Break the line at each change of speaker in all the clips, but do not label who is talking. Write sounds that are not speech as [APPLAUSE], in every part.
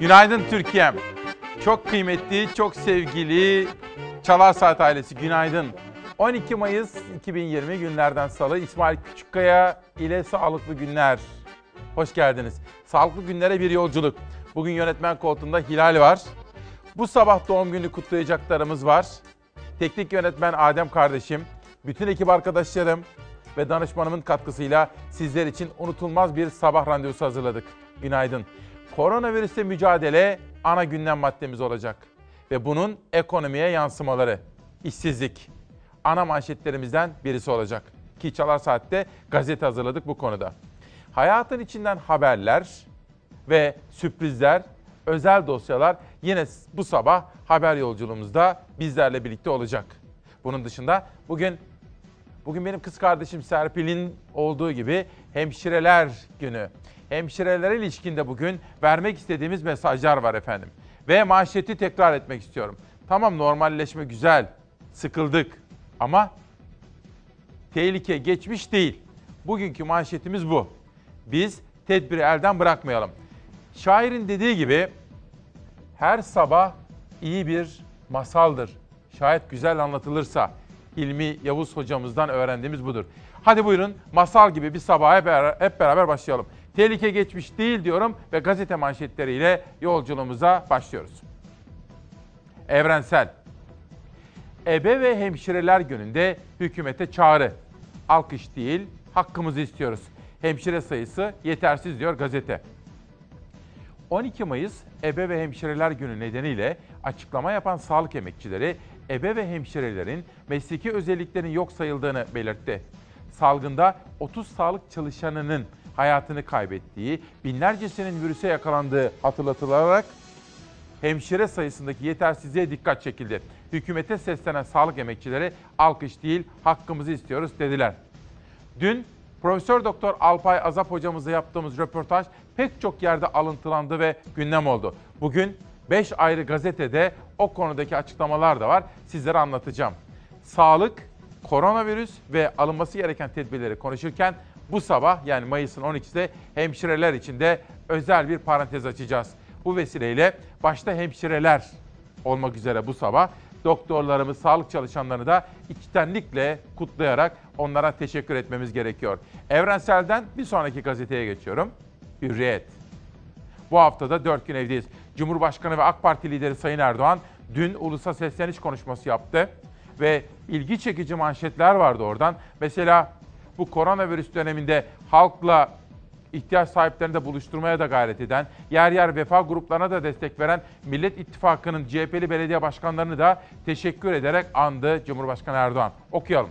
Günaydın Türkiye'm. Çok kıymetli, çok sevgili Çalar Saat ailesi günaydın. 12 Mayıs 2020 günlerden salı İsmail Küçükkaya ile Sağlıklı Günler. Hoş geldiniz. Sağlıklı günlere bir yolculuk. Bugün yönetmen koltuğunda Hilal var. Bu sabah doğum günü kutlayacaklarımız var. Teknik yönetmen Adem kardeşim, bütün ekip arkadaşlarım ve danışmanımın katkısıyla sizler için unutulmaz bir sabah randevusu hazırladık. Günaydın. Koronavirüsle mücadele ana gündem maddemiz olacak. Ve bunun ekonomiye yansımaları. İşsizlik. Ana manşetlerimizden birisi olacak. Ki Çalar Saat'te gazete hazırladık bu konuda. Hayatın içinden haberler ve sürprizler, özel dosyalar yine bu sabah haber yolculuğumuzda bizlerle birlikte olacak. Bunun dışında bugün bugün benim kız kardeşim Serpil'in olduğu gibi hemşireler günü. Hemşirelere ilişkinde bugün vermek istediğimiz mesajlar var efendim. Ve manşeti tekrar etmek istiyorum. Tamam normalleşme güzel, sıkıldık ama tehlike geçmiş değil. Bugünkü manşetimiz bu. Biz tedbiri elden bırakmayalım. Şairin dediği gibi her sabah iyi bir masaldır. Şayet güzel anlatılırsa Hilmi Yavuz hocamızdan öğrendiğimiz budur. Hadi buyurun masal gibi bir sabaha hep beraber başlayalım. Tehlike geçmiş değil diyorum ve gazete manşetleriyle yolculuğumuza başlıyoruz. Evrensel. Ebe ve Hemşireler Günü'nde hükümete çağrı. Alkış değil, hakkımızı istiyoruz. Hemşire sayısı yetersiz diyor gazete. 12 Mayıs Ebe ve Hemşireler Günü nedeniyle açıklama yapan sağlık emekçileri ebe ve hemşirelerin mesleki özelliklerinin yok sayıldığını belirtti. Salgında 30 sağlık çalışanının hayatını kaybettiği, binlercesinin virüse yakalandığı hatırlatılarak hemşire sayısındaki yetersizliğe dikkat çekildi. Hükümete seslenen sağlık emekçileri alkış değil hakkımızı istiyoruz dediler. Dün Profesör Doktor Alpay Azap hocamızla yaptığımız röportaj pek çok yerde alıntılandı ve gündem oldu. Bugün 5 ayrı gazetede o konudaki açıklamalar da var. Sizlere anlatacağım. Sağlık, koronavirüs ve alınması gereken tedbirleri konuşurken bu sabah yani Mayıs'ın 12'sinde hemşireler için de özel bir parantez açacağız. Bu vesileyle başta hemşireler olmak üzere bu sabah doktorlarımız, sağlık çalışanlarını da içtenlikle kutlayarak onlara teşekkür etmemiz gerekiyor. Evrensel'den bir sonraki gazeteye geçiyorum. Hürriyet. Bu haftada dört gün evdeyiz. Cumhurbaşkanı ve AK Parti lideri Sayın Erdoğan dün ulusa sesleniş konuşması yaptı. Ve ilgi çekici manşetler vardı oradan. Mesela bu koronavirüs döneminde halkla ihtiyaç sahiplerini de buluşturmaya da gayret eden, yer yer vefa gruplarına da destek veren Millet İttifakı'nın CHP'li belediye başkanlarını da teşekkür ederek andı Cumhurbaşkanı Erdoğan. Okuyalım.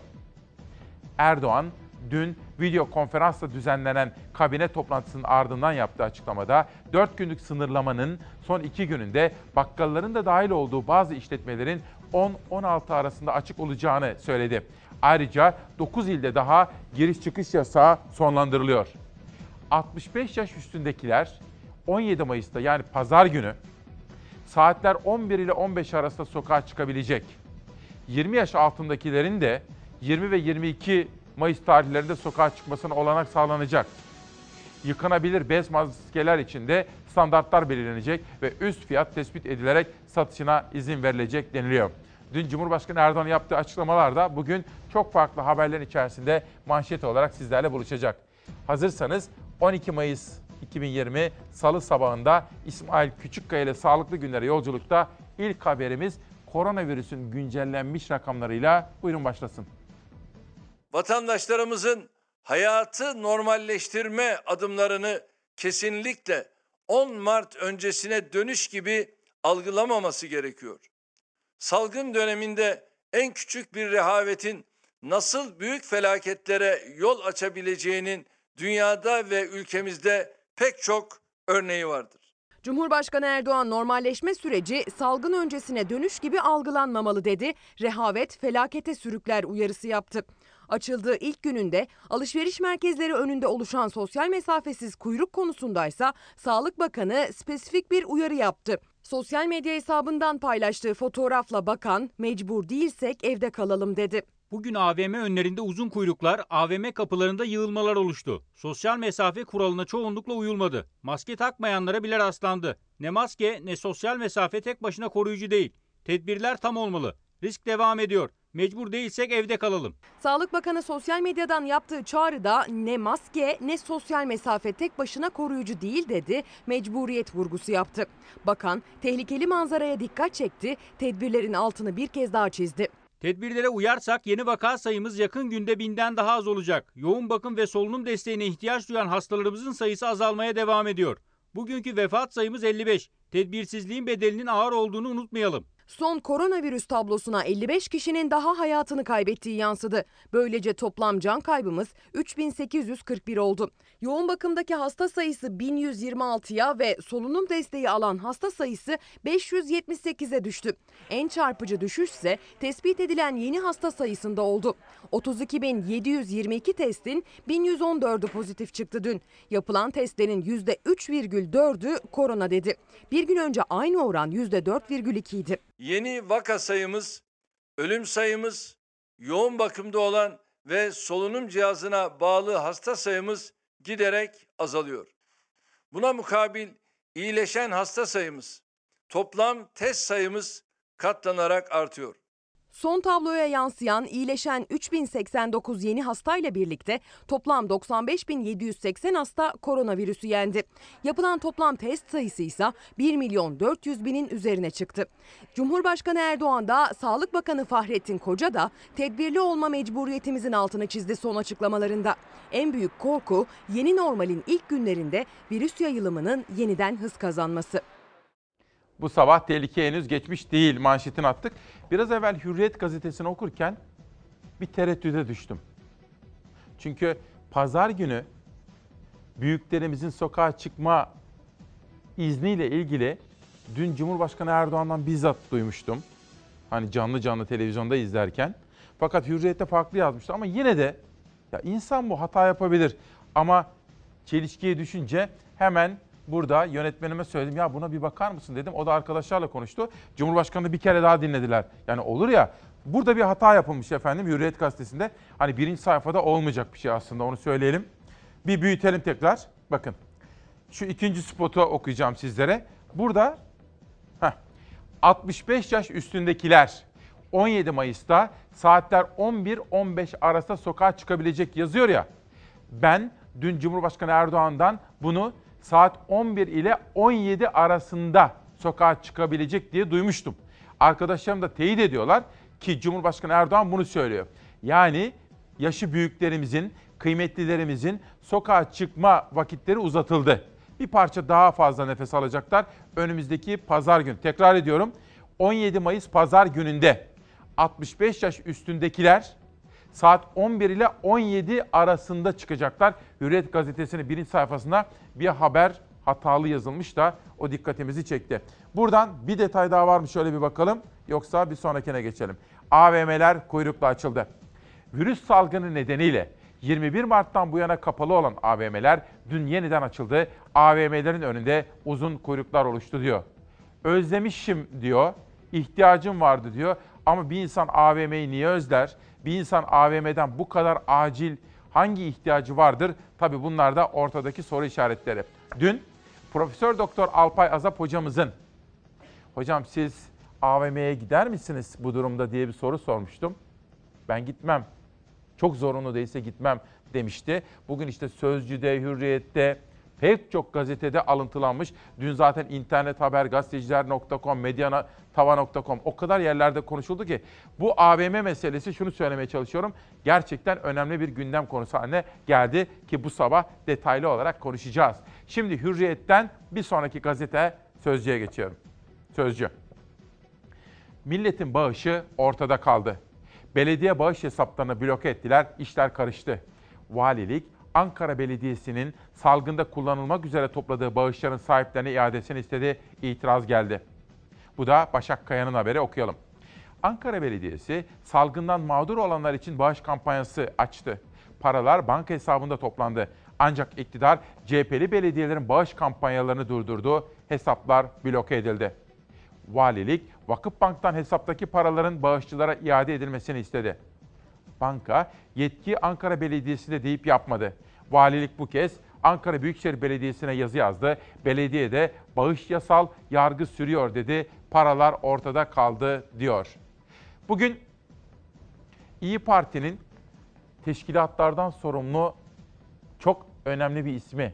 Erdoğan dün video konferansla düzenlenen kabine toplantısının ardından yaptığı açıklamada 4 günlük sınırlamanın son 2 gününde bakkalların da dahil olduğu bazı işletmelerin 10-16 arasında açık olacağını söyledi. Ayrıca 9 ilde daha giriş çıkış yasağı sonlandırılıyor. 65 yaş üstündekiler 17 Mayıs'ta yani pazar günü saatler 11 ile 15 arasında sokağa çıkabilecek. 20 yaş altındakilerin de 20 ve 22 Mayıs tarihlerinde sokağa çıkmasına olanak sağlanacak. Yıkanabilir bez maskeler için de standartlar belirlenecek ve üst fiyat tespit edilerek satışına izin verilecek deniliyor. Dün Cumhurbaşkanı Erdoğan yaptığı açıklamalarda bugün çok farklı haberlerin içerisinde manşet olarak sizlerle buluşacak. Hazırsanız 12 Mayıs 2020 Salı sabahında İsmail Küçükkaya ile Sağlıklı Günlere yolculukta ilk haberimiz koronavirüsün güncellenmiş rakamlarıyla buyurun başlasın.
Vatandaşlarımızın hayatı normalleştirme adımlarını kesinlikle 10 Mart öncesine dönüş gibi algılamaması gerekiyor. Salgın döneminde en küçük bir rehavetin nasıl büyük felaketlere yol açabileceğinin dünyada ve ülkemizde pek çok örneği vardır.
Cumhurbaşkanı Erdoğan normalleşme süreci salgın öncesine dönüş gibi algılanmamalı dedi. Rehavet felakete sürükler uyarısı yaptı. Açıldığı ilk gününde alışveriş merkezleri önünde oluşan sosyal mesafesiz kuyruk konusundaysa Sağlık Bakanı spesifik bir uyarı yaptı. Sosyal medya hesabından paylaştığı fotoğrafla bakan mecbur değilsek evde kalalım dedi.
Bugün AVM önlerinde uzun kuyruklar, AVM kapılarında yığılmalar oluştu. Sosyal mesafe kuralına çoğunlukla uyulmadı. Maske takmayanlara bile rastlandı. Ne maske ne sosyal mesafe tek başına koruyucu değil. Tedbirler tam olmalı. Risk devam ediyor. Mecbur değilsek evde kalalım.
Sağlık Bakanı sosyal medyadan yaptığı çağrıda ne maske ne sosyal mesafe tek başına koruyucu değil dedi, mecburiyet vurgusu yaptı. Bakan tehlikeli manzaraya dikkat çekti, tedbirlerin altını bir kez daha çizdi.
Tedbirlere uyarsak yeni vaka sayımız yakın günde binden daha az olacak. Yoğun bakım ve solunum desteğine ihtiyaç duyan hastalarımızın sayısı azalmaya devam ediyor. Bugünkü vefat sayımız 55. Tedbirsizliğin bedelinin ağır olduğunu unutmayalım.
Son koronavirüs tablosuna 55 kişinin daha hayatını kaybettiği yansıdı. Böylece toplam can kaybımız 3841 oldu. Yoğun bakımdaki hasta sayısı 1126'ya ve solunum desteği alan hasta sayısı 578'e düştü. En çarpıcı düşüş ise tespit edilen yeni hasta sayısında oldu. 32.722 testin 1114'ü pozitif çıktı dün. Yapılan testlerin %3,4'ü korona dedi. Bir gün önce aynı oran %4,2 idi.
Yeni vaka sayımız, ölüm sayımız, yoğun bakımda olan ve solunum cihazına bağlı hasta sayımız giderek azalıyor. Buna mukabil iyileşen hasta sayımız, toplam test sayımız katlanarak artıyor.
Son tabloya yansıyan iyileşen 3089 yeni hastayla birlikte toplam 95780 hasta koronavirüsü yendi. Yapılan toplam test sayısı ise 1 milyon 400 binin üzerine çıktı. Cumhurbaşkanı Erdoğan da Sağlık Bakanı Fahrettin Koca da tedbirli olma mecburiyetimizin altını çizdi son açıklamalarında. En büyük korku yeni normalin ilk günlerinde virüs yayılımının yeniden hız kazanması.
Bu sabah tehlike henüz geçmiş değil manşetini attık. Biraz evvel Hürriyet gazetesini okurken bir tereddüde düştüm. Çünkü pazar günü büyüklerimizin sokağa çıkma izniyle ilgili dün Cumhurbaşkanı Erdoğan'dan bizzat duymuştum. Hani canlı canlı televizyonda izlerken. Fakat Hürriyet'te farklı yazmıştı ama yine de ya insan bu hata yapabilir. Ama çelişkiye düşünce hemen burada yönetmenime söyledim ya buna bir bakar mısın dedim. O da arkadaşlarla konuştu. Cumhurbaşkanı bir kere daha dinlediler. Yani olur ya burada bir hata yapılmış efendim Hürriyet gazetesinde. Hani birinci sayfada olmayacak bir şey aslında onu söyleyelim. Bir büyütelim tekrar. Bakın şu ikinci spotu okuyacağım sizlere. Burada heh, 65 yaş üstündekiler 17 Mayıs'ta saatler 11-15 arasında sokağa çıkabilecek yazıyor ya. Ben dün Cumhurbaşkanı Erdoğan'dan bunu saat 11 ile 17 arasında sokağa çıkabilecek diye duymuştum. Arkadaşlarım da teyit ediyorlar ki Cumhurbaşkanı Erdoğan bunu söylüyor. Yani yaşı büyüklerimizin, kıymetlilerimizin sokağa çıkma vakitleri uzatıldı. Bir parça daha fazla nefes alacaklar önümüzdeki pazar günü. Tekrar ediyorum 17 Mayıs pazar gününde 65 yaş üstündekiler saat 11 ile 17 arasında çıkacaklar. Hürriyet gazetesinin birinci sayfasında bir haber hatalı yazılmış da o dikkatimizi çekti. Buradan bir detay daha var mı şöyle bir bakalım yoksa bir sonrakine geçelim. AVM'ler kuyrukla açıldı. Virüs salgını nedeniyle 21 Mart'tan bu yana kapalı olan AVM'ler dün yeniden açıldı. AVM'lerin önünde uzun kuyruklar oluştu diyor. Özlemişim diyor, ihtiyacım vardı diyor. Ama bir insan AVM'yi niye özler? Bir insan AVM'den bu kadar acil hangi ihtiyacı vardır? Tabii bunlar da ortadaki soru işaretleri. Dün Profesör Doktor Alpay Azap hocamızın hocam siz AVM'ye gider misiniz bu durumda diye bir soru sormuştum. Ben gitmem. Çok zorunlu değilse gitmem demişti. Bugün işte Sözcü'de, Hürriyet'te, pek çok gazetede alıntılanmış. Dün zaten internet haber, gazeteciler.com, medyatava.com o kadar yerlerde konuşuldu ki bu AVM meselesi şunu söylemeye çalışıyorum. Gerçekten önemli bir gündem konusu haline geldi ki bu sabah detaylı olarak konuşacağız. Şimdi Hürriyet'ten bir sonraki gazete Sözcü'ye geçiyorum. Sözcü. Milletin bağışı ortada kaldı. Belediye bağış hesaplarını bloke ettiler, işler karıştı. Valilik, Ankara Belediyesi'nin salgında kullanılmak üzere topladığı bağışların sahiplerine iadesini istedi, itiraz geldi. Bu da Başak Kaya'nın haberi okuyalım. Ankara Belediyesi salgından mağdur olanlar için bağış kampanyası açtı. Paralar banka hesabında toplandı. Ancak iktidar CHP'li belediyelerin bağış kampanyalarını durdurdu, hesaplar bloke edildi. Valilik, Vakıfbank'tan hesaptaki paraların bağışçılara iade edilmesini istedi. Banka yetki Ankara Belediyesi'nde deyip yapmadı. Valilik bu kez Ankara Büyükşehir Belediyesi'ne yazı yazdı. Belediye de bağış yasal, yargı sürüyor dedi. Paralar ortada kaldı diyor. Bugün İyi Parti'nin teşkilatlardan sorumlu çok önemli bir ismi,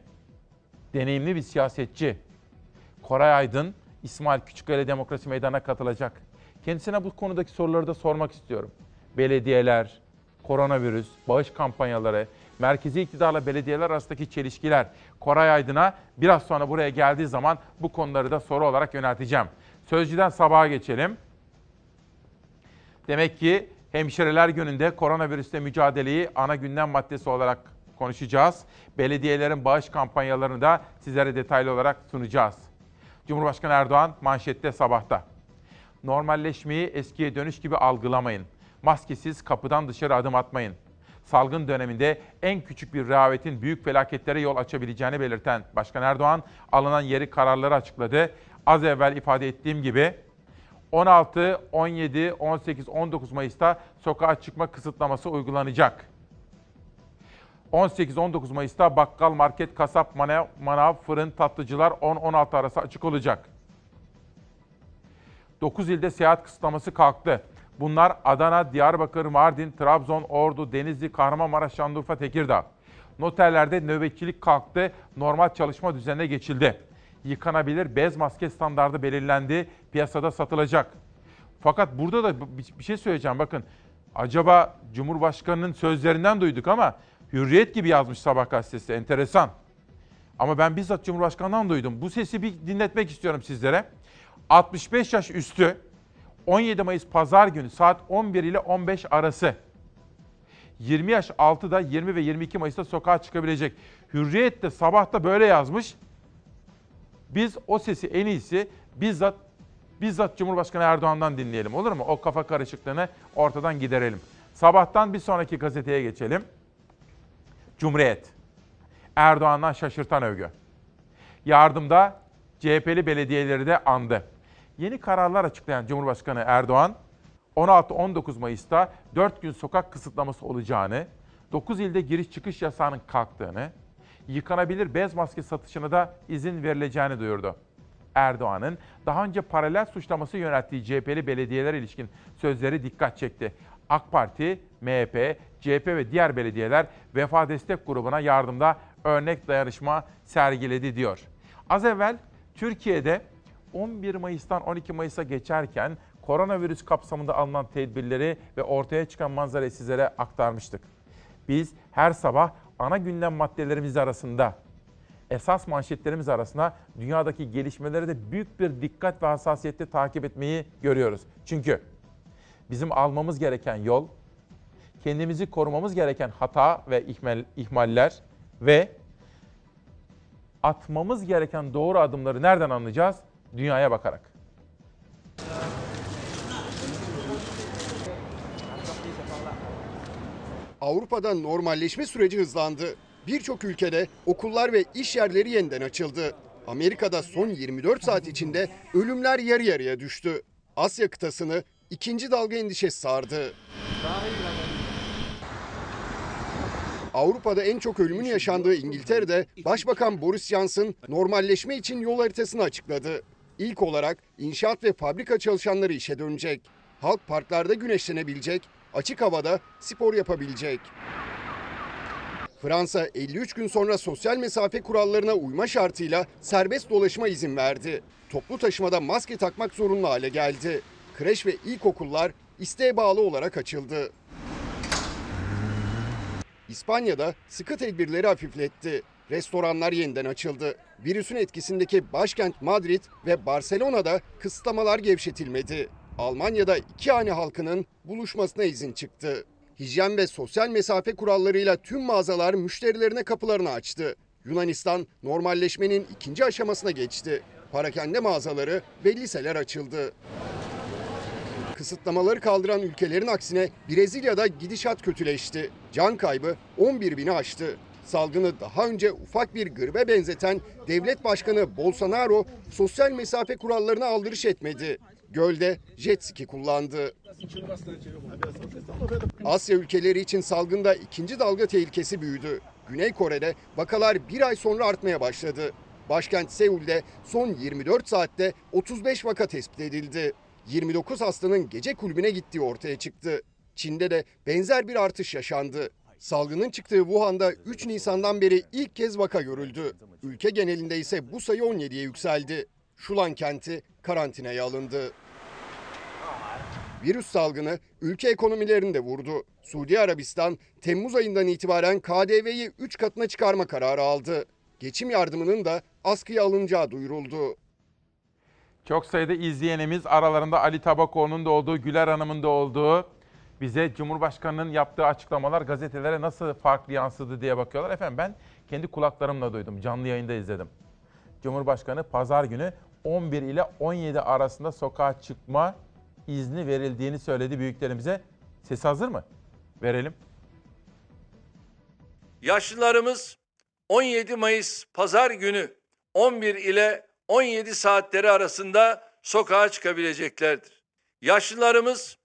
deneyimli bir siyasetçi Koray Aydın, İsmail Küçüköy'le Demokrasi Meydanı'na katılacak. Kendisine bu konudaki soruları da sormak istiyorum. Belediyeler, koronavirüs, bağış kampanyaları, merkezi iktidarla belediyeler arasındaki çelişkiler. Koray Aydın'a biraz sonra buraya geldiği zaman bu konuları da soru olarak yönelteceğim. Sözcüden sabaha geçelim. Demek ki hemşireler gününde koronavirüsle mücadeleyi ana gündem maddesi olarak konuşacağız. Belediyelerin bağış kampanyalarını da sizlere detaylı olarak sunacağız. Cumhurbaşkanı Erdoğan manşette sabahta. Normalleşmeyi eskiye dönüş gibi algılamayın. Maskesiz kapıdan dışarı adım atmayın. Salgın döneminde en küçük bir rehavetin büyük felaketlere yol açabileceğini belirten Başkan Erdoğan alınan yeri kararları açıkladı. Az evvel ifade ettiğim gibi 16, 17, 18, 19 Mayıs'ta sokağa çıkma kısıtlaması uygulanacak. 18-19 Mayıs'ta bakkal, market, kasap, manav, manav, fırın, tatlıcılar 10-16 arası açık olacak. 9 ilde seyahat kısıtlaması kalktı. Bunlar Adana, Diyarbakır, Mardin, Trabzon, Ordu, Denizli, Kahramanmaraş, Şanlıurfa, Tekirdağ. Noterlerde nöbetçilik kalktı, normal çalışma düzenine geçildi. Yıkanabilir bez maske standardı belirlendi, piyasada satılacak. Fakat burada da bir şey söyleyeceğim bakın. Acaba Cumhurbaşkanı'nın sözlerinden duyduk ama Hürriyet gibi yazmış Sabah gazetesi. Enteresan. Ama ben bizzat Cumhurbaşkanı'ndan duydum. Bu sesi bir dinletmek istiyorum sizlere. 65 yaş üstü 17 Mayıs Pazar günü saat 11 ile 15 arası 20 yaş altı da 20 ve 22 Mayıs'ta sokağa çıkabilecek. Hürriyet de sabahta böyle yazmış. Biz o sesi en iyisi bizzat bizzat Cumhurbaşkanı Erdoğan'dan dinleyelim olur mu? O kafa karışıklığını ortadan giderelim. Sabahtan bir sonraki gazeteye geçelim. Cumhuriyet. Erdoğan'dan şaşırtan övgü. Yardımda CHP'li belediyeleri de andı. Yeni kararlar açıklayan Cumhurbaşkanı Erdoğan, 16-19 Mayıs'ta 4 gün sokak kısıtlaması olacağını, 9 ilde giriş çıkış yasağının kalktığını, yıkanabilir bez maske satışına da izin verileceğini duyurdu. Erdoğan'ın daha önce paralel suçlaması yönelttiği CHP'li belediyeler ilişkin sözleri dikkat çekti. AK Parti, MHP, CHP ve diğer belediyeler Vefa Destek Grubu'na yardımda örnek dayanışma sergiledi diyor. Az evvel Türkiye'de 11 Mayıs'tan 12 Mayıs'a geçerken koronavirüs kapsamında alınan tedbirleri ve ortaya çıkan manzarayı sizlere aktarmıştık. Biz her sabah ana gündem maddelerimiz arasında, esas manşetlerimiz arasında dünyadaki gelişmeleri de büyük bir dikkat ve hassasiyetle takip etmeyi görüyoruz. Çünkü bizim almamız gereken yol, kendimizi korumamız gereken hata ve ihmal, ihmaller ve atmamız gereken doğru adımları nereden anlayacağız? Dünyaya bakarak.
Avrupa'da normalleşme süreci hızlandı. Birçok ülkede okullar ve iş yerleri yeniden açıldı. Amerika'da son 24 saat içinde ölümler yarı yarıya düştü. Asya kıtasını ikinci dalga endişesi sardı. Avrupa'da en çok ölümün yaşandığı İngiltere'de Başbakan Boris Johnson normalleşme için yol haritasını açıkladı. İlk olarak inşaat ve fabrika çalışanları işe dönecek. Halk parklarda güneşlenebilecek, açık havada spor yapabilecek. Fransa 53 gün sonra sosyal mesafe kurallarına uyma şartıyla serbest dolaşıma izin verdi. Toplu taşımada maske takmak zorunlu hale geldi. Kreş ve ilkokullar isteğe bağlı olarak açıldı. İspanya'da sıkı tedbirleri hafifletti. Restoranlar yeniden açıldı. Virüsün etkisindeki başkent Madrid ve Barcelona'da kısıtlamalar gevşetilmedi. Almanya'da iki hane halkının buluşmasına izin çıktı. Hijyen ve sosyal mesafe kurallarıyla tüm mağazalar müşterilerine kapılarını açtı. Yunanistan normalleşmenin ikinci aşamasına geçti. Parakende mağazaları ve liseler açıldı. Kısıtlamaları kaldıran ülkelerin aksine Brezilya'da gidişat kötüleşti. Can kaybı 11 bini aştı. Salgını daha önce ufak bir gribe benzeten devlet başkanı Bolsonaro sosyal mesafe kurallarına aldırış etmedi. Gölde jet ski kullandı. Asya ülkeleri için salgında ikinci dalga tehlikesi büyüdü. Güney Kore'de vakalar bir ay sonra artmaya başladı. Başkent Seul'de son 24 saatte 35 vaka tespit edildi. 29 hastanın gece kulübüne gittiği ortaya çıktı. Çin'de de benzer bir artış yaşandı. Salgının çıktığı Wuhan'da 3 Nisan'dan beri ilk kez vaka görüldü. Ülke genelinde ise bu sayı 17'ye yükseldi. Şulan kenti karantinaya alındı. Virüs salgını ülke ekonomilerini de vurdu. Suudi Arabistan Temmuz ayından itibaren KDV'yi 3 katına çıkarma kararı aldı. Geçim yardımının da askıya alınacağı duyuruldu.
Çok sayıda izleyenimiz aralarında Ali Tabakoğlu'nun da olduğu, Güler Hanım'ın da olduğu bize Cumhurbaşkanı'nın yaptığı açıklamalar gazetelere nasıl farklı yansıdı diye bakıyorlar. Efendim ben kendi kulaklarımla duydum, canlı yayında izledim. Cumhurbaşkanı pazar günü 11 ile 17 arasında sokağa çıkma izni verildiğini söyledi büyüklerimize. Ses hazır mı? Verelim.
Yaşlılarımız 17 Mayıs pazar günü 11 ile 17 saatleri arasında sokağa çıkabileceklerdir. Yaşlılarımız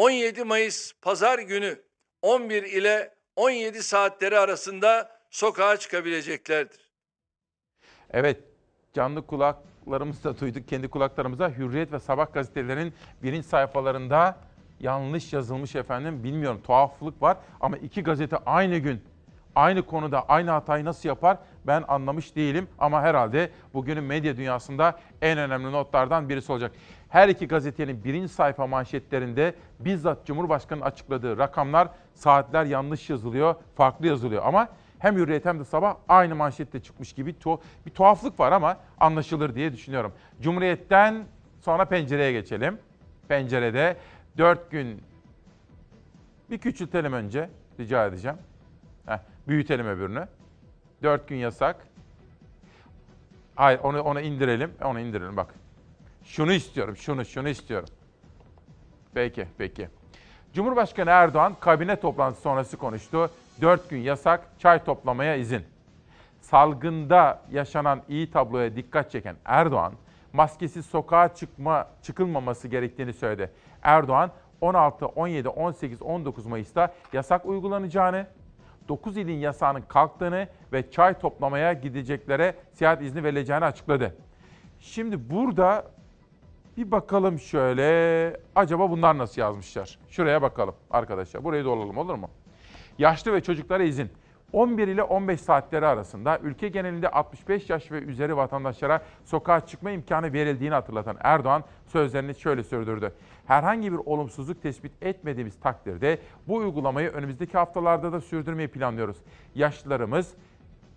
17 Mayıs pazar günü 11 ile 17 saatleri arasında sokağa çıkabileceklerdir.
Evet, canlı kulaklarımızla duyduk, kendi kulaklarımıza Hürriyet ve Sabah gazetelerinin birinci sayfalarında yanlış yazılmış efendim. Bilmiyorum, tuhaflık var ama iki gazete aynı gün, aynı konuda aynı hatayı nasıl yapar ben anlamış değilim. Ama herhalde bugünün medya dünyasında en önemli notlardan birisi olacak. Her iki gazetenin birinci sayfa manşetlerinde bizzat Cumhurbaşkanı'nın açıkladığı rakamlar, saatler yanlış yazılıyor, farklı yazılıyor. Ama hem Hürriyet hem de Sabah aynı manşette çıkmış gibi tu- bir tuhaflık var ama anlaşılır diye düşünüyorum. Cumhuriyet'ten sonra pencereye geçelim. Pencerede 4 gün bir küçültelim önce rica edeceğim. Heh, büyütelim öbürünü. 4 gün yasak. Hayır onu onu indirelim. Onu indirelim bak. Şunu istiyorum. Şunu şunu istiyorum. Peki, peki. Cumhurbaşkanı Erdoğan kabine toplantısı sonrası konuştu. 4 gün yasak, çay toplamaya izin. Salgında yaşanan iyi tabloya dikkat çeken Erdoğan, maskesiz sokağa çıkma çıkılmaması gerektiğini söyledi. Erdoğan 16, 17, 18, 19 Mayıs'ta yasak uygulanacağını, 9 ilin yasağının kalktığını ve çay toplamaya gideceklere seyahat izni verileceğini açıkladı. Şimdi burada bir bakalım şöyle. Acaba bunlar nasıl yazmışlar? Şuraya bakalım arkadaşlar. Burayı dolalım olur mu? Yaşlı ve çocuklara izin. 11 ile 15 saatleri arasında ülke genelinde 65 yaş ve üzeri vatandaşlara sokağa çıkma imkanı verildiğini hatırlatan Erdoğan sözlerini şöyle sürdürdü. Herhangi bir olumsuzluk tespit etmediğimiz takdirde bu uygulamayı önümüzdeki haftalarda da sürdürmeyi planlıyoruz. Yaşlılarımız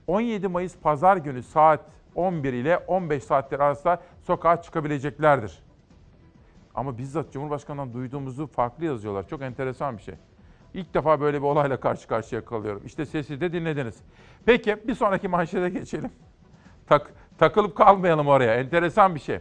17 Mayıs pazar günü saat 11 ile 15 saatler arasında sokağa çıkabileceklerdir. Ama bizzat Cumhurbaşkanı'ndan duyduğumuzu farklı yazıyorlar. Çok enteresan bir şey. İlk defa böyle bir olayla karşı karşıya kalıyorum. İşte sesi de dinlediniz. Peki bir sonraki manşete geçelim. Tak, takılıp kalmayalım oraya. Enteresan bir şey.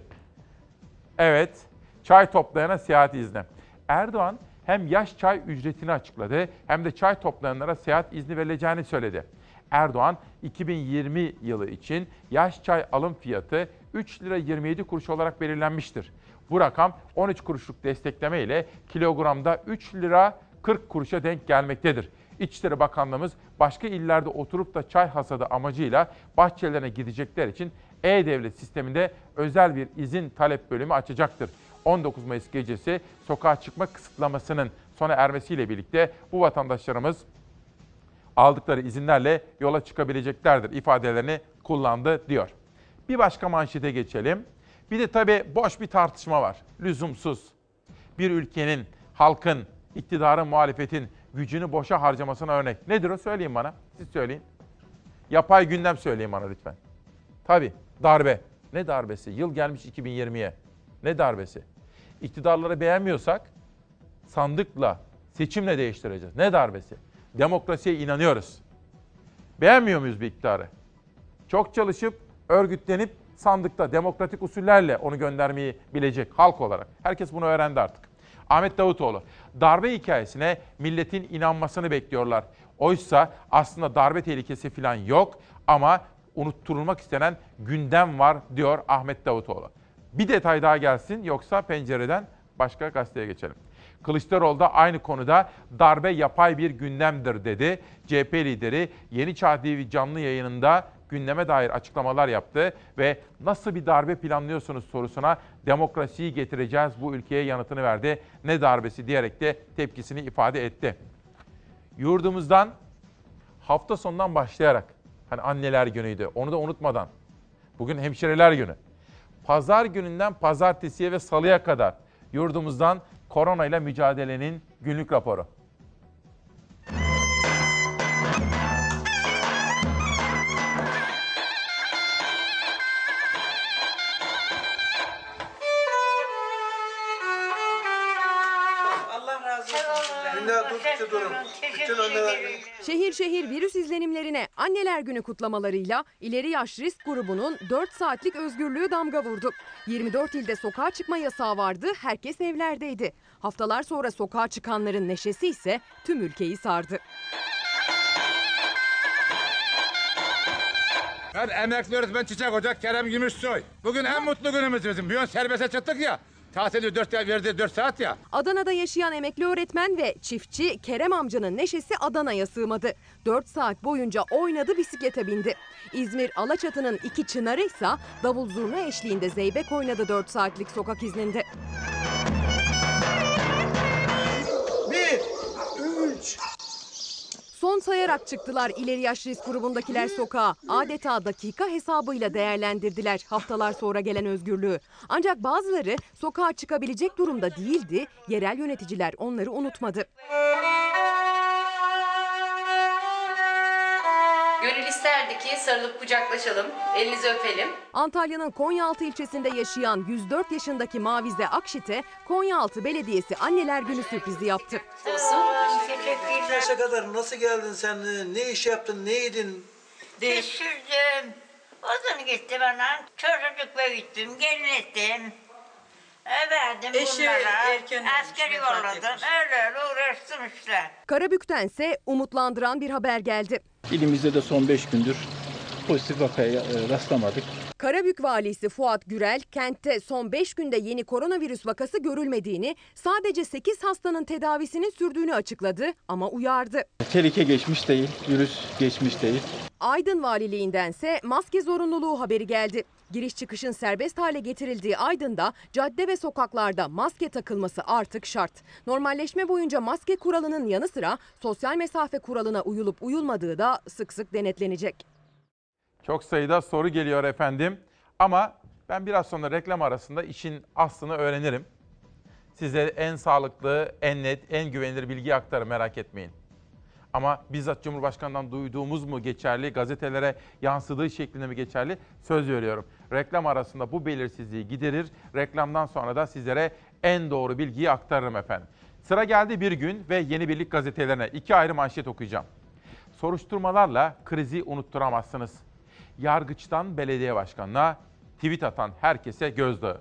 Evet, çay toplayana seyahat izni. Erdoğan hem yaş çay ücretini açıkladı hem de çay toplayanlara seyahat izni verileceğini söyledi. Erdoğan 2020 yılı için yaş çay alım fiyatı 3 lira 27 kuruş olarak belirlenmiştir. Bu rakam 13 kuruşluk destekleme ile kilogramda 3 lira 40 kuruşa denk gelmektedir. İçişleri Bakanlığımız başka illerde oturup da çay hasadı amacıyla bahçelerine gidecekler için E-Devlet sisteminde özel bir izin talep bölümü açacaktır. 19 Mayıs gecesi sokağa çıkma kısıtlamasının sona ermesiyle birlikte bu vatandaşlarımız aldıkları izinlerle yola çıkabileceklerdir ifadelerini kullandı diyor. Bir başka manşete geçelim. Bir de tabii boş bir tartışma var. Lüzumsuz. Bir ülkenin, halkın, iktidarın, muhalefetin gücünü boşa harcamasına örnek. Nedir o? Söyleyin bana. Siz söyleyin. Yapay gündem söyleyin bana lütfen. Tabii darbe. Ne darbesi? Yıl gelmiş 2020'ye. Ne darbesi? İktidarları beğenmiyorsak sandıkla, seçimle değiştireceğiz. Ne darbesi? Demokrasiye inanıyoruz. Beğenmiyor muyuz bir iktidarı? Çok çalışıp, örgütlenip sandıkta demokratik usullerle onu göndermeyi bilecek halk olarak. Herkes bunu öğrendi artık. Ahmet Davutoğlu, darbe hikayesine milletin inanmasını bekliyorlar. Oysa aslında darbe tehlikesi falan yok ama unutturulmak istenen gündem var diyor Ahmet Davutoğlu. Bir detay daha gelsin yoksa pencereden başka gazeteye geçelim. Kılıçdaroğlu da aynı konuda darbe yapay bir gündemdir dedi. CHP lideri Yeni Çağ TV canlı yayınında gündeme dair açıklamalar yaptı ve nasıl bir darbe planlıyorsunuz sorusuna demokrasiyi getireceğiz bu ülkeye yanıtını verdi. Ne darbesi diyerek de tepkisini ifade etti. Yurdumuzdan hafta sonundan başlayarak hani anneler günüydü onu da unutmadan bugün hemşireler günü. Pazar gününden pazartesiye ve salıya kadar yurdumuzdan koronayla mücadelenin günlük raporu.
Anneler
günü kutlamalarıyla ileri yaş risk grubunun 4 saatlik özgürlüğü damga vurdu. 24 ilde sokağa çıkma yasağı vardı, herkes evlerdeydi. Haftalar sonra sokağa çıkanların neşesi ise tüm ülkeyi sardı.
Ben emekli öğretmen Çiçek Hoca Kerem Gümüşsoy. Bugün en mutlu günümüz bizim. Bir gün serbeste çıktık ya. Tatili 4 verdi 4 saat ya.
Adana'da yaşayan emekli öğretmen ve çiftçi Kerem amcanın neşesi Adana'ya sığmadı. 4 saat boyunca oynadı bisiklete bindi. İzmir Alaçatı'nın iki çınarı ise davul zurna eşliğinde zeybek oynadı 4 saatlik sokak izninde. Son sayarak çıktılar ileri yaş risk grubundakiler sokağa. Adeta dakika hesabıyla değerlendirdiler haftalar sonra gelen özgürlüğü. Ancak bazıları sokağa çıkabilecek durumda değildi. Yerel yöneticiler onları unutmadı.
Gönül isterdi ki sarılıp kucaklaşalım, elinizi öpelim.
Antalya'nın Konyaaltı ilçesinde yaşayan 104 yaşındaki Mavize Akşit'e Konyaaltı Belediyesi Anneler Günü sürprizi yaptı.
Olsun.
Bu yaşa kadar nasıl geldin sen? Ne iş yaptın? Ne yedin?
Düşürdüm. Odun gitti bana. Çocuk büyüttüm, gelin ettim. E, Verdim
Eşi
bunlara. Askeri yolladım. Öyle öyle uğraştım işte.
Karabük'tense umutlandıran bir haber geldi.
İlimizde de son 5 gündür pozitif vakaya e, rastlamadık.
Karabük valisi Fuat Gürel kentte son 5 günde yeni koronavirüs vakası görülmediğini, sadece 8 hastanın tedavisinin sürdüğünü açıkladı ama uyardı.
Tehlike geçmiş değil, virüs geçmiş değil.
Aydın valiliğindense maske zorunluluğu haberi geldi. Giriş çıkışın serbest hale getirildiği Aydın'da cadde ve sokaklarda maske takılması artık şart. Normalleşme boyunca maske kuralının yanı sıra sosyal mesafe kuralına uyulup uyulmadığı da sık sık denetlenecek.
Çok sayıda soru geliyor efendim. Ama ben biraz sonra reklam arasında işin aslını öğrenirim. Size en sağlıklı, en net, en güvenilir bilgi aktarım merak etmeyin. Ama bizzat Cumhurbaşkanı'ndan duyduğumuz mu geçerli, gazetelere yansıdığı şeklinde mi geçerli söz veriyorum. Reklam arasında bu belirsizliği giderir, reklamdan sonra da sizlere en doğru bilgiyi aktarırım efendim. Sıra geldi bir gün ve Yeni Birlik gazetelerine iki ayrı manşet okuyacağım. Soruşturmalarla krizi unutturamazsınız. Yargıçtan belediye başkanına tweet atan herkese gözdağı.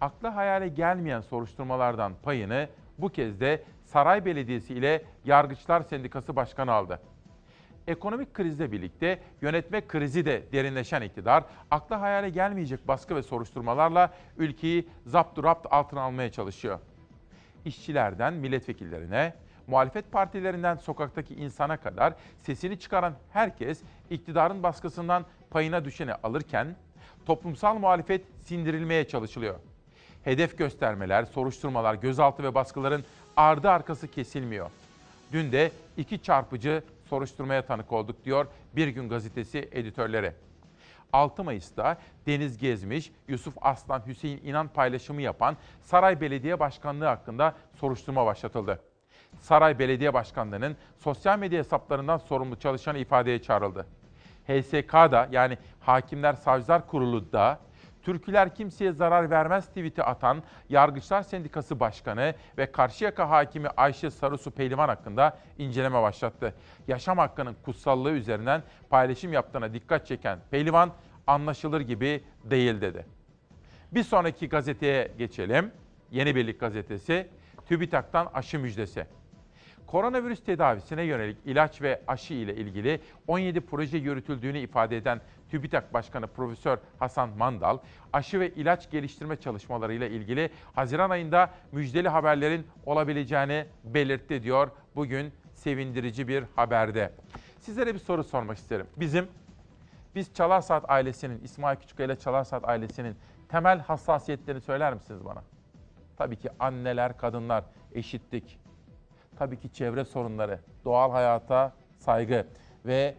Akla hayale gelmeyen soruşturmalardan payını bu kez de Saray Belediyesi ile Yargıçlar Sendikası Başkanı aldı. Ekonomik krizle birlikte yönetme krizi de derinleşen iktidar, akla hayale gelmeyecek baskı ve soruşturmalarla ülkeyi zapturapt altına almaya çalışıyor. İşçilerden milletvekillerine, muhalefet partilerinden sokaktaki insana kadar sesini çıkaran herkes iktidarın baskısından payına düşeni alırken toplumsal muhalefet sindirilmeye çalışılıyor. Hedef göstermeler, soruşturmalar, gözaltı ve baskıların ardı arkası kesilmiyor. Dün de iki çarpıcı soruşturmaya tanık olduk diyor Bir Gün Gazetesi editörleri. 6 Mayıs'ta Deniz Gezmiş, Yusuf Aslan, Hüseyin İnan paylaşımı yapan Saray Belediye Başkanlığı hakkında soruşturma başlatıldı. Saray Belediye Başkanlığı'nın sosyal medya hesaplarından sorumlu çalışan ifadeye çağrıldı. HSK'da yani Hakimler Savcılar Kurulu da Türküler kimseye zarar vermez tweet'i atan Yargıçlar Sendikası Başkanı ve Karşıyaka Hakimi Ayşe Sarusu Pehlivan hakkında inceleme başlattı. Yaşam hakkının kutsallığı üzerinden paylaşım yaptığına dikkat çeken Pehlivan anlaşılır gibi değil dedi. Bir sonraki gazeteye geçelim. Yeni Birlik Gazetesi, TÜBİTAK'tan aşı müjdesi. Koronavirüs tedavisine yönelik ilaç ve aşı ile ilgili 17 proje yürütüldüğünü ifade eden TÜBİTAK Başkanı Profesör Hasan Mandal, aşı ve ilaç geliştirme çalışmalarıyla ilgili Haziran ayında müjdeli haberlerin olabileceğini belirtti diyor bugün sevindirici bir haberde. Sizlere bir soru sormak isterim. Bizim biz Çalar ailesinin, İsmail Küçükkaya ile Çalar ailesinin temel hassasiyetlerini söyler misiniz bana? Tabii ki anneler, kadınlar, eşitlik, tabii ki çevre sorunları, doğal hayata saygı ve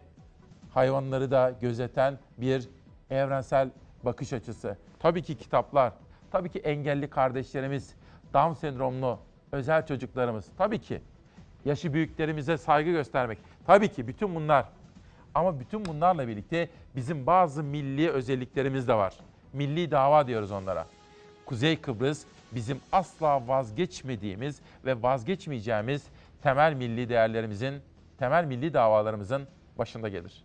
hayvanları da gözeten bir evrensel bakış açısı. Tabii ki kitaplar, tabii ki engelli kardeşlerimiz, Down sendromlu özel çocuklarımız, tabii ki yaşı büyüklerimize saygı göstermek. Tabii ki bütün bunlar. Ama bütün bunlarla birlikte bizim bazı milli özelliklerimiz de var. Milli dava diyoruz onlara. Kuzey Kıbrıs bizim asla vazgeçmediğimiz ve vazgeçmeyeceğimiz temel milli değerlerimizin, temel milli davalarımızın başında gelir.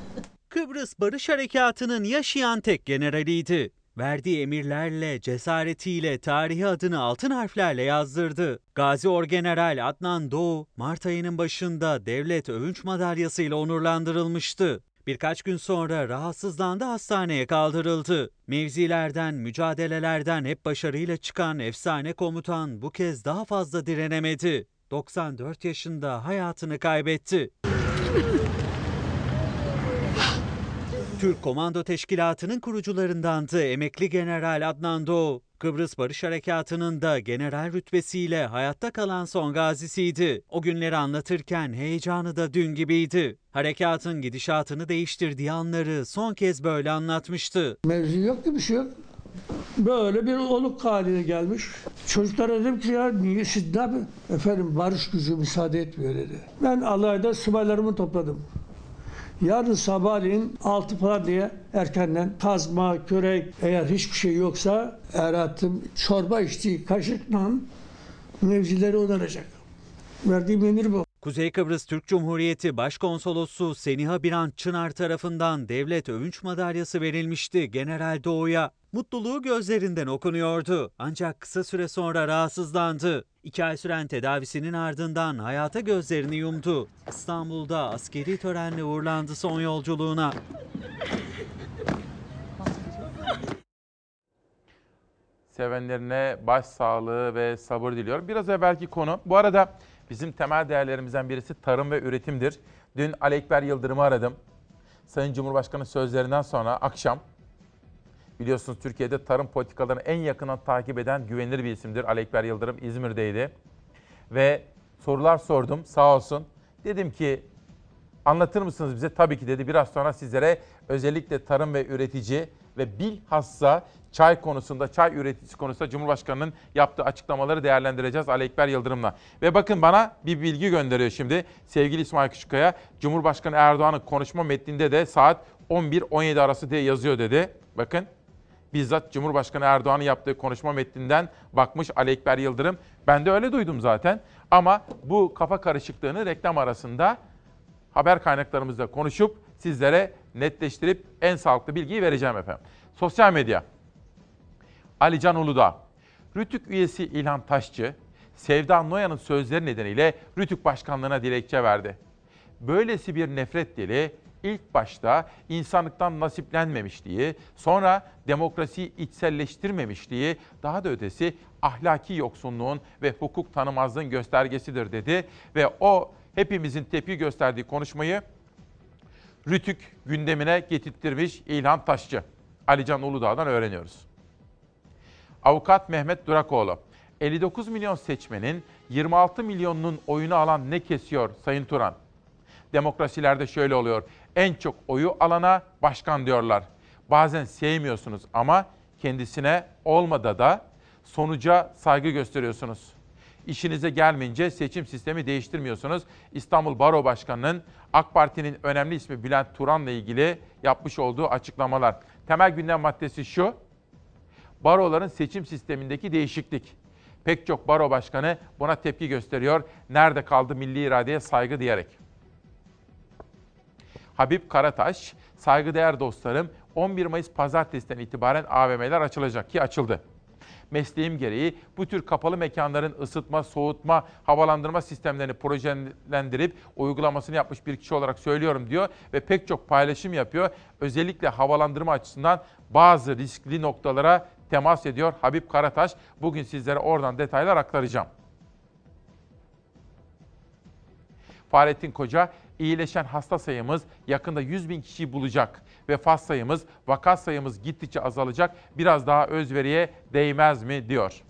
[LAUGHS]
Kıbrıs Barış Harekatı'nın yaşayan tek generaliydi. Verdiği emirlerle, cesaretiyle tarihi adını altın harflerle yazdırdı. Gazi Orgeneral Adnan Doğu, Mart ayının başında Devlet Övünç Madalyası ile onurlandırılmıştı. Birkaç gün sonra rahatsızlandı hastaneye kaldırıldı. Mevzilerden, mücadelelerden hep başarıyla çıkan efsane komutan bu kez daha fazla direnemedi. 94 yaşında hayatını kaybetti. Türk Komando Teşkilatı'nın kurucularındandı emekli General Adnan Doğu. Kıbrıs Barış Harekatı'nın da general rütbesiyle hayatta kalan son gazisiydi. O günleri anlatırken heyecanı da dün gibiydi. Harekatın gidişatını değiştirdiği anları son kez böyle anlatmıştı.
Mevzu yok ki bir şey yok. Böyle bir oluk haline gelmiş. Çocuklara dedim ki ya niye siz ne yapın? Efendim barış gücü müsaade etmiyor dedi. Ben alayda subaylarımı topladım. Yarın sabahleyin altı falan diye erkenden kazma, körek eğer hiçbir şey yoksa Erhat'ın çorba içtiği kaşıkla mevzileri onaracak. Verdiğim emir bu.
Kuzey Kıbrıs Türk Cumhuriyeti Başkonsolosu Seniha Biran Çınar tarafından Devlet Övünç Madalyası verilmişti General Doğu'ya. Mutluluğu gözlerinden okunuyordu. Ancak kısa süre sonra rahatsızlandı. İki ay süren tedavisinin ardından hayata gözlerini yumdu. İstanbul'da askeri törenle uğurlandı son yolculuğuna.
Sevenlerine başsağlığı ve sabır diliyorum. Biraz evvelki konu. Bu arada bizim temel değerlerimizden birisi tarım ve üretimdir. Dün Ali Ekber Yıldırım'ı aradım. Sayın Cumhurbaşkanı sözlerinden sonra akşam biliyorsunuz Türkiye'de tarım politikalarını en yakından takip eden güvenilir bir isimdir. Ali Yıldırım İzmir'deydi. Ve sorular sordum sağ olsun. Dedim ki anlatır mısınız bize? Tabii ki dedi. Biraz sonra sizlere özellikle tarım ve üretici ve bilhassa çay konusunda, çay üreticisi konusunda Cumhurbaşkanı'nın yaptığı açıklamaları değerlendireceğiz Ali Yıldırım'la. Ve bakın bana bir bilgi gönderiyor şimdi sevgili İsmail Küçükkaya. Cumhurbaşkanı Erdoğan'ın konuşma metninde de saat 11-17 arası diye yazıyor dedi. Bakın bizzat Cumhurbaşkanı Erdoğan'ın yaptığı konuşma metninden bakmış Ali Ekber Yıldırım. Ben de öyle duydum zaten. Ama bu kafa karışıklığını reklam arasında haber kaynaklarımızla konuşup sizlere netleştirip en sağlıklı bilgiyi vereceğim efendim. Sosyal medya. Ali Can Uludağ, Rütük üyesi İlhan Taşçı, Sevda Noyan'ın sözleri nedeniyle Rütük Başkanlığı'na dilekçe verdi. Böylesi bir nefret dili ilk başta insanlıktan nasiplenmemişliği, sonra demokrasiyi içselleştirmemişliği, daha da ötesi ahlaki yoksunluğun ve hukuk tanımazlığın göstergesidir dedi ve o hepimizin tepki gösterdiği konuşmayı Rütük gündemine getirttirmiş İlhan Taşçı. Alican Uludağ'dan öğreniyoruz. Avukat Mehmet Durakoğlu, 59 milyon seçmenin 26 milyonunun oyunu alan ne kesiyor Sayın Turan? Demokrasilerde şöyle oluyor. En çok oyu alana başkan diyorlar. Bazen sevmiyorsunuz ama kendisine olmadı da sonuca saygı gösteriyorsunuz. İşinize gelmeyince seçim sistemi değiştirmiyorsunuz. İstanbul Baro Başkanı'nın AK Parti'nin önemli ismi Bülent Turan'la ilgili yapmış olduğu açıklamalar. Temel gündem maddesi şu. Baroların seçim sistemindeki değişiklik. Pek çok baro başkanı buna tepki gösteriyor. Nerede kaldı milli iradeye saygı diyerek. Habib Karataş, saygıdeğer dostlarım 11 Mayıs pazartesiden itibaren AVM'ler açılacak ki açıldı. Mesleğim gereği bu tür kapalı mekanların ısıtma, soğutma, havalandırma sistemlerini projelendirip uygulamasını yapmış bir kişi olarak söylüyorum diyor ve pek çok paylaşım yapıyor. Özellikle havalandırma açısından bazı riskli noktalara temas ediyor Habib Karataş. Bugün sizlere oradan detaylar aktaracağım. Fahrettin Koca, iyileşen hasta sayımız yakında 100 bin kişiyi bulacak. Vefat sayımız, vaka sayımız gittikçe azalacak. Biraz daha özveriye değmez mi diyor.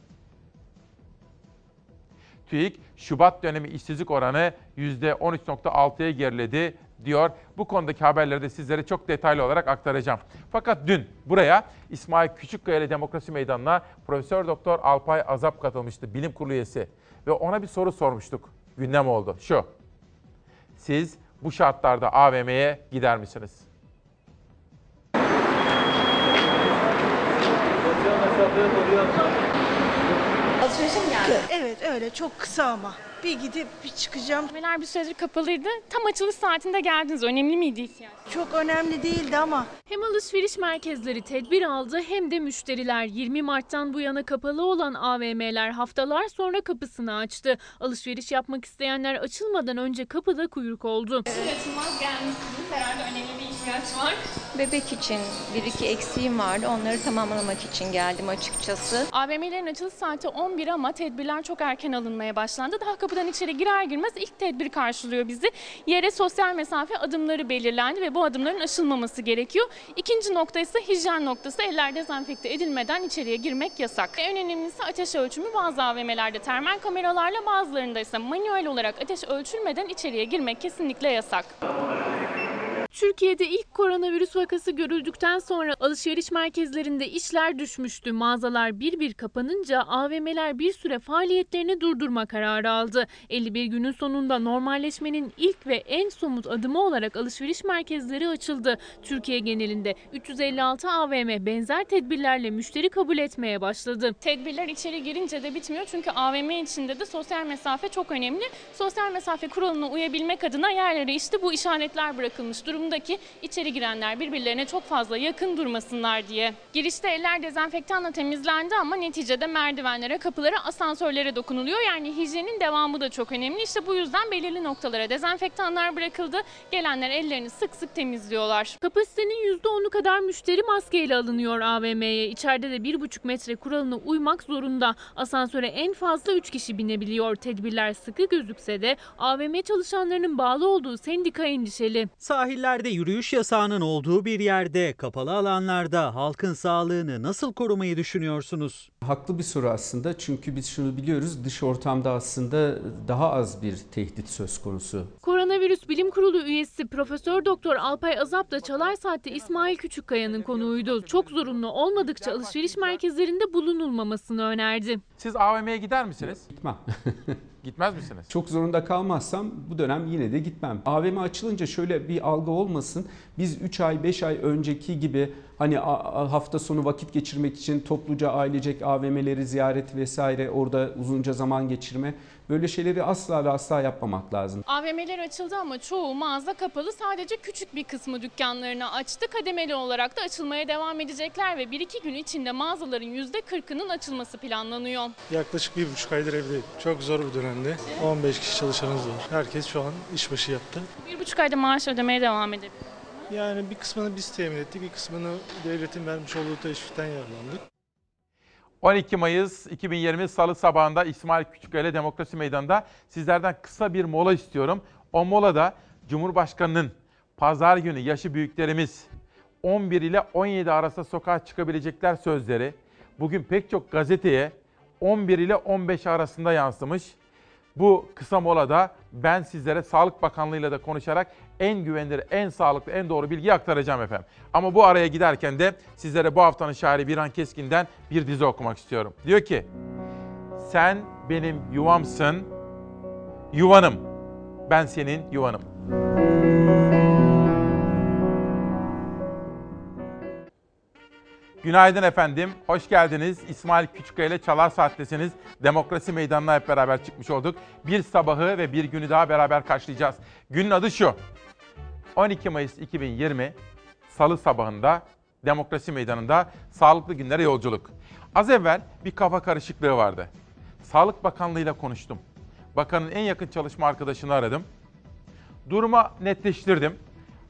TÜİK, Şubat dönemi işsizlik oranı %13.6'ya geriledi diyor. Bu konudaki haberleri de sizlere çok detaylı olarak aktaracağım. Fakat dün buraya İsmail Küçükkaya ile Demokrasi Meydanı'na Profesör Doktor Alpay Azap katılmıştı, bilim kurulu üyesi. Ve ona bir soru sormuştuk. Gündem oldu. Şu. Siz bu şartlarda AVM'ye gider misiniz?
Alışverişe mi geldin? Evet öyle çok kısa ama. Bir gidip bir çıkacağım.
Kafeler bir süredir kapalıydı. Tam açılış saatinde geldiniz. Önemli miydi ihtiyaç?
Çok önemli değildi ama.
Hem alışveriş merkezleri tedbir aldı hem de müşteriler 20 Mart'tan bu yana kapalı olan AVM'ler haftalar sonra kapısını açtı. Alışveriş yapmak isteyenler açılmadan önce kapıda kuyruk oldu.
Açılmaz gelmişsiniz. Herhalde önemli bir ihtiyaç var.
Bebek için bir iki eksiğim vardı. Onları tamamlamak için geldim açıkçası.
AVM'lerin açılış saati 11 ama tedbirler çok erken alınmaya başlandı. Daha kapıdan içeri girer girmez ilk tedbir karşılıyor bizi. Yere sosyal mesafe adımları belirlendi ve bu adımların aşılmaması gerekiyor. İkinci nokta ise hijyen noktası. Eller dezenfekte edilmeden içeriye girmek yasak. En önemlisi ateş ölçümü. Bazı AVM'lerde termal kameralarla bazılarında ise manuel olarak ateş ölçülmeden içeriye girmek kesinlikle yasak. Türkiye'de ilk koronavirüs vakası görüldükten sonra alışveriş merkezlerinde işler düşmüştü. Mağazalar bir bir kapanınca AVM'ler bir süre faaliyetlerini durdurma kararı aldı. 51 günün sonunda normalleşmenin ilk ve en somut adımı olarak alışveriş merkezleri açıldı. Türkiye genelinde 356 AVM benzer tedbirlerle müşteri kabul etmeye başladı. Tedbirler içeri girince de bitmiyor çünkü AVM içinde de sosyal mesafe çok önemli. Sosyal mesafe kuralına uyabilmek adına yerlere işte bu işaretler bırakılmış durumda ki içeri girenler birbirlerine çok fazla yakın durmasınlar diye. Girişte eller dezenfektanla temizlendi ama neticede merdivenlere, kapılara, asansörlere dokunuluyor. Yani hijyenin devamı da çok önemli. İşte bu yüzden belirli noktalara dezenfektanlar bırakıldı. Gelenler ellerini sık sık temizliyorlar. Kapasitenin %10'u kadar müşteri maskeyle alınıyor AVM'ye. İçeride de 1,5 metre kuralına uymak zorunda. Asansöre en fazla 3 kişi binebiliyor. Tedbirler sıkı gözükse de AVM çalışanlarının bağlı olduğu sendika endişeli.
Sahillerde yürüyüş yasağının olduğu bir yerde, kapalı alanlarda halkın sağlığını nasıl korumayı düşünüyorsunuz?
Haklı bir soru aslında çünkü biz şunu biliyoruz dış ortamda aslında daha az bir tehdit söz konusu.
Koronavirüs Bilim Kurulu üyesi Profesör Doktor Alpay Azap da Çalar Saat'te İsmail Küçükkaya'nın konuğuydu. Çok zorunlu olmadıkça alışveriş merkezlerinde bulunulmamasını önerdi.
Siz AVM'ye gider misiniz?
Gitmem. [LAUGHS]
Gitmez misiniz?
Çok zorunda kalmazsam bu dönem yine de gitmem. AVM açılınca şöyle bir algı olmasın. Biz 3 ay 5 ay önceki gibi hani hafta sonu vakit geçirmek için topluca ailecek AVM'leri ziyaret vesaire orada uzunca zaman geçirme böyle şeyleri asla ve asla yapmamak lazım.
AVM'ler açıldı ama çoğu mağaza kapalı. Sadece küçük bir kısmı dükkanlarını açtı. Kademeli olarak da açılmaya devam edecekler ve 1-2 gün içinde mağazaların %40'ının açılması planlanıyor.
Yaklaşık bir buçuk aydır evdeyim. Çok zor bir dönemdi. 15 kişi çalışanımız var. Herkes şu an işbaşı yaptı.
Bir buçuk ayda maaş ödemeye devam edebilir.
Yani bir kısmını biz temin ettik, bir kısmını devletin vermiş olduğu teşvikten yararlandık.
12 Mayıs 2020 Salı sabahında İsmail Küçükkaya Demokrasi Meydanı'nda sizlerden kısa bir mola istiyorum. O molada Cumhurbaşkanı'nın pazar günü yaşı büyüklerimiz 11 ile 17 arasında sokağa çıkabilecekler sözleri bugün pek çok gazeteye 11 ile 15 arasında yansımış. Bu kısa molada ben sizlere Sağlık Bakanlığı'yla da konuşarak en güvenilir, en sağlıklı, en doğru bilgiyi aktaracağım efendim. Ama bu araya giderken de sizlere bu haftanın şairi Birhan Keskin'den bir dizi okumak istiyorum. Diyor ki, sen benim yuvamsın, yuvanım, ben senin yuvanım. Günaydın efendim, hoş geldiniz. İsmail Küçükkaya ile Çalar Saat'tesiniz. Demokrasi Meydanı'na hep beraber çıkmış olduk. Bir sabahı ve bir günü daha beraber karşılayacağız. Günün adı şu. 12 Mayıs 2020 Salı sabahında Demokrasi Meydanı'nda sağlıklı günlere yolculuk. Az evvel bir kafa karışıklığı vardı. Sağlık Bakanlığı'yla konuştum. Bakanın en yakın çalışma arkadaşını aradım. Duruma netleştirdim.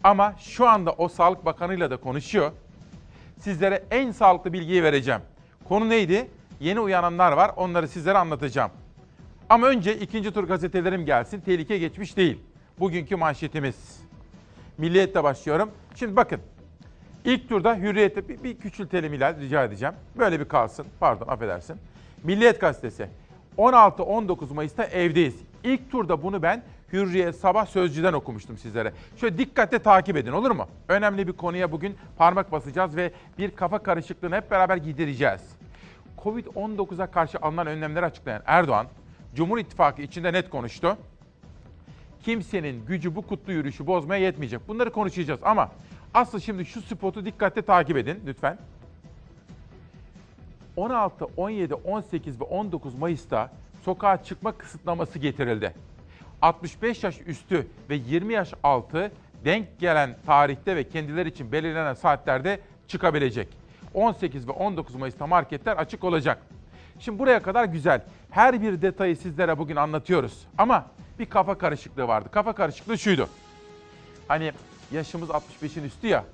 Ama şu anda o Sağlık Bakanı'yla da konuşuyor. Sizlere en sağlıklı bilgiyi vereceğim. Konu neydi? Yeni uyananlar var. Onları sizlere anlatacağım. Ama önce ikinci tur gazetelerim gelsin. Tehlike geçmiş değil. Bugünkü manşetimiz. Milliyet'te başlıyorum. Şimdi bakın. İlk turda Hürriyet'te bir, bir küçültelim Hilal rica edeceğim. Böyle bir kalsın. Pardon affedersin. Milliyet gazetesi. 16-19 Mayıs'ta evdeyiz. İlk turda bunu ben Hürriyet Sabah Sözcü'den okumuştum sizlere. Şöyle dikkatle takip edin olur mu? Önemli bir konuya bugün parmak basacağız ve bir kafa karışıklığını hep beraber gidereceğiz. Covid-19'a karşı alınan önlemleri açıklayan Erdoğan, Cumhur İttifakı içinde net konuştu. Kimsenin gücü bu kutlu yürüyüşü bozmaya yetmeyecek. Bunları konuşacağız ama asıl şimdi şu spotu dikkatle takip edin lütfen. 16, 17, 18 ve 19 Mayıs'ta sokağa çıkma kısıtlaması getirildi. 65 yaş üstü ve 20 yaş altı denk gelen tarihte ve kendileri için belirlenen saatlerde çıkabilecek. 18 ve 19 Mayıs'ta marketler açık olacak. Şimdi buraya kadar güzel. Her bir detayı sizlere bugün anlatıyoruz. Ama bir kafa karışıklığı vardı. Kafa karışıklığı şuydu. Hani yaşımız 65'in üstü ya.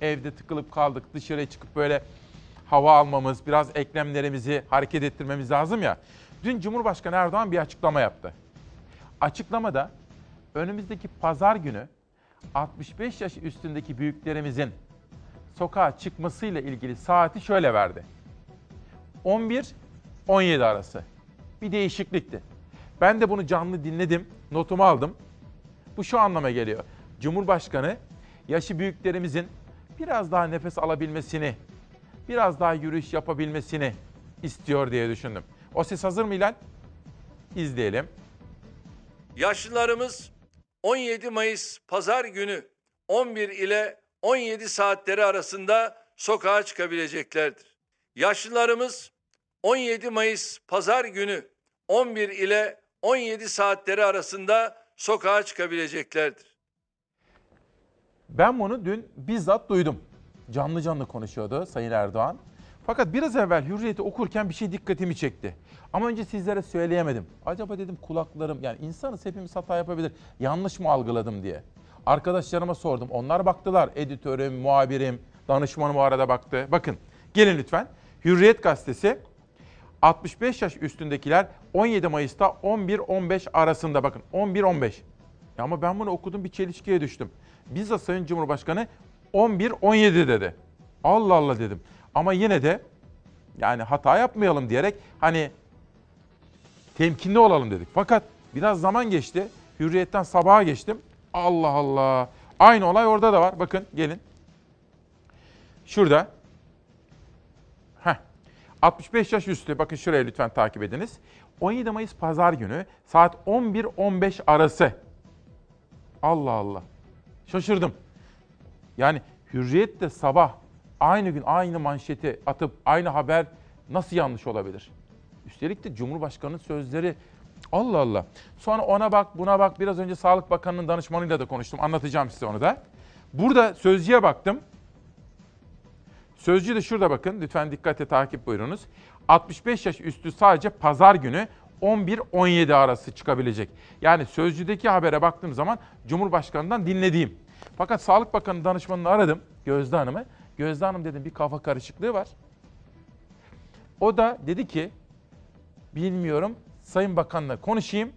Evde tıkılıp kaldık. Dışarıya çıkıp böyle hava almamız, biraz eklemlerimizi hareket ettirmemiz lazım ya. Dün Cumhurbaşkanı Erdoğan bir açıklama yaptı. Açıklamada önümüzdeki pazar günü 65 yaş üstündeki büyüklerimizin sokağa çıkmasıyla ilgili saati şöyle verdi. 11-17 arası. Bir değişiklikti. Ben de bunu canlı dinledim, notumu aldım. Bu şu anlama geliyor. Cumhurbaşkanı yaşı büyüklerimizin biraz daha nefes alabilmesini, biraz daha yürüyüş yapabilmesini istiyor diye düşündüm. O ses hazır mı İlhan? İzleyelim.
Yaşlılarımız 17 Mayıs pazar günü 11 ile 17 saatleri arasında sokağa çıkabileceklerdir. Yaşlılarımız 17 Mayıs pazar günü 11 ile 17 saatleri arasında sokağa çıkabileceklerdir.
Ben bunu dün bizzat duydum. Canlı canlı konuşuyordu Sayın Erdoğan. Fakat biraz evvel Hürriyet'i okurken bir şey dikkatimi çekti. Ama önce sizlere söyleyemedim. Acaba dedim kulaklarım, yani insanız hepimiz hata yapabilir. Yanlış mı algıladım diye. Arkadaşlarıma sordum. Onlar baktılar. Editörüm, muhabirim, danışmanım o arada baktı. Bakın gelin lütfen. Hürriyet gazetesi 65 yaş üstündekiler 17 Mayıs'ta 11-15 arasında bakın 11-15. Ya ama ben bunu okudum bir çelişkiye düştüm. Bizzat Sayın Cumhurbaşkanı 11-17 dedi. Allah Allah dedim. Ama yine de yani hata yapmayalım diyerek hani temkinli olalım dedik. Fakat biraz zaman geçti. Hürriyetten sabaha geçtim. Allah Allah. Aynı olay orada da var. Bakın gelin. Şurada. Heh. 65 yaş üstü. Bakın şuraya lütfen takip ediniz. 17 Mayıs pazar günü saat 11-15 arası. Allah Allah. Şaşırdım. Yani Hürriyet de sabah aynı gün aynı manşeti atıp aynı haber nasıl yanlış olabilir? Üstelik de Cumhurbaşkanı'nın sözleri Allah Allah. Sonra ona bak buna bak biraz önce Sağlık Bakanı'nın danışmanıyla da konuştum. Anlatacağım size onu da. Burada sözcüye baktım. Sözcü de şurada bakın. Lütfen dikkatle takip buyurunuz. 65 yaş üstü sadece pazar günü 11-17 arası çıkabilecek. Yani sözcüdeki habere baktığım zaman Cumhurbaşkanı'ndan dinlediğim. Fakat Sağlık Bakanı danışmanını aradım Gözde Hanım'ı. Gözde Hanım dedim bir kafa karışıklığı var. O da dedi ki bilmiyorum Sayın Bakan'la konuşayım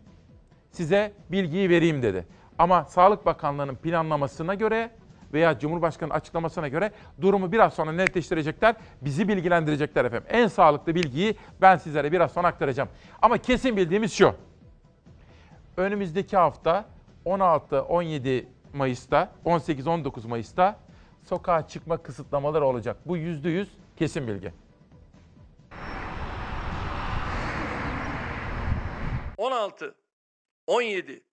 size bilgiyi vereyim dedi. Ama Sağlık Bakanlığı'nın planlamasına göre veya Cumhurbaşkanı açıklamasına göre durumu biraz sonra netleştirecekler. Bizi bilgilendirecekler efendim. En sağlıklı bilgiyi ben sizlere biraz sonra aktaracağım. Ama kesin bildiğimiz şu. Önümüzdeki hafta 16-17 Mayıs'ta, 18-19 Mayıs'ta sokağa çıkma kısıtlamaları olacak. Bu yüzde yüz kesin bilgi.
16, 17,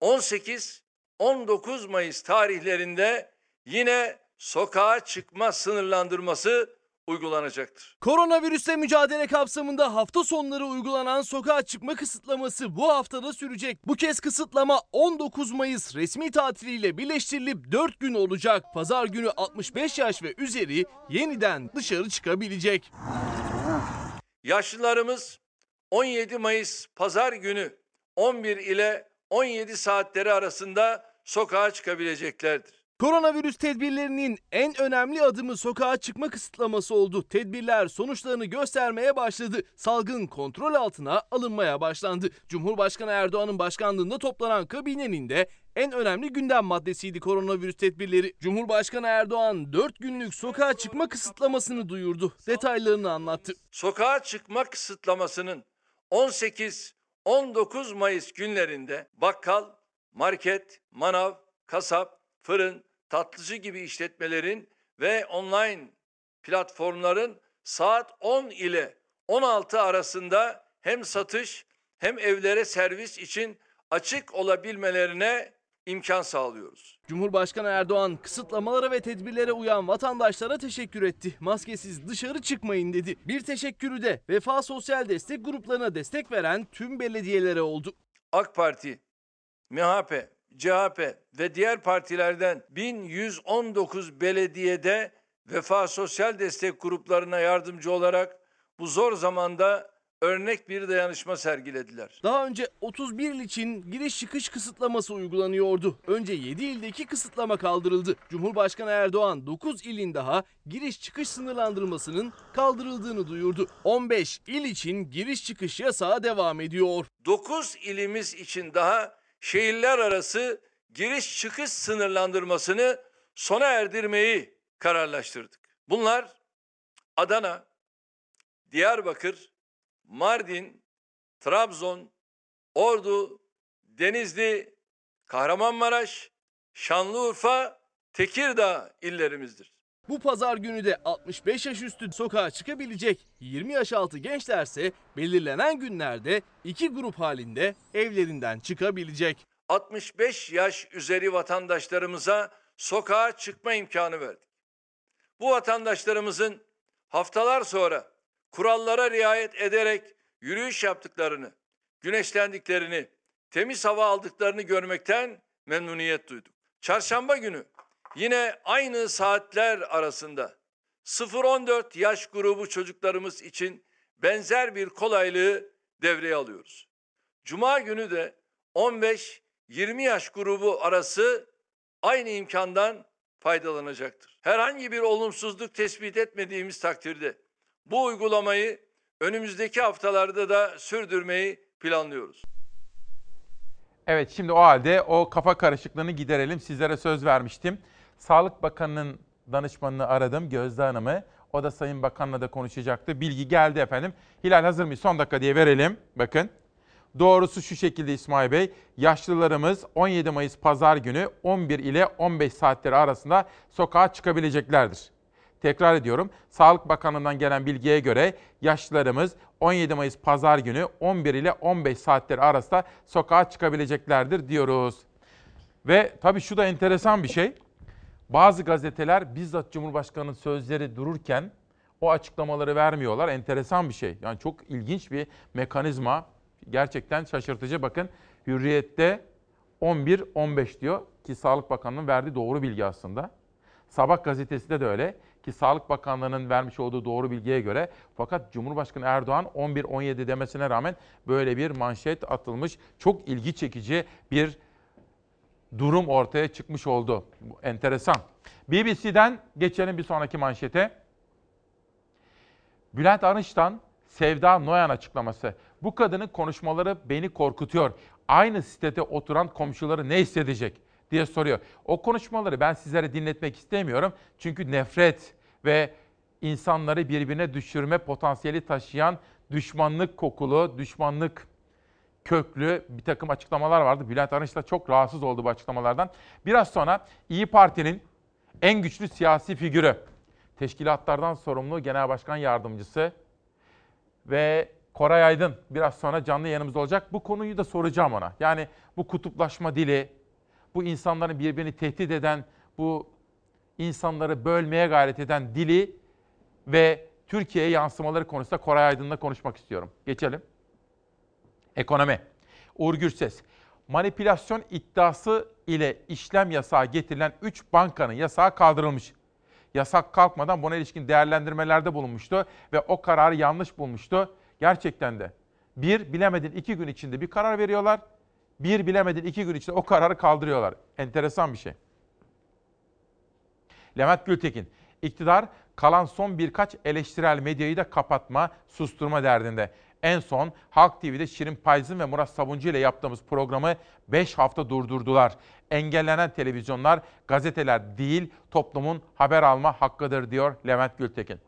18, 19 Mayıs tarihlerinde yine sokağa çıkma sınırlandırması uygulanacaktır.
Koronavirüsle mücadele kapsamında hafta sonları uygulanan sokağa çıkma kısıtlaması bu haftada sürecek. Bu kez kısıtlama 19 Mayıs resmi tatiliyle birleştirilip 4 gün olacak. Pazar günü 65 yaş ve üzeri yeniden dışarı çıkabilecek.
Yaşlılarımız 17 Mayıs pazar günü 11 ile 17 saatleri arasında sokağa çıkabileceklerdir.
Koronavirüs tedbirlerinin en önemli adımı sokağa çıkma kısıtlaması oldu. Tedbirler sonuçlarını göstermeye başladı. Salgın kontrol altına alınmaya başlandı. Cumhurbaşkanı Erdoğan'ın başkanlığında toplanan kabinenin de en önemli gündem maddesiydi koronavirüs tedbirleri. Cumhurbaşkanı Erdoğan 4 günlük sokağa çıkma kısıtlamasını duyurdu. Detaylarını anlattı.
Sokağa çıkma kısıtlamasının 18-19 Mayıs günlerinde bakkal, market, manav, kasap, fırın, tatlıcı gibi işletmelerin ve online platformların saat 10 ile 16 arasında hem satış hem evlere servis için açık olabilmelerine imkan sağlıyoruz.
Cumhurbaşkanı Erdoğan kısıtlamalara ve tedbirlere uyan vatandaşlara teşekkür etti. Maskesiz dışarı çıkmayın dedi. Bir teşekkürü de Vefa Sosyal Destek gruplarına destek veren tüm belediyelere oldu.
AK Parti, MHP, CHP ve diğer partilerden 1119 belediyede Vefa Sosyal Destek gruplarına yardımcı olarak bu zor zamanda örnek bir dayanışma sergilediler.
Daha önce 31 il için giriş çıkış kısıtlaması uygulanıyordu. Önce 7 ildeki kısıtlama kaldırıldı. Cumhurbaşkanı Erdoğan 9 ilin daha giriş çıkış sınırlandırmasının kaldırıldığını duyurdu. 15 il için giriş çıkış yasağı devam ediyor.
9 ilimiz için daha şehirler arası giriş çıkış sınırlandırmasını sona erdirmeyi kararlaştırdık. Bunlar Adana, Diyarbakır, Mardin, Trabzon, Ordu, Denizli, Kahramanmaraş, Şanlıurfa, Tekirdağ illerimizdir.
Bu pazar günü de 65 yaş üstü sokağa çıkabilecek 20 yaş altı gençlerse belirlenen günlerde iki grup halinde evlerinden çıkabilecek.
65 yaş üzeri vatandaşlarımıza sokağa çıkma imkanı verdik. Bu vatandaşlarımızın haftalar sonra kurallara riayet ederek yürüyüş yaptıklarını, güneşlendiklerini, temiz hava aldıklarını görmekten memnuniyet duyduk. Çarşamba günü yine aynı saatler arasında 0-14 yaş grubu çocuklarımız için benzer bir kolaylığı devreye alıyoruz. Cuma günü de 15-20 yaş grubu arası aynı imkandan faydalanacaktır. Herhangi bir olumsuzluk tespit etmediğimiz takdirde bu uygulamayı önümüzdeki haftalarda da sürdürmeyi planlıyoruz.
Evet şimdi o halde o kafa karışıklığını giderelim. Sizlere söz vermiştim. Sağlık Bakanı'nın danışmanını aradım Gözde Hanım'ı. O da Sayın Bakan'la da konuşacaktı. Bilgi geldi efendim. Hilal hazır mıyız? Son dakika diye verelim. Bakın. Doğrusu şu şekilde İsmail Bey. Yaşlılarımız 17 Mayıs pazar günü 11 ile 15 saatleri arasında sokağa çıkabileceklerdir. Tekrar ediyorum. Sağlık Bakanlığı'ndan gelen bilgiye göre yaşlılarımız 17 Mayıs pazar günü 11 ile 15 saatleri arasında sokağa çıkabileceklerdir diyoruz. Ve tabii şu da enteresan bir şey. Bazı gazeteler bizzat Cumhurbaşkanı'nın sözleri dururken o açıklamaları vermiyorlar. Enteresan bir şey. Yani çok ilginç bir mekanizma. Gerçekten şaşırtıcı. Bakın Hürriyet'te 11-15 diyor ki Sağlık Bakanlığı'nın verdiği doğru bilgi aslında. Sabah gazetesinde de öyle ki Sağlık Bakanlığı'nın vermiş olduğu doğru bilgiye göre fakat Cumhurbaşkanı Erdoğan 11-17 demesine rağmen böyle bir manşet atılmış. Çok ilgi çekici bir durum ortaya çıkmış oldu. Bu enteresan. BBC'den geçelim bir sonraki manşete. Bülent Arınç'tan Sevda Noyan açıklaması. Bu kadının konuşmaları beni korkutuyor. Aynı sitede oturan komşuları ne hissedecek diye soruyor. O konuşmaları ben sizlere dinletmek istemiyorum. Çünkü nefret ve insanları birbirine düşürme potansiyeli taşıyan düşmanlık kokulu, düşmanlık köklü bir takım açıklamalar vardı. Bülent Arınç da çok rahatsız oldu bu açıklamalardan. Biraz sonra İyi Parti'nin en güçlü siyasi figürü, teşkilatlardan sorumlu Genel Başkan Yardımcısı ve Koray Aydın biraz sonra canlı yanımızda olacak. Bu konuyu da soracağım ona. Yani bu kutuplaşma dili, bu insanların birbirini tehdit eden, bu insanları bölmeye gayret eden dili ve Türkiye'ye yansımaları konusunda Koray Aydın'la konuşmak istiyorum. Geçelim. Ekonomi. Uğur Gürses. Manipülasyon iddiası ile işlem yasağı getirilen 3 bankanın yasağı kaldırılmış. yasak kalkmadan buna ilişkin değerlendirmelerde bulunmuştu ve o kararı yanlış bulmuştu. Gerçekten de bir bilemedin iki gün içinde bir karar veriyorlar. Bir bilemedin iki gün içinde o kararı kaldırıyorlar. Enteresan bir şey. Levent Gültekin, iktidar kalan son birkaç eleştirel medyayı da kapatma, susturma derdinde. En son Halk TV'de Şirin Payzın ve Murat Sabuncu ile yaptığımız programı 5 hafta durdurdular. Engellenen televizyonlar, gazeteler değil, toplumun haber alma hakkıdır diyor Levent Gültekin.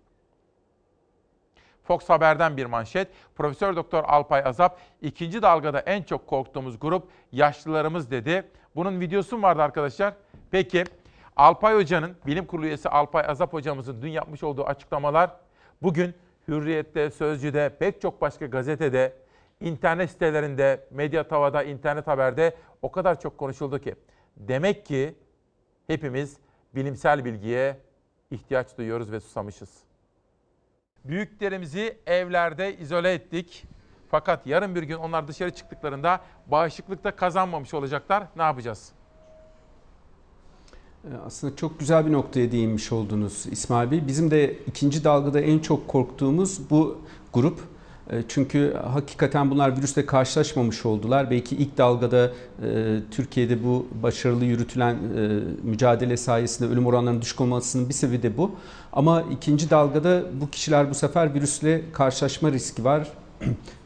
Fox Haber'den bir manşet. Profesör Doktor Alpay Azap ikinci dalgada en çok korktuğumuz grup yaşlılarımız dedi. Bunun videosu mu vardı arkadaşlar? Peki Alpay Hoca'nın, bilim kurulu üyesi Alpay Azap hocamızın dün yapmış olduğu açıklamalar bugün Hürriyet'te, Sözcü'de, pek çok başka gazetede, internet sitelerinde, Medya Tava'da, internet haberde o kadar çok konuşuldu ki. Demek ki hepimiz bilimsel bilgiye ihtiyaç duyuyoruz ve susamışız. Büyüklerimizi evlerde izole ettik. Fakat yarın bir gün onlar dışarı çıktıklarında bağışıklıkta kazanmamış olacaklar. Ne yapacağız?
Ee, aslında çok güzel bir noktaya değinmiş oldunuz İsmail Bey. Bizim de ikinci dalgada en çok korktuğumuz bu grup. Ee, çünkü hakikaten bunlar virüsle karşılaşmamış oldular. Belki ilk dalgada e, Türkiye'de bu başarılı yürütülen e, mücadele sayesinde ölüm oranlarının düşük olmasının bir sebebi de bu. Ama ikinci dalgada bu kişiler bu sefer virüsle karşılaşma riski var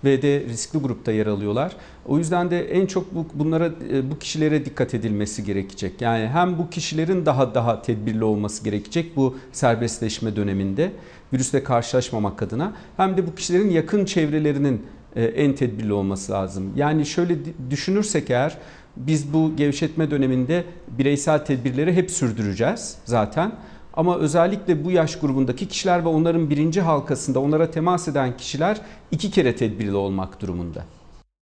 ve de riskli grupta yer alıyorlar. O yüzden de en çok bu, bunlara e, bu kişilere dikkat edilmesi gerekecek. Yani hem bu kişilerin daha daha tedbirli olması gerekecek bu serbestleşme döneminde virüsle karşılaşmamak adına hem de bu kişilerin yakın çevrelerinin e, en tedbirli olması lazım. Yani şöyle düşünürsek eğer biz bu gevşetme döneminde bireysel tedbirleri hep sürdüreceğiz zaten. Ama özellikle bu yaş grubundaki kişiler ve onların birinci halkasında onlara temas eden kişiler iki kere tedbirli olmak durumunda.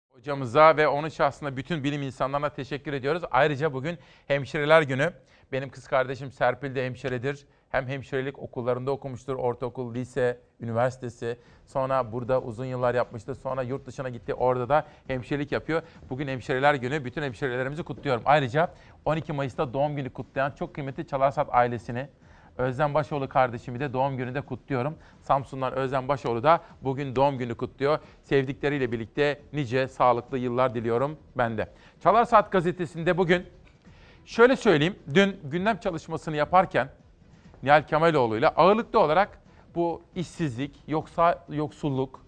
Hocamıza ve onun şahsında bütün bilim insanlarına teşekkür ediyoruz. Ayrıca bugün Hemşireler Günü. Benim kız kardeşim Serpil de hemşiredir. Hem hemşirelik okullarında okumuştur, ortaokul, lise, üniversitesi. Sonra burada uzun yıllar yapmıştı. Sonra yurt dışına gitti, orada da hemşirelik yapıyor. Bugün Hemşireler Günü. Bütün hemşirelerimizi kutluyorum. Ayrıca 12 Mayıs'ta doğum günü kutlayan çok kıymetli Çalarsat ailesini, Özlem Başoğlu kardeşimi de doğum gününde kutluyorum. Samsun'dan Özlem Başoğlu da bugün doğum günü kutluyor. Sevdikleriyle birlikte nice sağlıklı yıllar diliyorum ben de. Çalar Saat gazetesinde bugün şöyle söyleyeyim. Dün gündem çalışmasını yaparken Nihal Kemaloğlu ile ağırlıklı olarak bu işsizlik, yoksa yoksulluk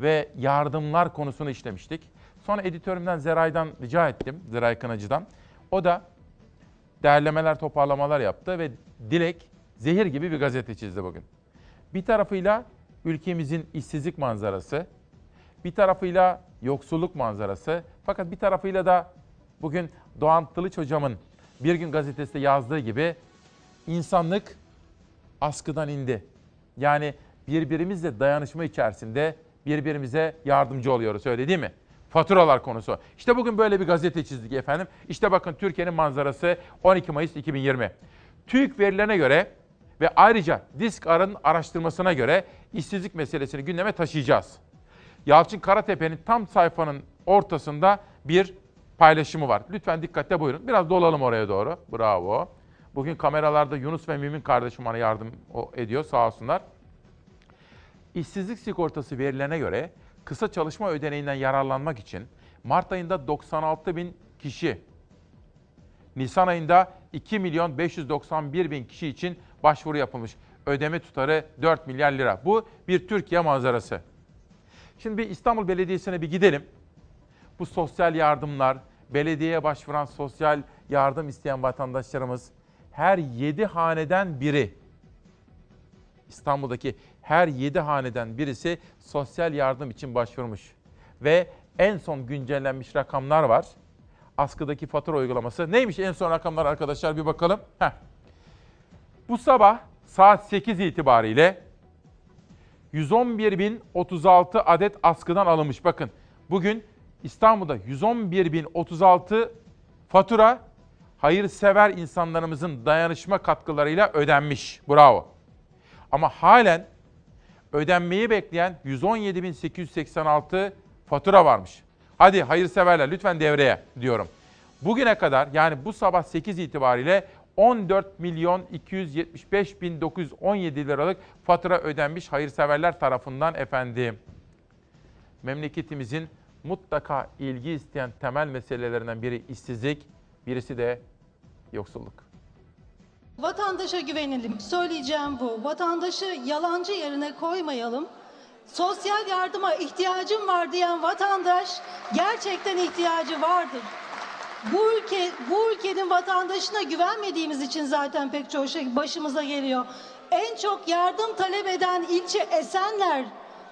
ve yardımlar konusunu işlemiştik. Sonra editörümden Zeray'dan rica ettim, Zeray Kınacı'dan. O da değerlemeler, toparlamalar yaptı ve Dilek zehir gibi bir gazete çizdi bugün. Bir tarafıyla ülkemizin işsizlik manzarası, bir tarafıyla yoksulluk manzarası, fakat bir tarafıyla da bugün Doğan Tılıç hocamın bir gün gazetesinde yazdığı gibi insanlık askıdan indi. Yani birbirimizle dayanışma içerisinde birbirimize yardımcı oluyoruz öyle değil mi? Faturalar konusu. İşte bugün böyle bir gazete çizdik efendim. İşte bakın Türkiye'nin manzarası 12 Mayıs 2020. TÜİK verilerine göre ve ayrıca Disk Ara'nın araştırmasına göre işsizlik meselesini gündeme taşıyacağız. Yalçın Karatepe'nin tam sayfanın ortasında bir paylaşımı var. Lütfen dikkatle buyurun. Biraz dolalım oraya doğru. Bravo. Bugün kameralarda Yunus ve Mümin kardeşim bana yardım ediyor sağ olsunlar. İşsizlik sigortası verilerine göre kısa çalışma ödeneğinden yararlanmak için Mart ayında 96 bin kişi, Nisan ayında 2 milyon 591 bin kişi için başvuru yapılmış. Ödeme tutarı 4 milyar lira. Bu bir Türkiye manzarası. Şimdi bir İstanbul Belediyesi'ne bir gidelim. Bu sosyal yardımlar, belediyeye başvuran sosyal yardım isteyen vatandaşlarımız her 7 haneden biri İstanbul'daki her 7 haneden birisi sosyal yardım için başvurmuş. Ve en son güncellenmiş rakamlar var. Askıdaki fatura uygulaması. Neymiş en son rakamlar arkadaşlar bir bakalım. Heh. Bu sabah saat 8 itibariyle 111.036 adet askıdan alınmış. Bakın bugün İstanbul'da 111.036 fatura hayırsever insanlarımızın dayanışma katkılarıyla ödenmiş. Bravo. Ama halen ödenmeyi bekleyen 117.886 fatura varmış. Hadi hayırseverler lütfen devreye diyorum. Bugüne kadar yani bu sabah 8 itibariyle 14 milyon 275 bin 917 liralık fatura ödenmiş hayırseverler tarafından efendim. Memleketimizin mutlaka ilgi isteyen temel meselelerinden biri işsizlik, birisi de yoksulluk.
Vatandaşa güvenelim. Söyleyeceğim bu. Vatandaşı yalancı yerine koymayalım. Sosyal yardıma ihtiyacım var diyen vatandaş gerçekten ihtiyacı vardır. Bu ülke bu ülkenin vatandaşına güvenmediğimiz için zaten pek çok şey başımıza geliyor. En çok yardım talep eden ilçe Esenler.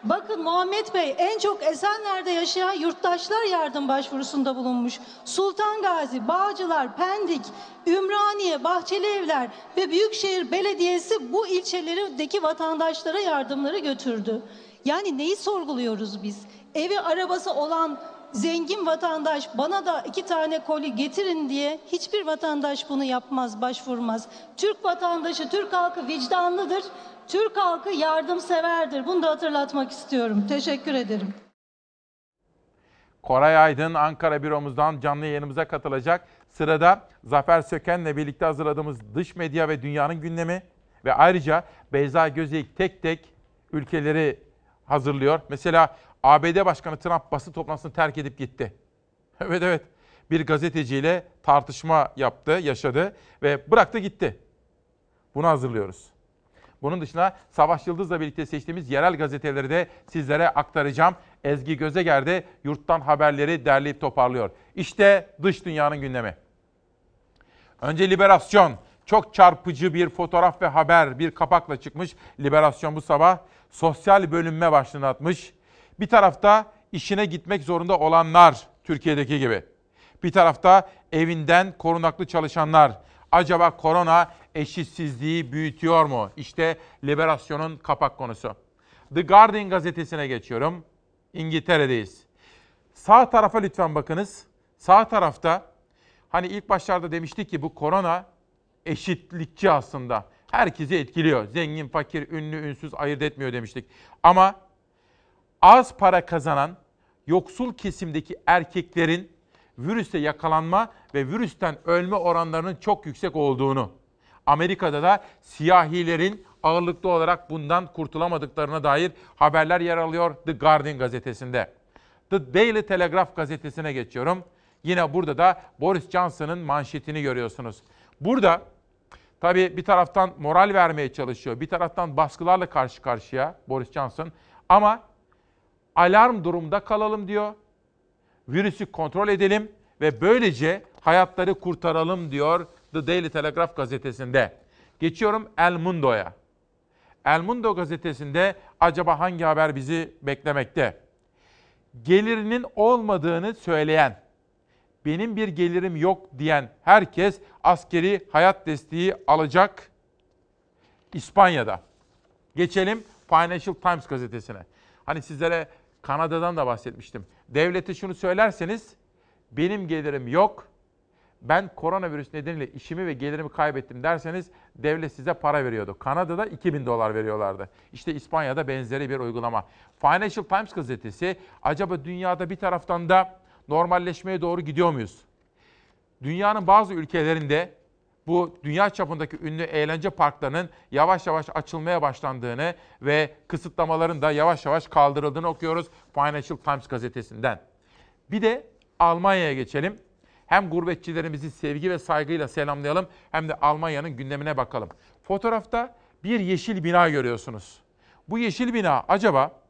Bakın Muhammed Bey en çok Esenler'de yaşayan yurttaşlar yardım başvurusunda bulunmuş. Sultan Gazi, Bağcılar, Pendik, Ümraniye, Bahçeli Evler ve Büyükşehir Belediyesi bu ilçelerdeki vatandaşlara yardımları götürdü. Yani neyi sorguluyoruz biz? Evi arabası olan zengin vatandaş bana da iki tane koli getirin diye hiçbir vatandaş bunu yapmaz, başvurmaz. Türk vatandaşı, Türk halkı vicdanlıdır. Türk halkı yardımseverdir. Bunu da hatırlatmak istiyorum. Teşekkür ederim.
Koray Aydın Ankara büromuzdan canlı yayınımıza katılacak. Sırada Zafer Söken'le birlikte hazırladığımız dış medya ve dünyanın gündemi ve ayrıca Beyza Gözeyik tek tek ülkeleri hazırlıyor. Mesela ABD Başkanı Trump basın toplantısını terk edip gitti. [LAUGHS] Evet evet bir gazeteciyle tartışma yaptı, yaşadı ve bıraktı gitti. Bunu hazırlıyoruz. Bunun dışında Savaş Yıldız'la birlikte seçtiğimiz yerel gazeteleri de sizlere aktaracağım. Ezgi Gözeger de yurttan haberleri derleyip toparlıyor. İşte dış dünyanın gündemi. Önce Liberasyon. Çok çarpıcı bir fotoğraf ve haber, bir kapakla çıkmış. Liberasyon bu sabah sosyal bölünme başlığını atmış. Bir tarafta işine gitmek zorunda olanlar, Türkiye'deki gibi. Bir tarafta evinden korunaklı çalışanlar. Acaba korona eşitsizliği büyütüyor mu? İşte Liberasyon'un kapak konusu. The Guardian gazetesine geçiyorum. İngiltere'deyiz. Sağ tarafa lütfen bakınız. Sağ tarafta hani ilk başlarda demiştik ki bu korona eşitlikçi aslında. Herkesi etkiliyor. Zengin, fakir, ünlü, ünsüz ayırt etmiyor demiştik. Ama az para kazanan yoksul kesimdeki erkeklerin virüse yakalanma ve virüsten ölme oranlarının çok yüksek olduğunu, Amerika'da da siyahilerin ağırlıklı olarak bundan kurtulamadıklarına dair haberler yer alıyor The Guardian gazetesinde. The Daily Telegraph gazetesine geçiyorum. Yine burada da Boris Johnson'ın manşetini görüyorsunuz. Burada tabii bir taraftan moral vermeye çalışıyor, bir taraftan baskılarla karşı karşıya Boris Johnson. Ama alarm durumda kalalım diyor. Virüsü kontrol edelim ve böylece hayatları kurtaralım diyor The Daily Telegraph gazetesinde. Geçiyorum El Mundo'ya. El Mundo gazetesinde acaba hangi haber bizi beklemekte? Gelirinin olmadığını söyleyen, benim bir gelirim yok diyen herkes askeri hayat desteği alacak İspanya'da. Geçelim Financial Times gazetesine. Hani sizlere Kanada'dan da bahsetmiştim. Devlete şunu söylerseniz benim gelirim yok. Ben koronavirüs nedeniyle işimi ve gelirimi kaybettim derseniz devlet size para veriyordu. Kanada'da 2000 dolar veriyorlardı. İşte İspanya'da benzeri bir uygulama. Financial Times gazetesi acaba dünyada bir taraftan da normalleşmeye doğru gidiyor muyuz? Dünyanın bazı ülkelerinde bu dünya çapındaki ünlü eğlence parklarının yavaş yavaş açılmaya başlandığını ve kısıtlamaların da yavaş yavaş kaldırıldığını okuyoruz Financial Times gazetesinden. Bir de Almanya'ya geçelim. Hem gurbetçilerimizi sevgi ve saygıyla selamlayalım hem de Almanya'nın gündemine bakalım. Fotoğrafta bir yeşil bina görüyorsunuz. Bu yeşil bina acaba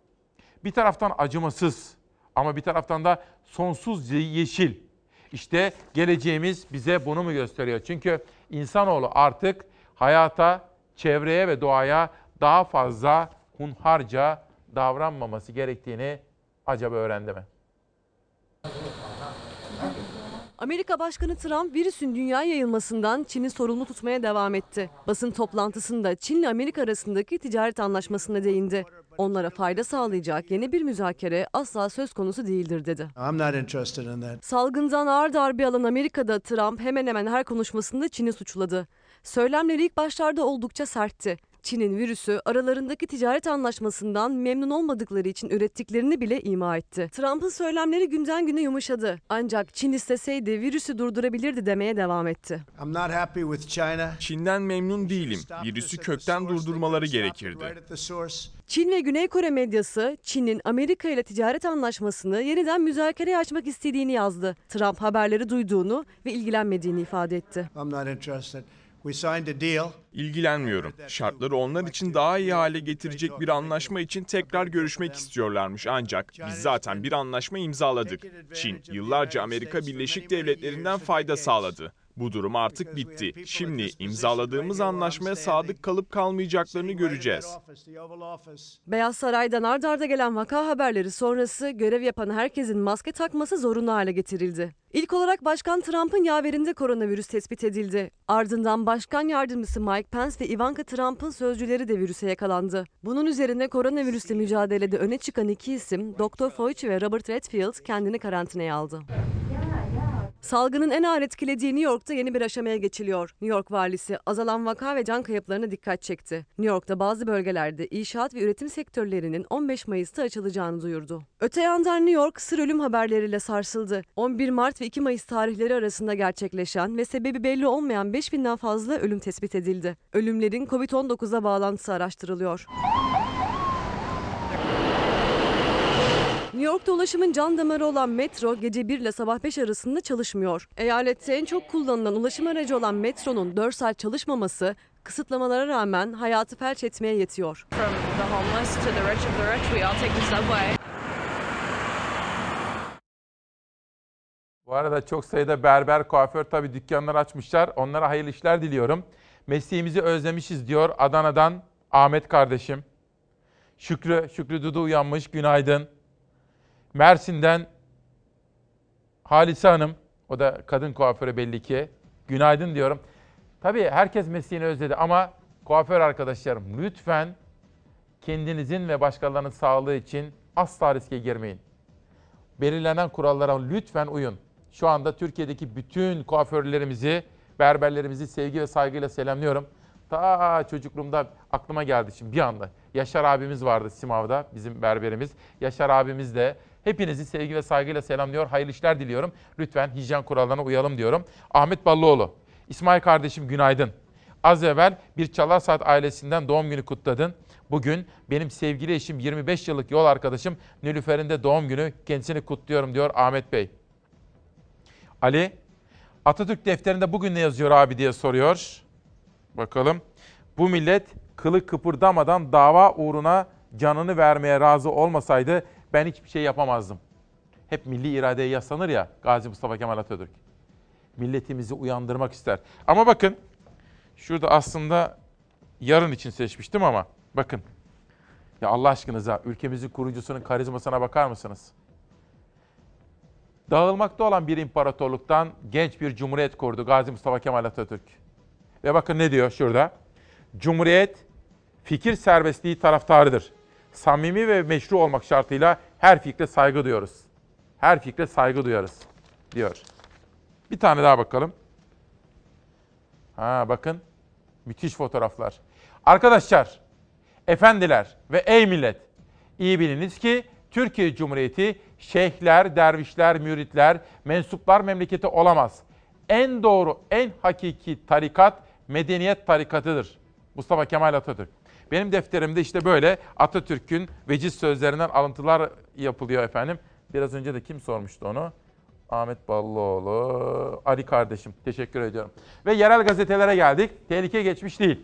bir taraftan acımasız ama bir taraftan da sonsuz yeşil. İşte geleceğimiz bize bunu mu gösteriyor? Çünkü insanoğlu artık hayata, çevreye ve doğaya daha fazla hunharca davranmaması gerektiğini acaba öğrendi mi?
Amerika Başkanı Trump virüsün dünya yayılmasından Çin'i sorumlu tutmaya devam etti. Basın toplantısında Çin ile Amerika arasındaki ticaret anlaşmasına değindi. Onlara fayda sağlayacak yeni bir müzakere asla söz konusu değildir dedi.
I'm not interested in that.
Salgından ağır darbe alan Amerika'da Trump hemen hemen her konuşmasında Çin'i suçladı. Söylemleri ilk başlarda oldukça sertti
Çin'in virüsü aralarındaki ticaret anlaşmasından memnun olmadıkları için ürettiklerini bile ima etti. Trump'ın söylemleri günden güne yumuşadı. Ancak Çin isteseydi virüsü durdurabilirdi demeye devam etti.
I'm not happy with China.
Çin'den memnun değilim. Virüsü kökten durdurmaları gerekirdi.
Çin ve Güney Kore medyası Çin'in Amerika ile ticaret anlaşmasını yeniden müzakereye açmak istediğini yazdı. Trump haberleri duyduğunu ve ilgilenmediğini ifade etti.
İlgilenmiyorum. Şartları onlar için daha iyi hale getirecek bir anlaşma için tekrar görüşmek istiyorlarmış ancak biz zaten bir anlaşma imzaladık. Çin yıllarca Amerika Birleşik Devletleri'nden fayda sağladı. Bu durum artık bitti. Şimdi imzaladığımız anlaşmaya sadık kalıp kalmayacaklarını göreceğiz.
Beyaz Saray'dan ard arda gelen vaka haberleri sonrası görev yapan herkesin maske takması zorunlu hale getirildi. İlk olarak Başkan Trump'ın yaverinde koronavirüs tespit edildi. Ardından Başkan Yardımcısı Mike Pence ve Ivanka Trump'ın sözcüleri de virüse yakalandı. Bunun üzerine koronavirüsle mücadelede öne çıkan iki isim Dr. Fauci ve Robert Redfield kendini karantinaya aldı. Salgının en ağır etkilediği New York'ta yeni bir aşamaya geçiliyor. New York valisi azalan vaka ve can kayıplarına dikkat çekti. New York'ta bazı bölgelerde inşaat ve üretim sektörlerinin 15 Mayıs'ta açılacağını duyurdu. Öte yandan New York sır ölüm haberleriyle sarsıldı. 11 Mart ve 2 Mayıs tarihleri arasında gerçekleşen ve sebebi belli olmayan 5000'den fazla ölüm tespit edildi. Ölümlerin COVID-19'a bağlantısı araştırılıyor. New York'ta ulaşımın can damarı olan metro gece 1 ile sabah 5 arasında çalışmıyor. Eyalette en çok kullanılan ulaşım aracı olan metronun 4 saat çalışmaması kısıtlamalara rağmen hayatı felç etmeye yetiyor.
From the homeless to the rich of the rich, we all take the subway.
Bu arada çok sayıda berber, kuaför tabii dükkanlar açmışlar. Onlara hayırlı işler diliyorum. Mesleğimizi özlemişiz diyor Adana'dan Ahmet kardeşim. Şükrü, Şükrü Dudu uyanmış. Günaydın. Mersin'den Halise Hanım, o da kadın kuaförü belli ki. Günaydın diyorum. Tabii herkes mesleğini özledi ama kuaför arkadaşlarım lütfen kendinizin ve başkalarının sağlığı için asla riske girmeyin. Belirlenen kurallara lütfen uyun. Şu anda Türkiye'deki bütün kuaförlerimizi, berberlerimizi sevgi ve saygıyla selamlıyorum. Ta çocukluğumda aklıma geldi şimdi bir anda. Yaşar abimiz vardı Simav'da, bizim berberimiz. Yaşar abimiz de hepinizi sevgi ve saygıyla selamlıyor. Hayırlı işler diliyorum. Lütfen hijyen kurallarına uyalım diyorum. Ahmet Ballıoğlu, İsmail kardeşim günaydın. Az evvel bir Çalar Saat ailesinden doğum günü kutladın. Bugün benim sevgili eşim 25 yıllık yol arkadaşım Nilüfer'in de doğum günü. Kendisini kutluyorum diyor Ahmet Bey. Ali, Atatürk defterinde bugün ne yazıyor abi diye soruyor. Bakalım. Bu millet kılı kıpırdamadan dava uğruna canını vermeye razı olmasaydı ben hiçbir şey yapamazdım. Hep milli iradeye yaslanır ya Gazi Mustafa Kemal Atatürk. Milletimizi uyandırmak ister. Ama bakın şurada aslında yarın için seçmiştim ama bakın. Ya Allah aşkınıza ülkemizin kurucusunun karizmasına bakar mısınız? Dağılmakta olan bir imparatorluktan genç bir cumhuriyet kurdu Gazi Mustafa Kemal Atatürk. Ve bakın ne diyor şurada. Cumhuriyet fikir serbestliği taraftarıdır. Samimi ve meşru olmak şartıyla her fikre saygı duyuyoruz. Her fikre saygı duyarız diyor. Bir tane daha bakalım. Ha bakın müthiş fotoğraflar. Arkadaşlar, efendiler ve ey millet iyi biliniz ki Türkiye Cumhuriyeti şeyhler, dervişler, müritler, mensuplar memleketi olamaz. En doğru, en hakiki tarikat medeniyet tarikatıdır. Mustafa Kemal Atatürk. Benim defterimde işte böyle Atatürk'ün veciz sözlerinden alıntılar yapılıyor efendim. Biraz önce de kim sormuştu onu? Ahmet Ballıoğlu, Ali kardeşim. Teşekkür ediyorum. Ve yerel gazetelere geldik. Tehlike geçmiş değil.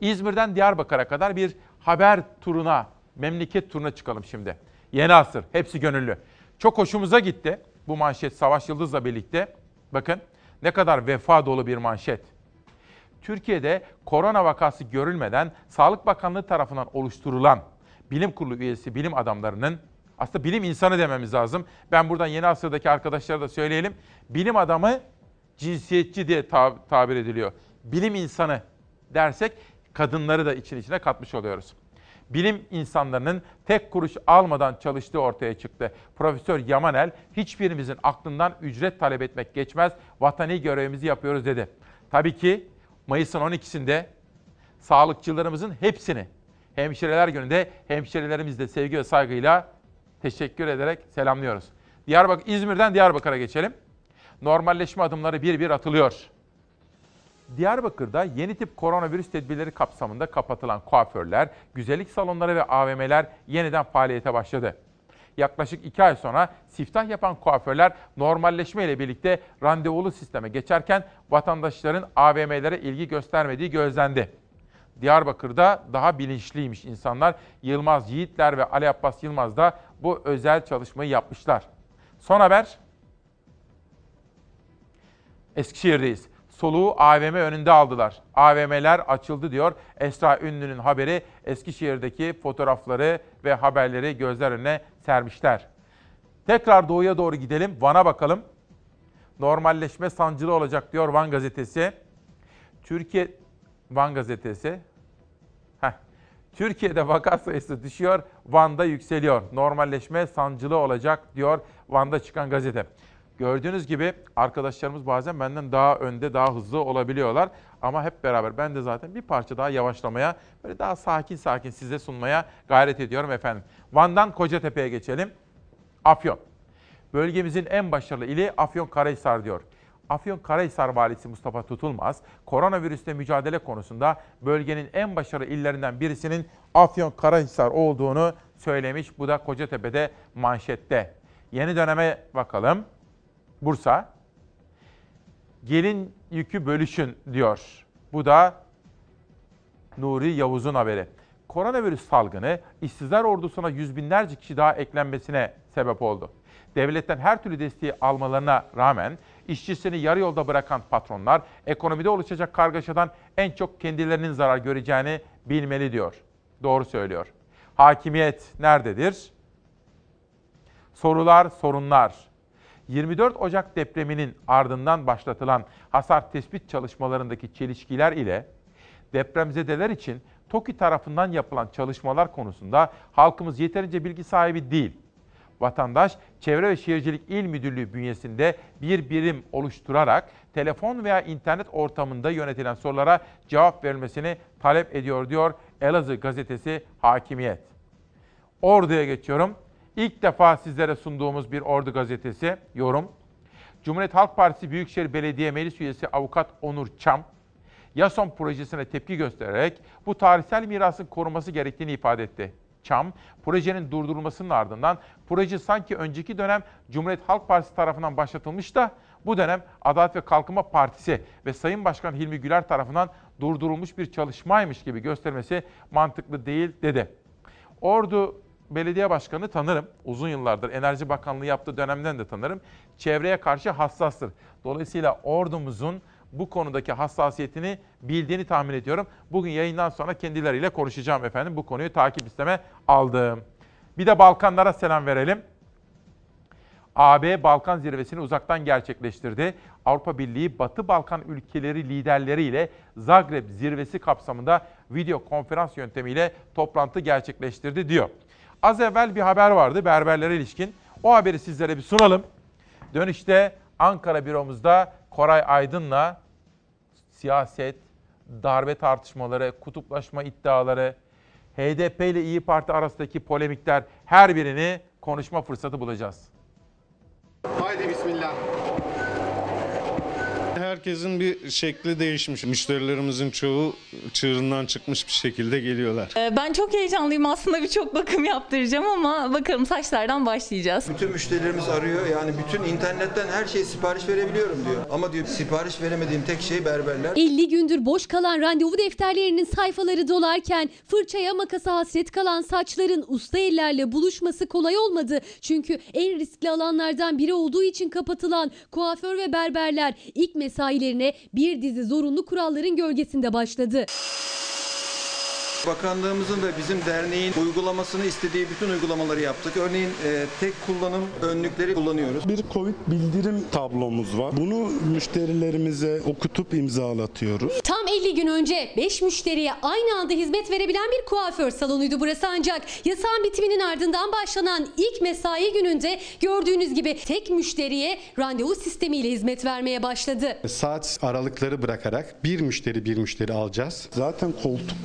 İzmir'den Diyarbakır'a kadar bir haber turuna, memleket turuna çıkalım şimdi. Yeni asır, hepsi gönüllü. Çok hoşumuza gitti bu manşet Savaş Yıldız'la birlikte. Bakın ne kadar vefa dolu bir manşet. Türkiye'de korona vakası görülmeden Sağlık Bakanlığı tarafından oluşturulan bilim kurulu üyesi bilim adamlarının aslında bilim insanı dememiz lazım. Ben buradan yeni asırdaki arkadaşlara da söyleyelim. Bilim adamı cinsiyetçi diye tab- tabir ediliyor. Bilim insanı dersek kadınları da için içine katmış oluyoruz. Bilim insanlarının tek kuruş almadan çalıştığı ortaya çıktı. Profesör Yamanel hiçbirimizin aklından ücret talep etmek geçmez, vatani görevimizi yapıyoruz dedi. Tabii ki Mayıs'ın 12'sinde sağlıkçılarımızın hepsini Hemşireler Günü'nde hemşirelerimizle sevgi ve saygıyla teşekkür ederek selamlıyoruz. Diyarbakır, İzmir'den Diyarbakır'a geçelim. Normalleşme adımları bir bir atılıyor. Diyarbakır'da yeni tip koronavirüs tedbirleri kapsamında kapatılan kuaförler, güzellik salonları ve AVM'ler yeniden faaliyete başladı. Yaklaşık iki ay sonra siftah yapan kuaförler normalleşme ile birlikte randevulu sisteme geçerken vatandaşların AVM'lere ilgi göstermediği gözlendi. Diyarbakır'da daha bilinçliymiş insanlar. Yılmaz Yiğitler ve Ali Abbas Yılmaz da bu özel çalışmayı yapmışlar. Son haber. Eskişehir'deyiz. Soluğu AVM önünde aldılar. AVM'ler açıldı diyor. Esra Ünlü'nün haberi Eskişehir'deki fotoğrafları ve haberleri gözler önüne sermişler. Tekrar doğuya doğru gidelim. Van'a bakalım. Normalleşme sancılı olacak diyor Van gazetesi. Türkiye Van gazetesi. Heh. Türkiye'de vaka sayısı düşüyor, Van'da yükseliyor. Normalleşme sancılı olacak diyor Van'da çıkan gazete. Gördüğünüz gibi arkadaşlarımız bazen benden daha önde, daha hızlı olabiliyorlar. Ama hep beraber ben de zaten bir parça daha yavaşlamaya, böyle daha sakin sakin size sunmaya gayret ediyorum efendim. Van'dan Kocatepe'ye geçelim. Afyon. Bölgemizin en başarılı ili Afyonkarahisar diyor. Afyonkarahisar valisi Mustafa Tutulmaz, koronavirüsle mücadele konusunda bölgenin en başarılı illerinden birisinin Afyonkarahisar olduğunu söylemiş. Bu da Kocatepe'de manşette. Yeni döneme bakalım. Bursa. Gelin yükü bölüşün diyor. Bu da Nuri Yavuz'un haberi. Koronavirüs salgını işsizler ordusuna yüz binlerce kişi daha eklenmesine sebep oldu. Devletten her türlü desteği almalarına rağmen işçisini yarı yolda bırakan patronlar ekonomide oluşacak kargaşadan en çok kendilerinin zarar göreceğini bilmeli diyor. Doğru söylüyor. Hakimiyet nerededir? Sorular, sorunlar. 24 Ocak depreminin ardından başlatılan hasar tespit çalışmalarındaki çelişkiler ile depremzedeler için TOKİ tarafından yapılan çalışmalar konusunda halkımız yeterince bilgi sahibi değil. Vatandaş, Çevre ve Şehircilik İl Müdürlüğü bünyesinde bir birim oluşturarak telefon veya internet ortamında yönetilen sorulara cevap verilmesini talep ediyor diyor Elazığ gazetesi Hakimiyet. Ordu'ya geçiyorum. İlk defa sizlere sunduğumuz bir Ordu gazetesi yorum. Cumhuriyet Halk Partisi Büyükşehir Belediye Meclis Üyesi Avukat Onur Çam, Yason projesine tepki göstererek bu tarihsel mirasın korunması gerektiğini ifade etti. Çam, projenin durdurulmasının ardından proje sanki önceki dönem Cumhuriyet Halk Partisi tarafından başlatılmış da bu dönem Adalet ve Kalkınma Partisi ve Sayın Başkan Hilmi Güler tarafından durdurulmuş bir çalışmaymış gibi göstermesi mantıklı değil dedi. Ordu Belediye Başkanı tanırım. Uzun yıllardır Enerji Bakanlığı yaptığı dönemden de tanırım. Çevreye karşı hassastır. Dolayısıyla ordumuzun bu konudaki hassasiyetini bildiğini tahmin ediyorum. Bugün yayından sonra kendileriyle konuşacağım efendim. Bu konuyu takip isteme aldım. Bir de Balkanlara selam verelim. AB Balkan zirvesini uzaktan gerçekleştirdi. Avrupa Birliği Batı Balkan ülkeleri liderleriyle Zagreb zirvesi kapsamında video konferans yöntemiyle toplantı gerçekleştirdi diyor. Az evvel bir haber vardı berberlere ilişkin. O haberi sizlere bir sunalım. Dönüşte Ankara büromuzda Koray Aydın'la siyaset, darbe tartışmaları, kutuplaşma iddiaları, HDP ile İyi Parti arasındaki polemikler her birini konuşma fırsatı bulacağız.
Haydi bismillah.
Herkesin bir şekli değişmiş. Müşterilerimizin çoğu çığırından çıkmış bir şekilde geliyorlar.
Ee, Ben çok heyecanlıyım aslında birçok bakım yaptıracağım ama bakalım saçlardan başlayacağız.
Bütün müşterilerimiz arıyor. Yani bütün internetten her şeyi sipariş verebiliyorum diyor. Ama diyor sipariş veremediğim tek şey berberler.
50 gündür boş kalan randevu defterlerinin sayfaları dolarken fırçaya makasa hasret kalan saçların usta ellerle buluşması kolay olmadı. Çünkü en riskli alanlardan biri olduğu için kapatılan kuaför ve berberler ilk mesailerine bir dizi zorunlu kuralların gölgesinde başladı.
Bakanlığımızın ve bizim derneğin uygulamasını istediği bütün uygulamaları yaptık. Örneğin e, tek kullanım önlükleri kullanıyoruz.
Bir Covid bildirim tablomuz var. Bunu müşterilerimize okutup imzalatıyoruz.
Tam 50 gün önce 5 müşteriye aynı anda hizmet verebilen bir kuaför salonuydu burası ancak yasağın bitiminin ardından başlanan ilk mesai gününde gördüğünüz gibi tek müşteriye randevu sistemiyle hizmet vermeye başladı.
Saat aralıkları bırakarak bir müşteri bir müşteri alacağız.
Zaten koltuk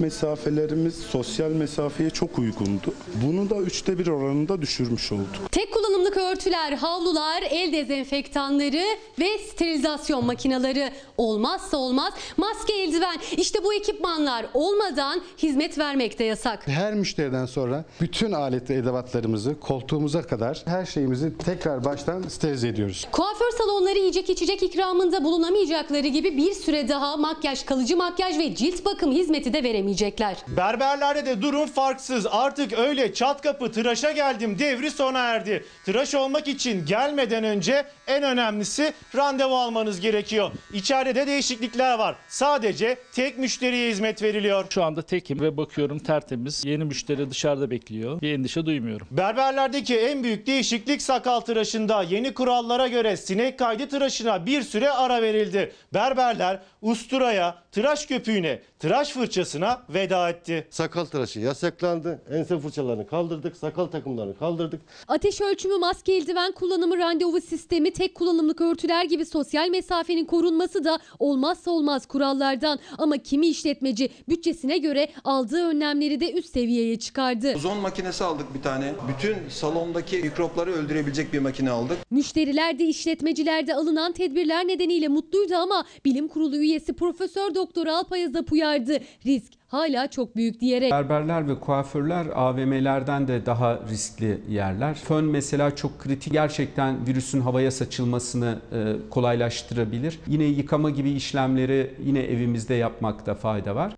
mesafelerimiz sosyal mesafeye çok uygundu. Bunu da üçte bir oranında düşürmüş olduk.
Tek kullanımlık örtüler, havlular, el dezenfektanları ve sterilizasyon makineleri olmazsa olmaz maske eldiven. İşte bu ekipmanlar olmadan hizmet vermek de yasak.
Her müşteriden sonra bütün alet ve edevatlarımızı koltuğumuza kadar her şeyimizi tekrar baştan sterilize ediyoruz.
Kuaför salonları yiyecek içecek ikramında bulunamayacakları gibi bir süre daha makyaj, kalıcı makyaj ve cilt bakım hizmeti de veremeyecekler.
Berberlerde de durum farksız. Artık öyle çat kapı tıraşa geldim devri sona erdi. Tıraş olmak için gelmeden önce en önemlisi randevu almanız gerekiyor. İçeride de değişiklikler var. Sadece tek müşteriye hizmet veriliyor.
Şu anda tekim ve bakıyorum tertemiz. Yeni müşteri dışarıda bekliyor. Bir endişe duymuyorum.
Berberlerdeki en büyük değişiklik sakal tıraşında. Yeni kurallara göre sinek kaydı tıraşına bir süre ara verildi. Berberler usturaya, tıraş köpüğüne, tıraş fırçasına veda etti.
Sakal tıraşı yasaklandı. Ense fırçalarını kaldırdık. Sakal takımlarını kaldırdık.
Ateş ölçümü, maske, eldiven kullanımı, randevu sistemi, tek kullanımlık örtüler gibi sosyal mesafenin korunması da olmazsa olmaz kurallardan. Ama kimi işletmeci bütçesine göre aldığı önlemleri de üst seviyeye çıkardı.
Ozon makinesi aldık bir tane. Bütün salondaki mikropları öldürebilecek bir makine aldık.
Müşteriler de işletmeciler de alınan tedbirler nedeniyle mutluydu ama bilim kurulu üyesi Profesör Doktor Alpay Azap uyardı. Risk hala çok büyük diyerek.
Berberler ve kuaförler AVM'lerden de daha riskli yerler. Fön mesela çok kritik. Gerçekten virüsün havaya saçılmasını e, kolaylaştırabilir. Yine yıkama gibi işlemleri yine evimizde yapmakta fayda var.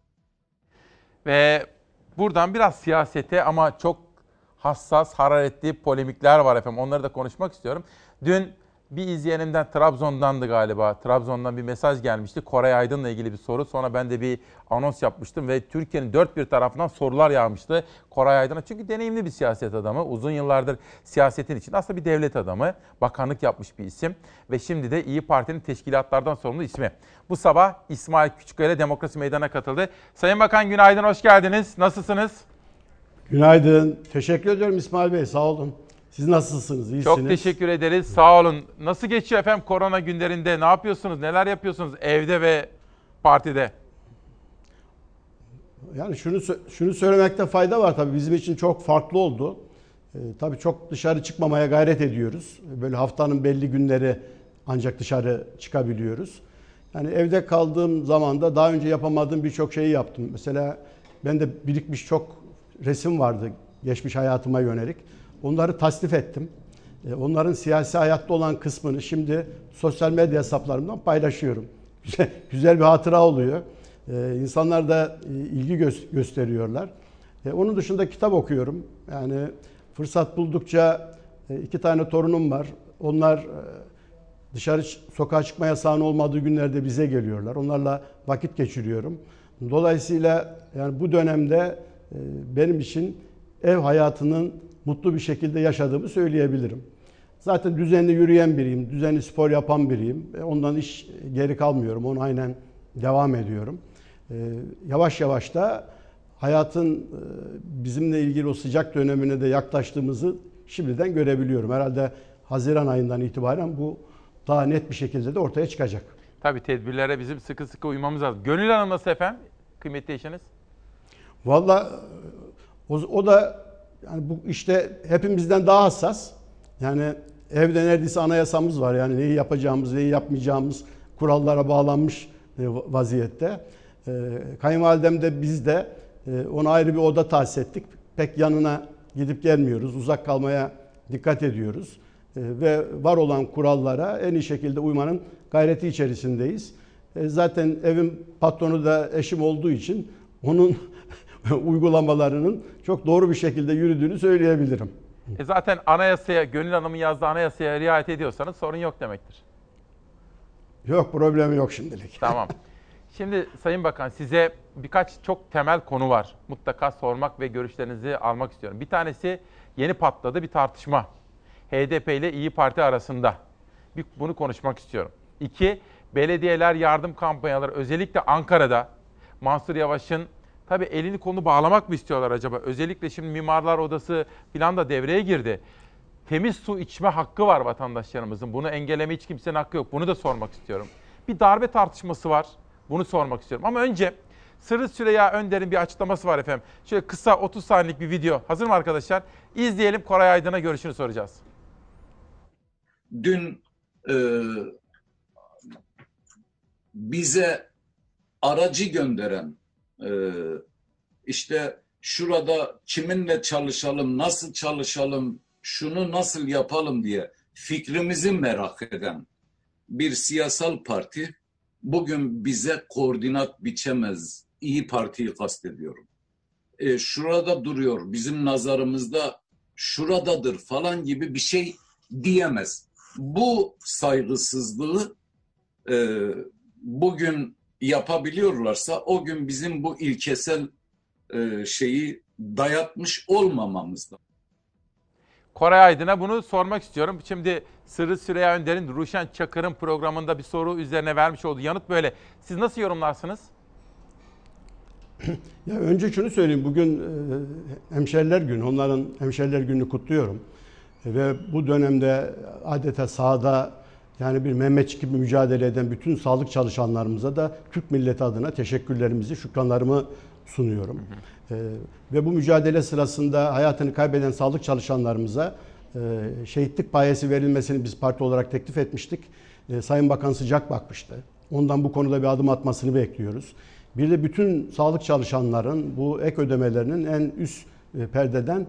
Ve buradan biraz siyasete ama çok hassas, hararetli polemikler var efendim. Onları da konuşmak istiyorum. Dün bir izleyenimden Trabzon'dandı galiba. Trabzon'dan bir mesaj gelmişti. Koray Aydın'la ilgili bir soru. Sonra ben de bir anons yapmıştım ve Türkiye'nin dört bir tarafından sorular yağmıştı Koray Aydın'a. Çünkü deneyimli bir siyaset adamı. Uzun yıllardır siyasetin için aslında bir devlet adamı. Bakanlık yapmış bir isim. Ve şimdi de İyi Parti'nin teşkilatlardan sorumlu ismi. Bu sabah İsmail Küçükkaya Demokrasi Meydanı'na katıldı. Sayın Bakan günaydın, hoş geldiniz. Nasılsınız?
Günaydın. Teşekkür ediyorum İsmail Bey. Sağ olun. Siz nasılsınız? İyisiniz.
Çok teşekkür ederiz. Sağ olun. Nasıl geçiyor efendim korona günlerinde? Ne yapıyorsunuz? Neler yapıyorsunuz evde ve partide?
Yani şunu şunu söylemekte fayda var tabii bizim için çok farklı oldu. Ee, tabii çok dışarı çıkmamaya gayret ediyoruz. Böyle haftanın belli günleri ancak dışarı çıkabiliyoruz. Yani evde kaldığım zaman da daha önce yapamadığım birçok şeyi yaptım. Mesela ben de birikmiş çok resim vardı geçmiş hayatıma yönelik. Onları tasnif ettim. E, onların siyasi hayatta olan kısmını şimdi sosyal medya hesaplarımdan paylaşıyorum. [LAUGHS] Güzel, bir hatıra oluyor. E, insanlar da e, ilgi gösteriyorlar. Onun dışında kitap okuyorum. Yani fırsat buldukça iki tane torunum var. Onlar dışarı sokağa çıkma yasağının olmadığı günlerde bize geliyorlar. Onlarla vakit geçiriyorum. Dolayısıyla yani bu dönemde benim için ev hayatının mutlu bir şekilde yaşadığımı söyleyebilirim. Zaten düzenli yürüyen biriyim, düzenli spor yapan biriyim. Ondan iş geri kalmıyorum, onu aynen devam ediyorum. Ee, yavaş yavaş da hayatın e, bizimle ilgili o sıcak dönemine de yaklaştığımızı şimdiden görebiliyorum. Herhalde Haziran ayından itibaren bu daha net bir şekilde de ortaya çıkacak.
Tabii tedbirlere bizim sıkı sıkı uymamız lazım. Gönül Hanım nasıl efendim? Kıymetli eşiniz?
Valla o, o da yani bu işte hepimizden daha hassas. Yani evde neredeyse anayasamız var. Yani neyi yapacağımız, neyi yapmayacağımız kurallara bağlanmış e, vaziyette. E, kayınvalidem de biz de e, ona ayrı bir oda tahsis ettik. Pek yanına gidip gelmiyoruz. Uzak kalmaya dikkat ediyoruz. Ve var olan kurallara en iyi şekilde uymanın gayreti içerisindeyiz. Zaten evin patronu da eşim olduğu için onun [LAUGHS] uygulamalarının çok doğru bir şekilde yürüdüğünü söyleyebilirim.
E zaten anayasaya, Gönül Hanım'ın yazdığı anayasaya riayet ediyorsanız sorun yok demektir.
Yok problemi yok şimdilik. [LAUGHS]
Tamam. Şimdi Sayın Bakan size birkaç çok temel konu var. Mutlaka sormak ve görüşlerinizi almak istiyorum. Bir tanesi yeni patladı bir tartışma. HDP ile İyi Parti arasında. Bir, bunu konuşmak istiyorum. İki, belediyeler yardım kampanyaları özellikle Ankara'da Mansur Yavaş'ın tabii elini kolunu bağlamak mı istiyorlar acaba? Özellikle şimdi Mimarlar Odası falan da devreye girdi. Temiz su içme hakkı var vatandaşlarımızın. Bunu engelleme hiç kimsenin hakkı yok. Bunu da sormak istiyorum. Bir darbe tartışması var. Bunu sormak istiyorum. Ama önce Sırrı Süreyya Önder'in bir açıklaması var efendim. Şöyle kısa 30 saniyelik bir video. Hazır mı arkadaşlar? İzleyelim Koray Aydın'a görüşünü soracağız.
Dün e, bize aracı gönderen e, işte şurada kiminle çalışalım, nasıl çalışalım, şunu nasıl yapalım diye fikrimizi merak eden bir siyasal parti bugün bize koordinat biçemez. İyi Parti'yi kastediyorum. E, şurada duruyor, bizim nazarımızda şuradadır falan gibi bir şey diyemez. Bu saygısızlığı e, bugün yapabiliyorlarsa o gün bizim bu ilkesel e, şeyi dayatmış olmamamızda.
Koray Aydın'a bunu sormak istiyorum. Şimdi Sırrı Süreyya Önder'in Ruşen Çakır'ın programında bir soru üzerine vermiş olduğu yanıt böyle. Siz nasıl yorumlarsınız? [CLEARS THROAT]
Ya önce şunu söyleyeyim. Bugün e, hemşeriler günü. Onların hemşeriler gününü kutluyorum. E, ve bu dönemde adeta sahada yani bir Mehmetçik gibi mücadele eden bütün sağlık çalışanlarımıza da Türk milleti adına teşekkürlerimizi, şükranlarımı sunuyorum. Hı hı. E, ve bu mücadele sırasında hayatını kaybeden sağlık çalışanlarımıza e, şehitlik payesi verilmesini biz parti olarak teklif etmiştik. E, Sayın Bakan sıcak bakmıştı. Ondan bu konuda bir adım atmasını bekliyoruz. Bir de bütün sağlık çalışanların bu ek ödemelerinin en üst e, perdeden e,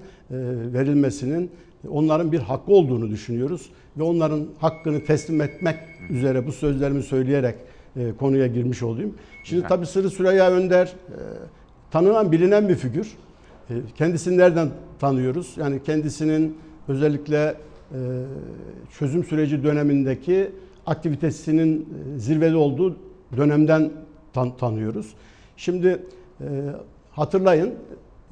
verilmesinin onların bir hakkı olduğunu düşünüyoruz ve onların hakkını teslim etmek üzere bu sözlerimi söyleyerek e, konuya girmiş olayım. Şimdi tabii Sırrı Süreyya Önder tanınan bilinen bir figür. Kendisini nereden tanıyoruz? Yani kendisinin özellikle çözüm süreci dönemindeki aktivitesinin zirvede olduğu dönemden tan- tanıyoruz. Şimdi e, hatırlayın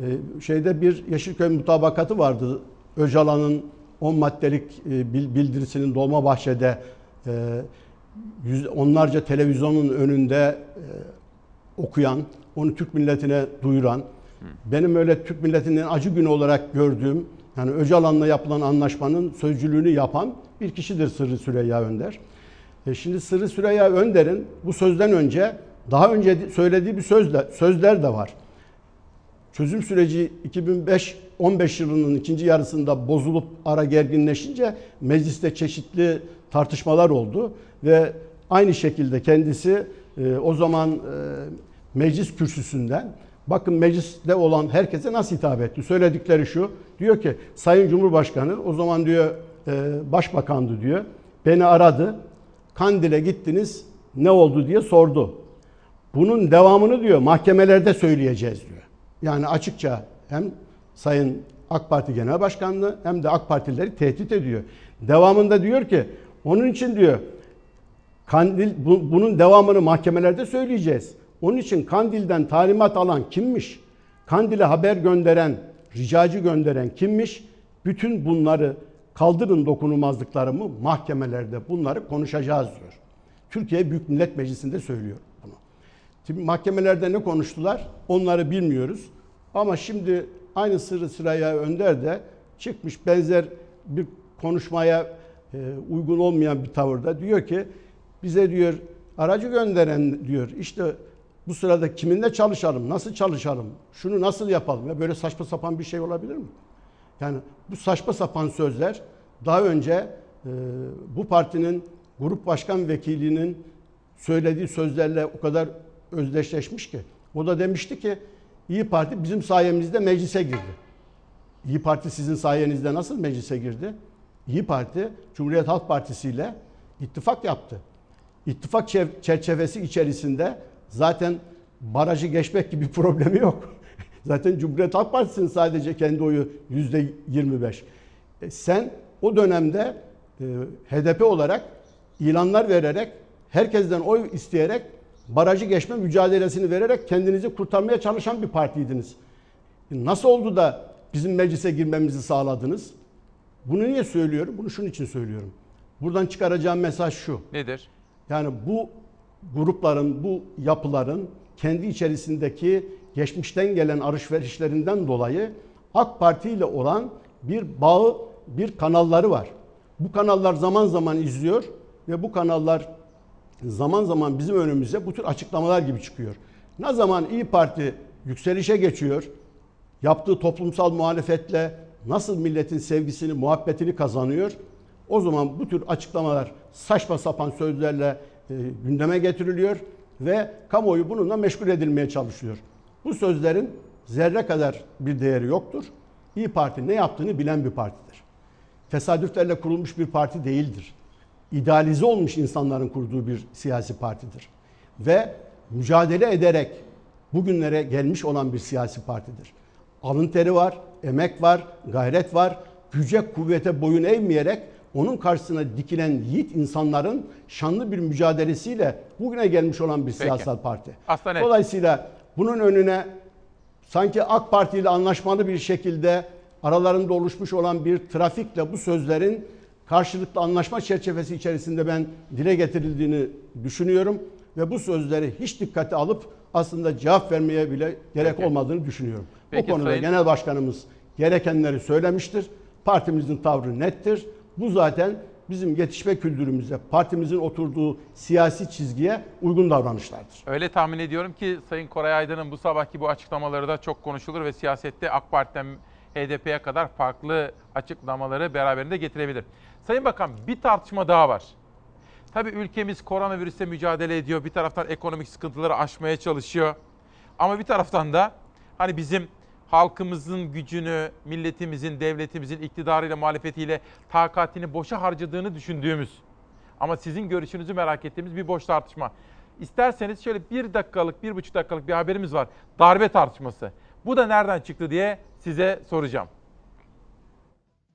e, şeyde bir Yeşilköy mutabakatı vardı. Öcalan'ın 10 maddelik e, bildirisinin Dolmabahçe'de e, onlarca televizyonun önünde e, okuyan, onu Türk milletine duyuran, benim öyle Türk milletinin acı günü olarak gördüğüm, yani Öcalan'la yapılan anlaşmanın sözcülüğünü yapan bir kişidir Sırrı Süreyya Önder. E şimdi Sırrı Süreyya Önder'in bu sözden önce daha önce söylediği bir sözler, sözler de var. Çözüm süreci 2005-15 yılının ikinci yarısında bozulup ara gerginleşince mecliste çeşitli tartışmalar oldu ve aynı şekilde kendisi e, o zaman e, meclis kürsüsünden bakın mecliste olan herkese nasıl hitap etti? Söyledikleri şu. Diyor ki Sayın Cumhurbaşkanı o zaman diyor e, başbakandı diyor. Beni aradı. Kandil'e gittiniz ne oldu diye sordu. Bunun devamını diyor mahkemelerde söyleyeceğiz diyor. Yani açıkça hem Sayın AK Parti Genel Başkanlığı hem de AK Partilileri tehdit ediyor. Devamında diyor ki onun için diyor Kandil bu, bunun devamını mahkemelerde söyleyeceğiz. Onun için Kandil'den talimat alan kimmiş? Kandil'e haber gönderen, ricacı gönderen kimmiş? Bütün bunları kaldırın dokunulmazlıklarımı mahkemelerde bunları konuşacağız diyor. Türkiye Büyük Millet Meclisi'nde söylüyor. Şimdi mahkemelerde ne konuştular onları bilmiyoruz. Ama şimdi aynı Sırrı Sıraya Önder de çıkmış benzer bir konuşmaya e, uygun olmayan bir tavırda diyor ki bize diyor aracı gönderen diyor işte bu sırada kiminle çalışalım, nasıl çalışalım, şunu nasıl yapalım ya böyle saçma sapan bir şey olabilir mi? Yani bu saçma sapan sözler daha önce e, bu partinin grup başkan vekilinin söylediği sözlerle o kadar özdeşleşmiş ki. O da demişti ki İyi Parti bizim sayemizde meclise girdi. İyi Parti sizin sayenizde nasıl meclise girdi? İyi Parti Cumhuriyet Halk Partisi ile ittifak yaptı. İttifak çerçevesi içerisinde zaten barajı geçmek gibi bir problemi yok. [LAUGHS] zaten Cumhuriyet Halk Partisi'nin sadece kendi oyu yüzde 25. E sen o dönemde e, HDP olarak ilanlar vererek herkesten oy isteyerek barajı geçme mücadelesini vererek kendinizi kurtarmaya çalışan bir partiydiniz. Nasıl oldu da bizim meclise girmemizi sağladınız? Bunu niye söylüyorum? Bunu şunun için söylüyorum. Buradan çıkaracağım mesaj şu.
Nedir?
Yani bu grupların, bu yapıların kendi içerisindeki geçmişten gelen alışverişlerinden dolayı AK Parti ile olan bir bağı, bir kanalları var. Bu kanallar zaman zaman izliyor ve bu kanallar zaman zaman bizim önümüze bu tür açıklamalar gibi çıkıyor. Ne zaman İyi Parti yükselişe geçiyor, yaptığı toplumsal muhalefetle nasıl milletin sevgisini, muhabbetini kazanıyor, o zaman bu tür açıklamalar saçma sapan sözlerle e, gündeme getiriliyor ve kamuoyu bununla meşgul edilmeye çalışıyor. Bu sözlerin zerre kadar bir değeri yoktur. İyi Parti ne yaptığını bilen bir partidir. Tesadüflerle kurulmuş bir parti değildir. İdealize olmuş insanların kurduğu bir siyasi partidir. Ve mücadele ederek bugünlere gelmiş olan bir siyasi partidir. Alın teri var, emek var, gayret var. Güce kuvvete boyun eğmeyerek onun karşısına dikilen yiğit insanların şanlı bir mücadelesiyle bugüne gelmiş olan bir siyasal parti.
Aslan.
Dolayısıyla bunun önüne sanki AK Parti ile anlaşmalı bir şekilde aralarında oluşmuş olan bir trafikle bu sözlerin karşılıklı anlaşma çerçevesi içerisinde ben dile getirildiğini düşünüyorum ve bu sözleri hiç dikkate alıp aslında cevap vermeye bile gerek
Peki.
olmadığını düşünüyorum.
Peki,
bu konuda
Sayın-
genel başkanımız gerekenleri söylemiştir. Partimizin tavrı nettir. Bu zaten bizim yetişme kültürümüze, partimizin oturduğu siyasi çizgiye uygun davranışlardır.
Öyle tahmin ediyorum ki Sayın Koray Aydın'ın bu sabahki bu açıklamaları da çok konuşulur ve siyasette AK Parti'den HDP'ye kadar farklı açıklamaları beraberinde getirebilir. Sayın Bakan bir tartışma daha var. Tabii ülkemiz koronavirüsle mücadele ediyor. Bir taraftan ekonomik sıkıntıları aşmaya çalışıyor. Ama bir taraftan da hani bizim halkımızın gücünü, milletimizin, devletimizin iktidarıyla, muhalefetiyle takatini boşa harcadığını düşündüğümüz ama sizin görüşünüzü merak ettiğimiz bir boş tartışma. İsterseniz şöyle bir dakikalık, bir buçuk dakikalık bir haberimiz var. Darbe tartışması. Bu da nereden çıktı diye size soracağım.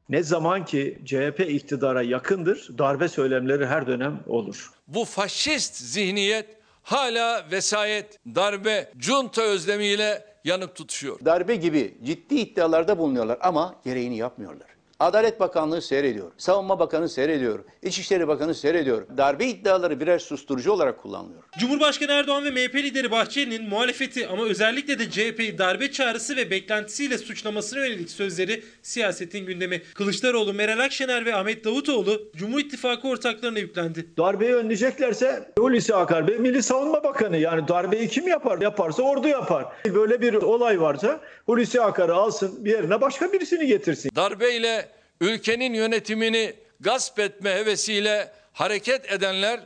Ne zaman ki CHP iktidara yakındır, darbe söylemleri her dönem olur.
Bu faşist zihniyet hala vesayet, darbe, junta özlemiyle yanıp tutuşuyor.
darbe gibi ciddi iddialarda bulunuyorlar ama gereğini yapmıyorlar. Adalet Bakanlığı seyrediyor. Savunma Bakanı seyrediyor. İçişleri Bakanı seyrediyor. Darbe iddiaları birer susturucu olarak kullanılıyor.
Cumhurbaşkanı Erdoğan ve MHP lideri Bahçeli'nin muhalefeti ama özellikle de CHP'yi darbe çağrısı ve beklentisiyle suçlamasına yönelik sözleri siyasetin gündemi. Kılıçdaroğlu, Meral Akşener ve Ahmet Davutoğlu Cumhur İttifakı ortaklarına yüklendi.
Darbeyi önleyeceklerse Hulusi Akar Bey Milli Savunma Bakanı yani darbeyi kim yapar? Yaparsa ordu yapar. Böyle bir olay varsa Hulusi Akar'ı alsın bir yerine başka birisini getirsin.
Darbeyle ülkenin yönetimini gasp etme hevesiyle hareket edenler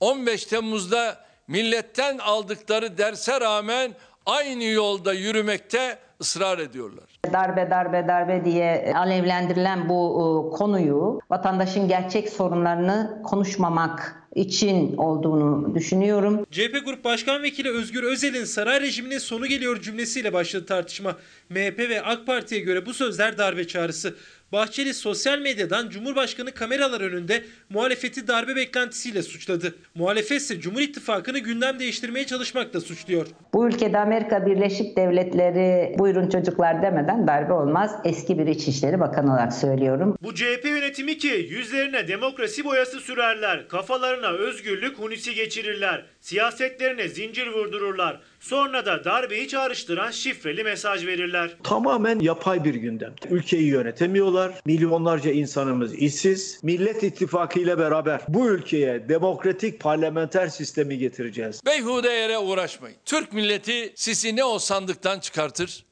15 Temmuz'da milletten aldıkları derse rağmen aynı yolda yürümekte ısrar ediyorlar.
Darbe darbe darbe diye alevlendirilen bu e, konuyu vatandaşın gerçek sorunlarını konuşmamak için olduğunu düşünüyorum.
CHP Grup Başkan Vekili Özgür Özel'in saray rejimine sonu geliyor cümlesiyle başladı tartışma. MHP ve AK Parti'ye göre bu sözler darbe çağrısı. Bahçeli sosyal medyadan Cumhurbaşkanı kameralar önünde muhalefeti darbe beklentisiyle suçladı. Muhalefet ise Cumhur İttifakı'nı gündem değiştirmeye çalışmakla suçluyor.
Bu ülkede Amerika Birleşik Devletleri buyurun çocuklar demeden darbe olmaz. Eski bir İçişleri Bakanı olarak söylüyorum.
Bu CHP yönetimi ki yüzlerine demokrasi boyası sürerler, kafalarına özgürlük hunisi geçirirler, siyasetlerine zincir vurdururlar. Sonra da darbeyi çağrıştıran şifreli mesaj verirler.
Tamamen yapay bir gündem. Ülkeyi yönetemiyorlar. Milyonlarca insanımız işsiz. Millet İttifakı ile beraber bu ülkeye demokratik parlamenter sistemi getireceğiz.
Beyhude yere uğraşmayın. Türk milleti sizi ne o sandıktan çıkartır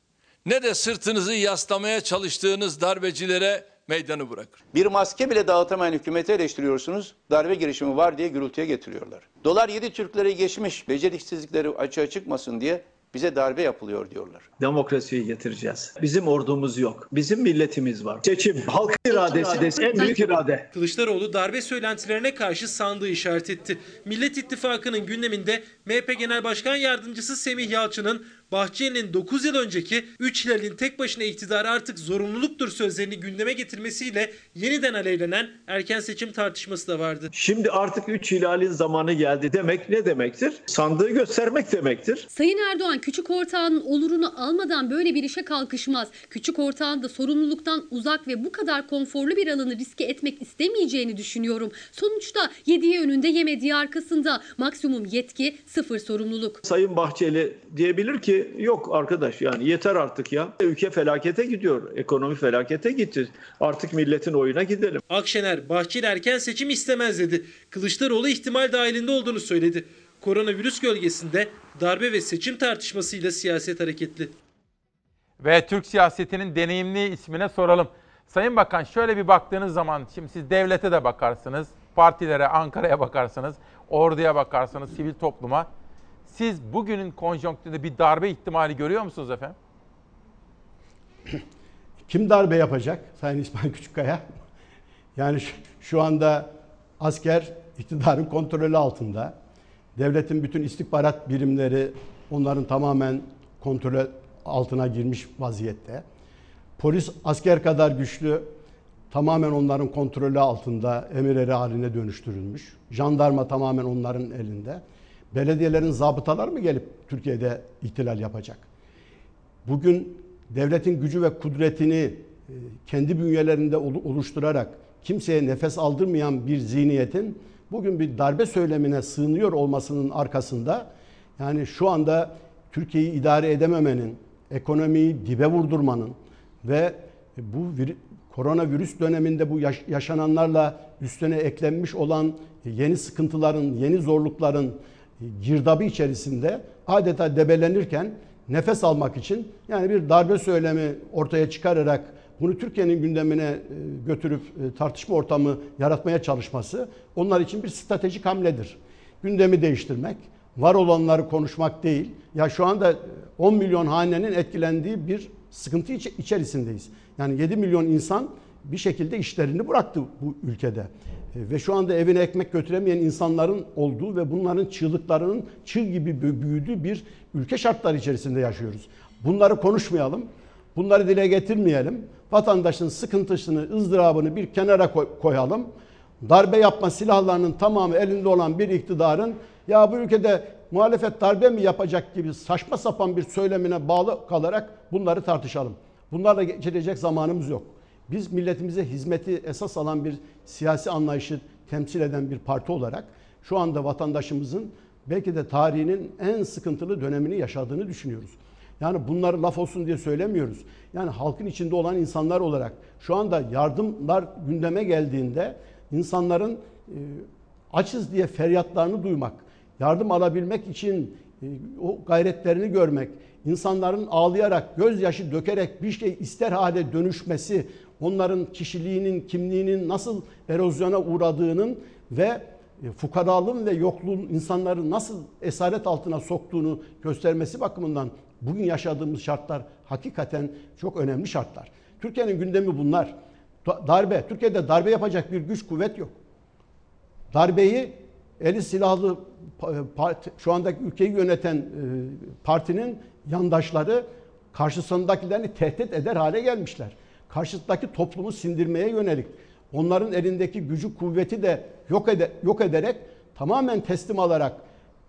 ne de sırtınızı yaslamaya çalıştığınız darbecilere meydanı bırakır.
Bir maske bile dağıtamayan hükümeti eleştiriyorsunuz. Darbe girişimi var diye gürültüye getiriyorlar. Dolar 7 Türkleri geçmiş. Beceriksizlikleri açığa çıkmasın diye bize darbe yapılıyor diyorlar.
Demokrasiyi getireceğiz. Bizim ordumuz yok. Bizim milletimiz var. Seçim, halk iradesi de en büyük irade.
Kılıçdaroğlu darbe söylentilerine karşı sandığı işaret etti. Millet İttifakı'nın gündeminde MHP Genel Başkan Yardımcısı Semih Yalçın'ın
Bahçeli'nin 9 yıl önceki 3 hilalin tek başına iktidarı artık zorunluluktur sözlerini gündeme getirmesiyle yeniden alevlenen erken seçim tartışması da vardı.
Şimdi artık 3 hilalin zamanı geldi demek ne demektir? Sandığı göstermek demektir.
Sayın Erdoğan küçük ortağının olurunu almadan böyle bir işe kalkışmaz. Küçük ortağın da sorumluluktan uzak ve bu kadar konforlu bir alanı riske etmek istemeyeceğini düşünüyorum. Sonuçta yediği önünde yemediği arkasında maksimum yetki sıfır sorumluluk.
Sayın Bahçeli diyebilir ki yok arkadaş yani yeter artık ya. Ülke felakete gidiyor. Ekonomi felakete gitti. Artık milletin oyuna gidelim.
Akşener Bahçeli erken seçim istemez dedi. Kılıçdaroğlu ihtimal dahilinde olduğunu söyledi. Koronavirüs gölgesinde darbe ve seçim tartışmasıyla siyaset hareketli.
Ve Türk siyasetinin deneyimli ismine soralım. Sayın Bakan şöyle bir baktığınız zaman şimdi siz devlete de bakarsınız, partilere, Ankara'ya bakarsınız, orduya bakarsınız, sivil topluma. Siz bugünün konjonktüründe bir darbe ihtimali görüyor musunuz efendim? [CLEARS THROAT]
Kim darbe yapacak? Sayın İsmail Küçükkaya. [LAUGHS] Yani şu, şu anda asker iktidarın kontrolü altında. Devletin bütün istihbarat birimleri onların tamamen kontrol altına girmiş vaziyette. Polis asker kadar güçlü, tamamen onların kontrolü altında emirleri haline dönüştürülmüş. Jandarma tamamen onların elinde. Belediyelerin zabıtalar mı gelip Türkiye'de ihtilal yapacak? Bugün devletin gücü ve kudretini e, kendi bünyelerinde oluşturarak kimseye nefes aldırmayan bir zihniyetin bugün bir darbe söylemine sığınıyor olmasının arkasında yani şu anda Türkiye'yi idare edememenin, ekonomiyi dibe vurdurmanın ve bu vir, koronavirüs döneminde bu yaş, yaşananlarla üstüne eklenmiş olan yeni sıkıntıların, yeni zorlukların girdabı içerisinde adeta debelenirken nefes almak için yani bir darbe söylemi ortaya çıkararak bunu Türkiye'nin gündemine götürüp tartışma ortamı yaratmaya çalışması onlar için bir stratejik hamledir. Gündemi değiştirmek, var olanları konuşmak değil. Ya şu anda 10 milyon hanenin etkilendiği bir sıkıntı içerisindeyiz. Yani 7 milyon insan bir şekilde işlerini bıraktı bu ülkede. Ve şu anda evine ekmek götüremeyen insanların olduğu ve bunların çığlıklarının çığ gibi büyüdüğü bir ülke şartları içerisinde yaşıyoruz. Bunları konuşmayalım, bunları dile getirmeyelim. Vatandaşın sıkıntısını, ızdırabını bir kenara koyalım. Darbe yapma silahlarının tamamı elinde olan bir iktidarın ya bu ülkede muhalefet darbe mi yapacak gibi saçma sapan bir söylemine bağlı kalarak bunları tartışalım. Bunlarla geçirecek zamanımız yok. Biz milletimize hizmeti esas alan bir siyasi anlayışı temsil eden bir parti olarak şu anda vatandaşımızın belki de tarihinin en sıkıntılı dönemini yaşadığını düşünüyoruz. Yani bunları laf olsun diye söylemiyoruz. Yani halkın içinde olan insanlar olarak şu anda yardımlar gündeme geldiğinde insanların açız diye feryatlarını duymak, yardım alabilmek için o gayretlerini görmek, insanların ağlayarak, gözyaşı dökerek bir şey ister hale dönüşmesi, onların kişiliğinin, kimliğinin nasıl erozyona uğradığının ve fukaralığın ve yokluğun insanları nasıl esaret altına soktuğunu göstermesi bakımından bugün yaşadığımız şartlar hakikaten çok önemli şartlar. Türkiye'nin gündemi bunlar. Darbe, Türkiye'de darbe yapacak bir güç kuvvet yok. Darbeyi eli silahlı parti, şu andaki ülkeyi yöneten partinin yandaşları karşısındakilerini tehdit eder hale gelmişler. Karşısındaki toplumu sindirmeye yönelik. Onların elindeki gücü kuvveti de yok, ede, yok ederek tamamen teslim alarak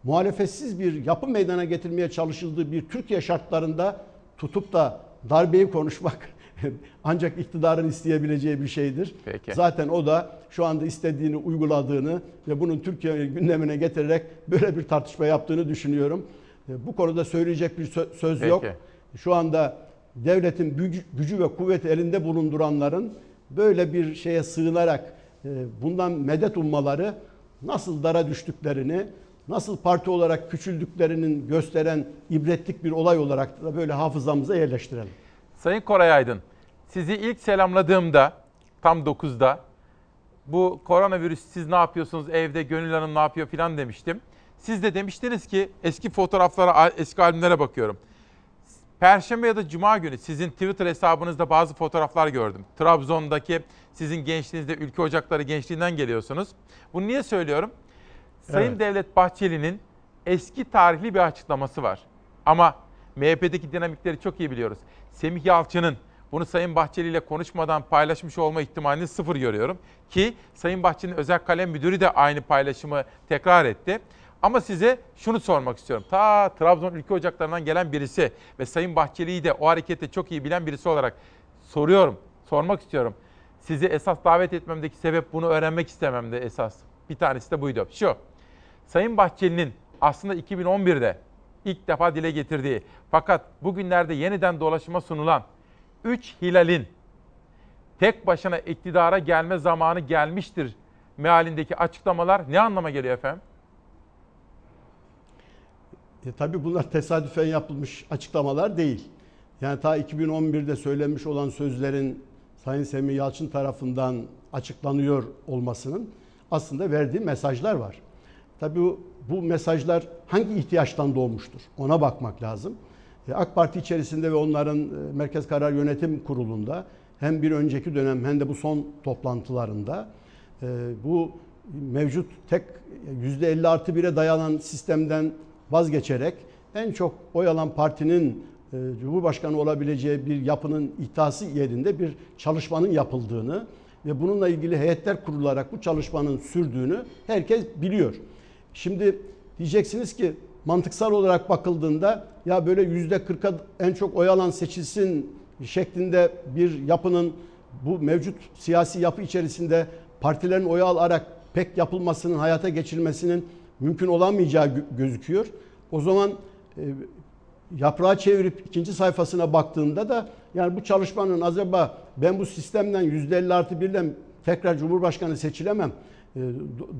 muhalefetsiz bir yapı meydana getirmeye çalışıldığı bir Türkiye şartlarında tutup da darbeyi konuşmak [LAUGHS] ancak iktidarın isteyebileceği bir şeydir.
Peki.
Zaten o da şu anda istediğini uyguladığını ve bunun Türkiye gündemine getirerek böyle bir tartışma yaptığını düşünüyorum. Bu konuda söyleyecek bir söz yok.
Peki.
Şu anda devletin gücü ve kuvveti elinde bulunduranların böyle bir şeye sığınarak bundan medet ummaları nasıl dara düştüklerini, nasıl parti olarak küçüldüklerinin gösteren ibretlik bir olay olarak da böyle hafızamıza yerleştirelim.
Sayın Koray Aydın, sizi ilk selamladığımda tam 9'da bu koronavirüs siz ne yapıyorsunuz evde, Gönül Hanım ne yapıyor filan demiştim. Siz de demiştiniz ki eski fotoğraflara, eski albümlere bakıyorum. Perşembe ya da Cuma günü sizin Twitter hesabınızda bazı fotoğraflar gördüm. Trabzon'daki sizin gençliğinizde Ülke Ocakları gençliğinden geliyorsunuz. Bunu niye söylüyorum? Sayın
Evet.
Devlet Bahçeli'nin eski tarihli bir açıklaması var. Ama MHP'deki dinamikleri çok iyi biliyoruz. Semih Yalçın'ın bunu Sayın Bahçeli ile konuşmadan paylaşmış olma ihtimalini sıfır görüyorum. Ki Sayın Bahçeli'nin özel kalem müdürü de aynı paylaşımı tekrar etti. Ama size şunu sormak istiyorum. Ta Trabzon Ülke Ocakları'ndan gelen birisi ve Sayın Bahçeli'yi de o harekette çok iyi bilen birisi olarak soruyorum, sormak istiyorum. Sizi esas davet etmemdeki sebep bunu öğrenmek istememdi esas. Bir tanesi de buydu. Şu, Sayın Bahçeli'nin aslında 2011'de ilk defa dile getirdiği fakat bugünlerde yeniden dolaşıma sunulan 3 hilalin tek başına iktidara gelme zamanı gelmiştir mealindeki açıklamalar ne anlama geliyor efendim?
E, tabii bunlar tesadüfen yapılmış açıklamalar değil. Yani ta 2011'de söylenmiş olan sözlerin Sayın Semih Yalçın tarafından açıklanıyor olmasının aslında verdiği mesajlar var. Tabii bu, bu mesajlar hangi ihtiyaçtan doğmuştur? Ona bakmak lazım. E, AK Parti içerisinde ve onların e, Merkez Karar Yönetim Kurulu'nda hem bir önceki dönem hem de bu son toplantılarında e, bu mevcut tek %50 artı 1'e dayanan sistemden vazgeçerek en çok oy alan partinin Cumhurbaşkanı olabileceği bir yapının iddiası yerinde bir çalışmanın yapıldığını ve bununla ilgili heyetler kurularak bu çalışmanın sürdüğünü herkes biliyor. Şimdi diyeceksiniz ki mantıksal olarak bakıldığında ya böyle yüzde kırka en çok oy alan seçilsin şeklinde bir yapının bu mevcut siyasi yapı içerisinde partilerin oy alarak pek yapılmasının, hayata geçirilmesinin mümkün olamayacağı gözüküyor. O zaman e, yaprağı çevirip ikinci sayfasına baktığında da yani bu çalışmanın acaba ben bu sistemden %50 artı 1'den tekrar Cumhurbaşkanı seçilemem. E,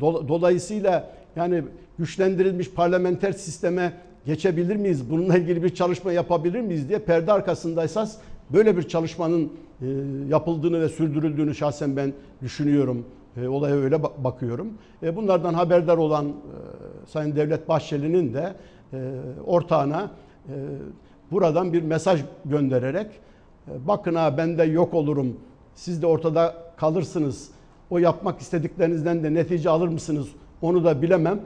dolayısıyla yani güçlendirilmiş parlamenter sisteme geçebilir miyiz? Bununla ilgili bir çalışma yapabilir miyiz diye perde arkasında esas böyle bir çalışmanın e, yapıldığını ve sürdürüldüğünü şahsen ben düşünüyorum. E, olaya öyle bakıyorum. Bunlardan haberdar olan Sayın Devlet Bahçeli'nin de ortağına buradan bir mesaj göndererek bakın ha ben de yok olurum siz de ortada kalırsınız o yapmak istediklerinizden de netice alır mısınız onu da bilemem.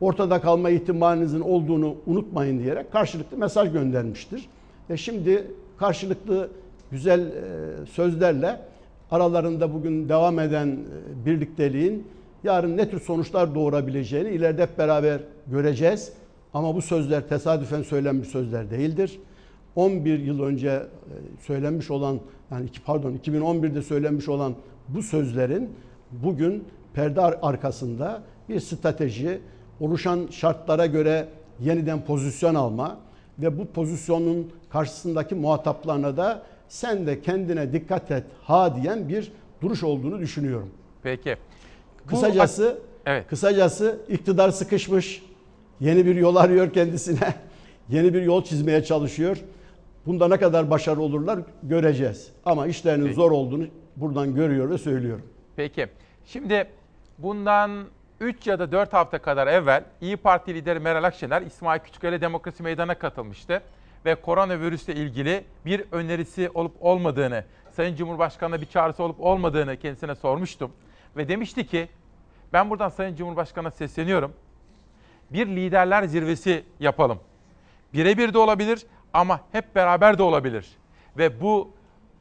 Ortada kalma ihtimalinizin olduğunu unutmayın diyerek karşılıklı mesaj göndermiştir. E şimdi karşılıklı güzel e, sözlerle aralarında bugün devam eden e, birlikteliğin yarın ne tür sonuçlar doğurabileceğini ileride hep beraber göreceğiz. Ama bu sözler tesadüfen söylenmiş sözler değildir. 11 yıl önce e, söylenmiş olan yani pardon 2011'de söylenmiş olan bu sözlerin bugün perde arkasında bir strateji, oluşan şartlara göre yeniden pozisyon alma ve bu pozisyonun karşısındaki muhataplarına da sen de kendine dikkat et ha diyen bir duruş olduğunu düşünüyorum.
Peki.
Kısacası evet. kısacası iktidar sıkışmış. Yeni bir yol arıyor kendisine. [LAUGHS] Yeni bir yol çizmeye çalışıyor. Bunda ne kadar başarılı olurlar göreceğiz. Ama işlerinin Peki. zor olduğunu buradan görüyor ve söylüyorum.
Peki. Şimdi bundan 3 ya da 4 hafta kadar evvel İyi Parti lideri Meral Akşener İsmail Küçüköy'le Demokrasi Meydanı'na katılmıştı. Ve koronavirüsle ilgili bir önerisi olup olmadığını, Sayın Cumhurbaşkanı'na bir çağrısı olup olmadığını kendisine sormuştum. Ve demişti ki ben buradan Sayın Cumhurbaşkanı'na sesleniyorum. Bir liderler zirvesi yapalım. Birebir de olabilir ama hep beraber de olabilir. Ve bu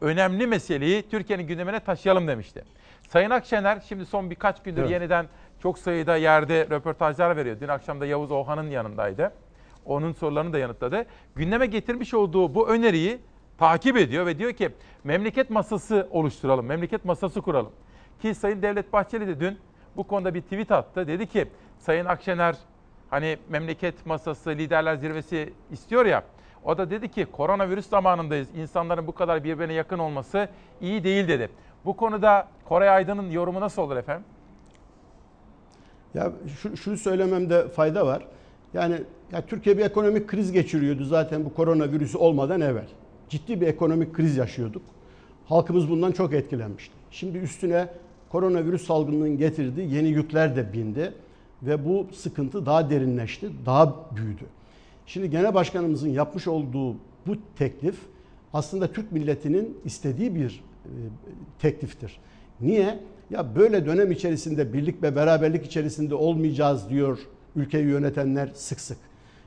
önemli meseleyi Türkiye'nin gündemine taşıyalım demişti. Sayın Akşener şimdi son birkaç gündür evet. yeniden çok sayıda yerde röportajlar veriyor. Dün akşam da Yavuz Ohan'ın yanındaydı. Onun sorularını da yanıtladı. Gündeme getirmiş olduğu bu öneriyi takip ediyor ve diyor ki memleket masası oluşturalım, memleket masası kuralım. Ki Sayın Devlet Bahçeli de dün bu konuda bir tweet attı. Dedi ki Sayın Akşener hani memleket masası, liderler zirvesi istiyor ya. O da dedi ki koronavirüs zamanındayız. İnsanların bu kadar birbirine yakın olması iyi değil dedi. Bu konuda Koray Aydın'ın yorumu nasıl olur efendim?
Ya şu, şunu söylememde fayda var. Yani ya Türkiye bir ekonomik kriz geçiriyordu zaten bu koronavirüsü olmadan evvel. Ciddi bir ekonomik kriz yaşıyorduk. Halkımız bundan çok etkilenmişti. Şimdi üstüne koronavirüs salgınının getirdiği yeni yükler de bindi ve bu sıkıntı daha derinleşti, daha büyüdü. Şimdi Genel Başkanımızın yapmış olduğu bu teklif aslında Türk milletinin istediği bir e, tekliftir. Niye? Ya böyle dönem içerisinde birlik ve beraberlik içerisinde olmayacağız diyor ülkeyi yönetenler sık sık.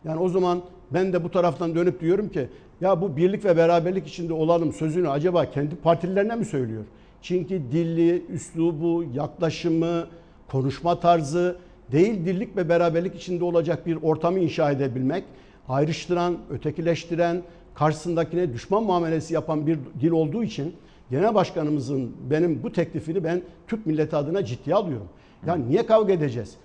Yani o zaman ben de bu taraftan dönüp diyorum ki ya bu birlik ve beraberlik içinde olalım sözünü acaba kendi partililerine mi söylüyor? Çünkü dilli, üslubu, yaklaşımı, konuşma tarzı değil dirlik ve beraberlik içinde olacak bir ortamı inşa edebilmek, ayrıştıran, ötekileştiren, karşısındakine düşman muamelesi yapan bir dil olduğu için Genel Başkanımızın benim bu teklifini ben Türk milleti adına ciddiye alıyorum. Yani niye kavga edeceğiz?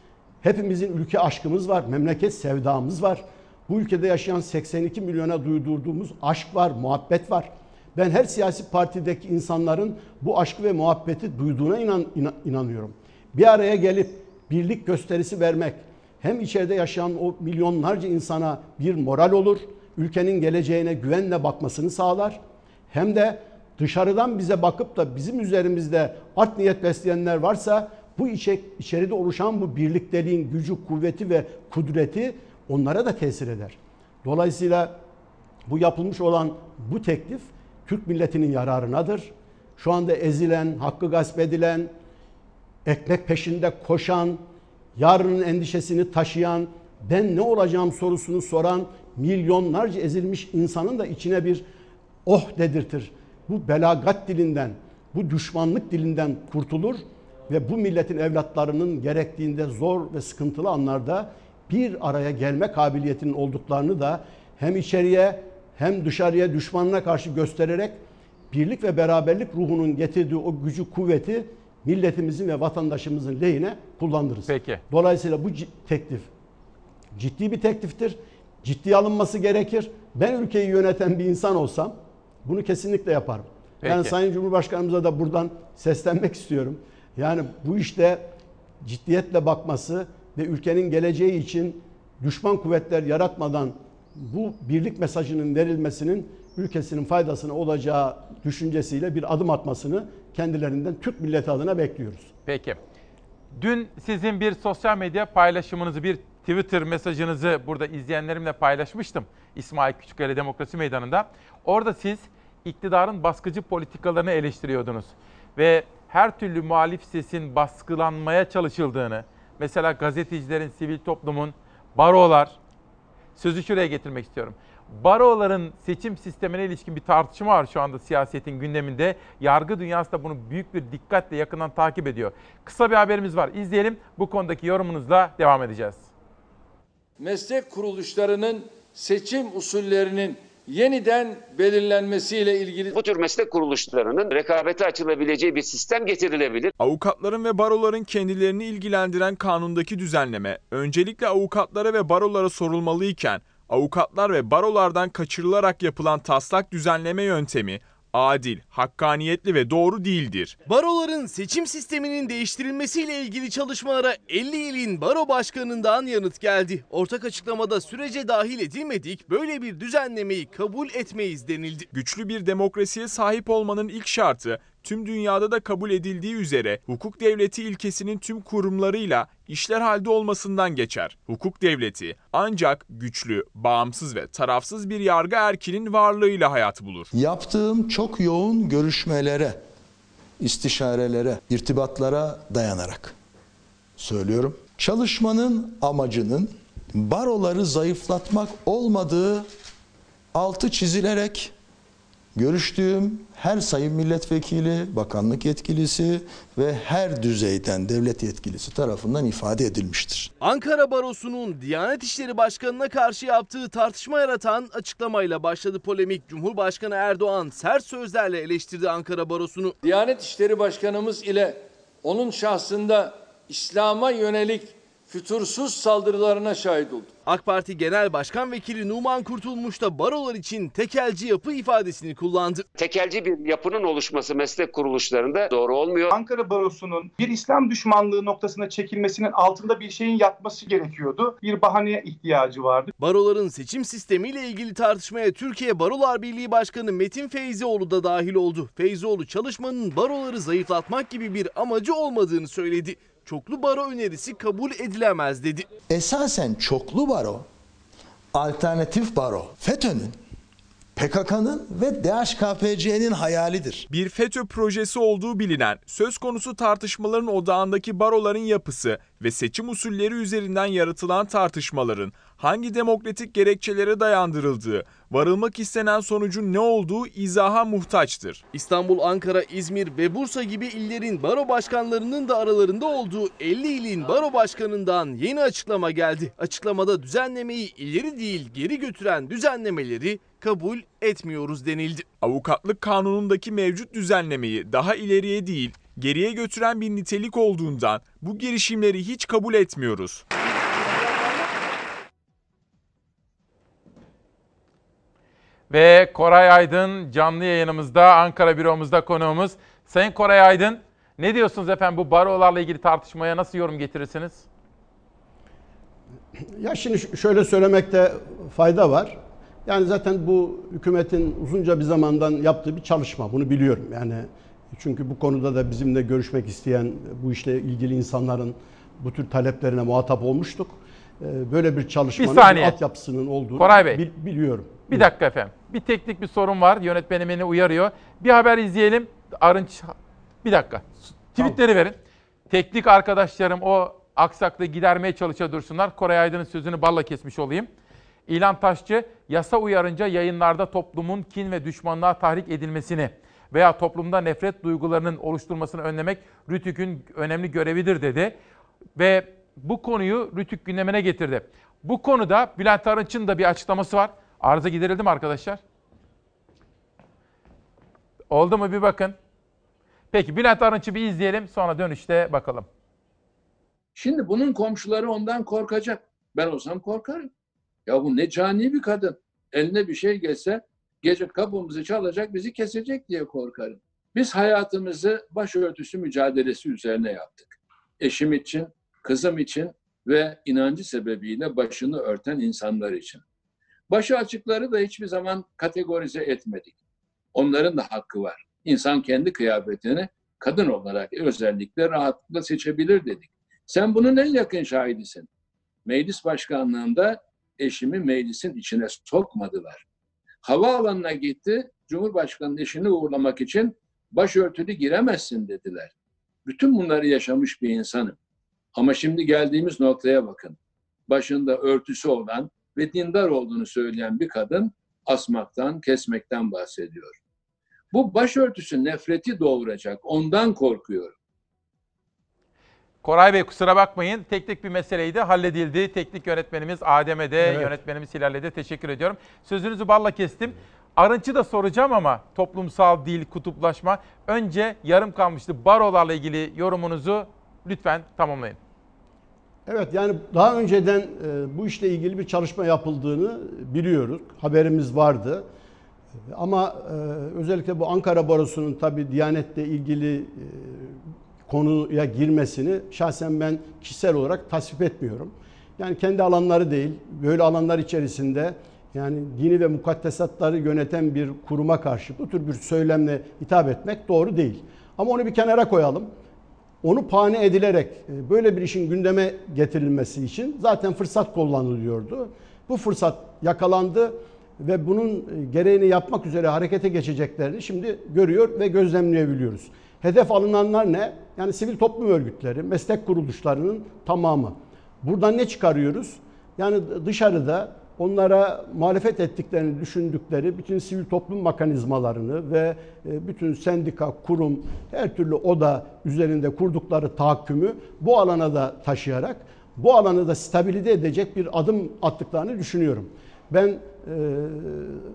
Hepimizin ülke aşkımız var, memleket sevdamız var. Bu ülkede yaşayan 82 milyona duydurduğumuz aşk var, muhabbet var. Ben her siyasi partideki insanların bu aşkı ve muhabbeti duyduğuna inan, inan, inanıyorum. Bir araya gelip birlik gösterisi vermek hem içeride yaşayan o milyonlarca insana bir moral olur, ülkenin geleceğine güvenle bakmasını sağlar. Hem de dışarıdan bize bakıp da bizim üzerimizde art niyet besleyenler varsa bu içe, içeride oluşan bu birlikteliğin gücü, kuvveti ve kudreti onlara da tesir eder. Dolayısıyla bu yapılmış olan bu teklif Türk milletinin yararınadır. Şu anda ezilen, hakkı gasp edilen, ekmek peşinde koşan, yarının endişesini taşıyan, ben ne olacağım sorusunu soran milyonlarca ezilmiş insanın da içine bir oh dedirtir. Bu belagat dilinden, bu düşmanlık dilinden kurtulur ve bu milletin evlatlarının gerektiğinde zor ve sıkıntılı anlarda bir araya gelme kabiliyetinin olduklarını da hem içeriye hem dışarıya düşmanına karşı göstererek birlik ve beraberlik ruhunun getirdiği o gücü, kuvveti milletimizin ve vatandaşımızın lehine kullandırırız.
Peki.
Dolayısıyla bu teklif ciddi bir tekliftir. Ciddiye alınması gerekir. Ben ülkeyi yöneten bir insan olsam bunu kesinlikle yaparım.
Peki.
Yani Sayın Cumhurbaşkanımıza da buradan seslenmek istiyorum. Yani bu işte ciddiyetle bakması ve ülkenin geleceği için düşman kuvvetler yaratmadan bu birlik mesajının verilmesinin ülkesinin faydasına olacağı düşüncesiyle bir adım atmasını kendilerinden Türk milleti adına bekliyoruz.
Peki. Dün sizin bir sosyal medya paylaşımınızı, bir Twitter mesajınızı burada izleyenlerimle paylaşmıştım. İsmail Küçükkale Demokrasi Meydanı'nda. Orada siz iktidarın baskıcı politikalarını eleştiriyordunuz. Ve her türlü muhalif sesin baskılanmaya çalışıldığını, mesela gazetecilerin, sivil toplumun, barolar, sözü şuraya getirmek istiyorum. Baroların seçim sistemine ilişkin bir tartışma var şu anda siyasetin gündeminde. Yargı dünyası da bunu büyük bir dikkatle yakından takip ediyor. Kısa bir haberimiz var. İzleyelim. Bu konudaki yorumunuzla devam edeceğiz.
Meslek kuruluşlarının seçim usullerinin yeniden belirlenmesiyle ilgili
bu tür meslek kuruluşlarının rekabete açılabileceği bir sistem getirilebilir.
Avukatların ve baroların kendilerini ilgilendiren kanundaki düzenleme öncelikle avukatlara ve barolara sorulmalıyken avukatlar ve barolardan kaçırılarak yapılan taslak düzenleme yöntemi adil, hakkaniyetli ve doğru değildir.
Baroların seçim sisteminin değiştirilmesiyle ilgili çalışmalara 50 ilin baro başkanından yanıt geldi. Ortak açıklamada sürece dahil edilmedik, böyle bir düzenlemeyi kabul etmeyiz denildi.
Güçlü bir demokrasiye sahip olmanın ilk şartı tüm dünyada da kabul edildiği üzere hukuk devleti ilkesinin tüm kurumlarıyla işler halde olmasından geçer. Hukuk devleti ancak güçlü, bağımsız ve tarafsız bir yargı erkinin varlığıyla hayat bulur.
Yaptığım çok yoğun görüşmelere, istişarelere, irtibatlara dayanarak söylüyorum. Çalışmanın amacının baroları zayıflatmak olmadığı altı çizilerek görüştüğüm her sayın milletvekili, bakanlık yetkilisi ve her düzeyden devlet yetkilisi tarafından ifade edilmiştir.
Ankara Barosu'nun Diyanet İşleri Başkanı'na karşı yaptığı tartışma yaratan açıklamayla başladı polemik. Cumhurbaşkanı Erdoğan sert sözlerle eleştirdi Ankara Barosu'nu.
Diyanet İşleri Başkanımız ile onun şahsında İslam'a yönelik fütursuz saldırılarına şahit olduk.
AK Parti Genel Başkan Vekili Numan Kurtulmuş da barolar için tekelci yapı ifadesini kullandı.
Tekelci bir yapının oluşması meslek kuruluşlarında doğru olmuyor.
Ankara Barosu'nun bir İslam düşmanlığı noktasına çekilmesinin altında bir şeyin yatması gerekiyordu. Bir bahaneye ihtiyacı vardı.
Baroların seçim sistemiyle ilgili tartışmaya Türkiye Barolar Birliği Başkanı Metin Feyzioğlu da dahil oldu. Feyzioğlu çalışmanın baroları zayıflatmak gibi bir amacı olmadığını söyledi çoklu baro önerisi kabul edilemez dedi.
Esasen çoklu baro, alternatif baro FETÖ'nün PKK'nın ve DHKPC'nin hayalidir.
Bir FETÖ projesi olduğu bilinen söz konusu tartışmaların odağındaki baroların yapısı ve seçim usulleri üzerinden yaratılan tartışmaların hangi demokratik gerekçelere dayandırıldığı, varılmak istenen sonucun ne olduğu izaha muhtaçtır.
İstanbul, Ankara, İzmir ve Bursa gibi illerin baro başkanlarının da aralarında olduğu 50 ilin baro başkanından yeni açıklama geldi. Açıklamada düzenlemeyi ileri değil geri götüren düzenlemeleri kabul etmiyoruz denildi.
Avukatlık kanunundaki mevcut düzenlemeyi daha ileriye değil, geriye götüren bir nitelik olduğundan bu girişimleri hiç kabul etmiyoruz.
Ve Koray Aydın canlı yayınımızda Ankara büromuzda konuğumuz. Sayın Koray Aydın ne diyorsunuz efendim bu barolarla ilgili tartışmaya nasıl yorum getirirsiniz?
Ya şimdi şöyle söylemekte fayda var. Yani zaten bu hükümetin uzunca bir zamandan yaptığı bir çalışma. Bunu biliyorum. Yani çünkü bu konuda da bizimle görüşmek isteyen bu işle ilgili insanların bu tür taleplerine muhatap olmuştuk. Ee, Böyle bir çalışmanın
Bir
altyapısının olduğunu
Koray Bey.
bil- biliyorum.
Bir dakika efendim. Bir teknik bir sorun var. Yönetmenim beni uyarıyor. Bir haber izleyelim. Arınç bir dakika. Tweetleri verin. Teknik arkadaşlarım o aksaklığı gidermeye çalışa dursunlar. Koray Aydın'ın sözünü balla kesmiş olayım. İlan Taşçı, yasa uyarınca yayınlarda toplumun kin ve düşmanlığa tahrik edilmesini veya toplumda nefret duygularının oluşturmasını önlemek Rütük'ün önemli görevidir dedi. Ve bu konuyu Rütük gündemine getirdi. Bu konuda Bülent Arınç'ın da bir açıklaması var. Arıza giderildi mi arkadaşlar? Oldu mu bir bakın. Peki Bülent Arınç'ı bir izleyelim sonra dönüşte bakalım.
Şimdi bunun komşuları ondan korkacak. Ben olsam korkarım. Ya bu ne cani bir kadın. Eline bir şey gelse gece kapımızı çalacak bizi kesecek diye korkarım. Biz hayatımızı başörtüsü mücadelesi üzerine yaptık. Eşim için, kızım için ve inancı sebebiyle başını örten insanlar için. Başı açıkları da hiçbir zaman kategorize etmedik. Onların da hakkı var. İnsan kendi kıyafetini kadın olarak özellikle rahatlıkla seçebilir dedik. Sen bunun en yakın şahidisin. Meclis başkanlığında eşimi meclisin içine sokmadılar. Havaalanına gitti, Cumhurbaşkanı'nın eşini uğurlamak için başörtülü giremezsin dediler. Bütün bunları yaşamış bir insanım. Ama şimdi geldiğimiz noktaya bakın. Başında örtüsü olan ve dindar olduğunu söyleyen bir kadın asmaktan, kesmekten bahsediyor. Bu başörtüsü nefreti doğuracak. Ondan korkuyorum.
Koray Bey kusura bakmayın. Teknik bir meseleydi. Halledildi. Teknik yönetmenimiz Adem'e de,
Evet.
yönetmenimiz Hilal'e de teşekkür ediyorum. Sözünüzü balla kestim. Arınç'ı da soracağım ama toplumsal dil, kutuplaşma. Önce yarım kalmıştı. Barolarla ilgili yorumunuzu lütfen tamamlayın.
Evet yani daha önceden e, bu işle ilgili bir çalışma yapıldığını biliyoruz. Haberimiz vardı. Ama e, özellikle bu Ankara Barosu'nun tabii Diyanet'le ilgili e, konuya girmesini şahsen ben kişisel olarak tasvip etmiyorum. Yani kendi alanları değil, böyle alanlar içerisinde yani dini ve mukaddesatları yöneten bir kuruma karşı bu tür bir söylemle hitap etmek doğru değil. Ama onu bir kenara koyalım. Onu pane edilerek e, böyle bir işin gündeme getirilmesi için zaten fırsat kullanılıyordu. Bu fırsat yakalandı ve bunun e, gereğini yapmak üzere harekete geçeceklerini şimdi görüyor ve gözlemleyebiliyoruz. Hedef alınanlar ne? Yani sivil toplum örgütleri, meslek kuruluşlarının tamamı. Buradan ne çıkarıyoruz? Yani dışarıda onlara muhalefet ettiklerini düşündükleri bütün sivil toplum mekanizmalarını ve e, bütün sendika, kurum, her türlü oda üzerinde kurdukları tahakkümü bu alana da taşıyarak bu alanı da stabilize edecek bir adım attıklarını düşünüyorum. Ben e,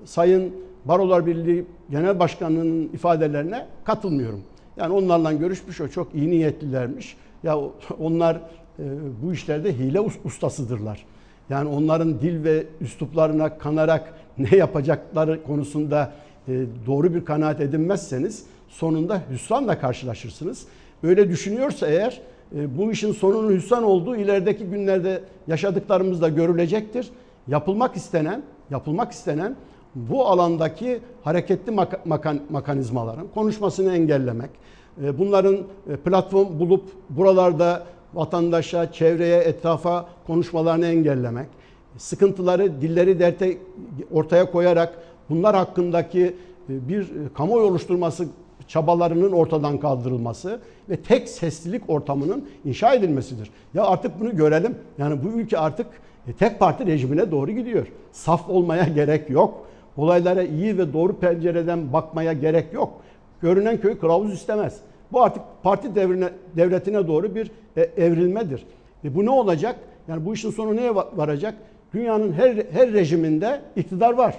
Sayın Barolar Birliği Genel Başkanı'nın ifadelerine katılmıyorum. Yani onlarla görüşmüş o çok iyi niyetlilermiş. Ya [LAUGHS] onlar e, bu işlerde hile us- ustasıdırlar. Yani onların dil ve üsluplarına kanarak [LAUGHS] ne yapacakları konusunda e, doğru bir kanaat edinmezseniz sonunda hüsranla karşılaşırsınız. Öyle düşünüyorsa eğer e, bu işin sonunun hüsran olduğu ilerideki günlerde yaşadıklarımızda görülecektir. Yapılmak istenen, yapılmak istenen bu alandaki hareketli mekanizmaların konuşmasını engellemek, e, bunların platform bulup buralarda vatandaşa, çevreye, etrafa konuşmalarını engellemek, sıkıntıları, dilleri derte ortaya koyarak bunlar hakkındaki e, bir e, kamuoyu oluşturması çabalarının ortadan kaldırılması ve tek seslilik ortamının inşa edilmesidir. Ya artık bunu görelim. Yani bu ülke artık e, tek parti rejimine doğru gidiyor. Saf olmaya [LAUGHS] gerek yok. Olaylara iyi ve doğru pencereden bakmaya gerek yok. Görünen köy kılavuz istemez. Bu artık parti devrine, devletine doğru bir e, evrilmedir. E bu ne olacak? Yani bu işin sonu neye varacak? Dünyanın her her rejiminde iktidar var.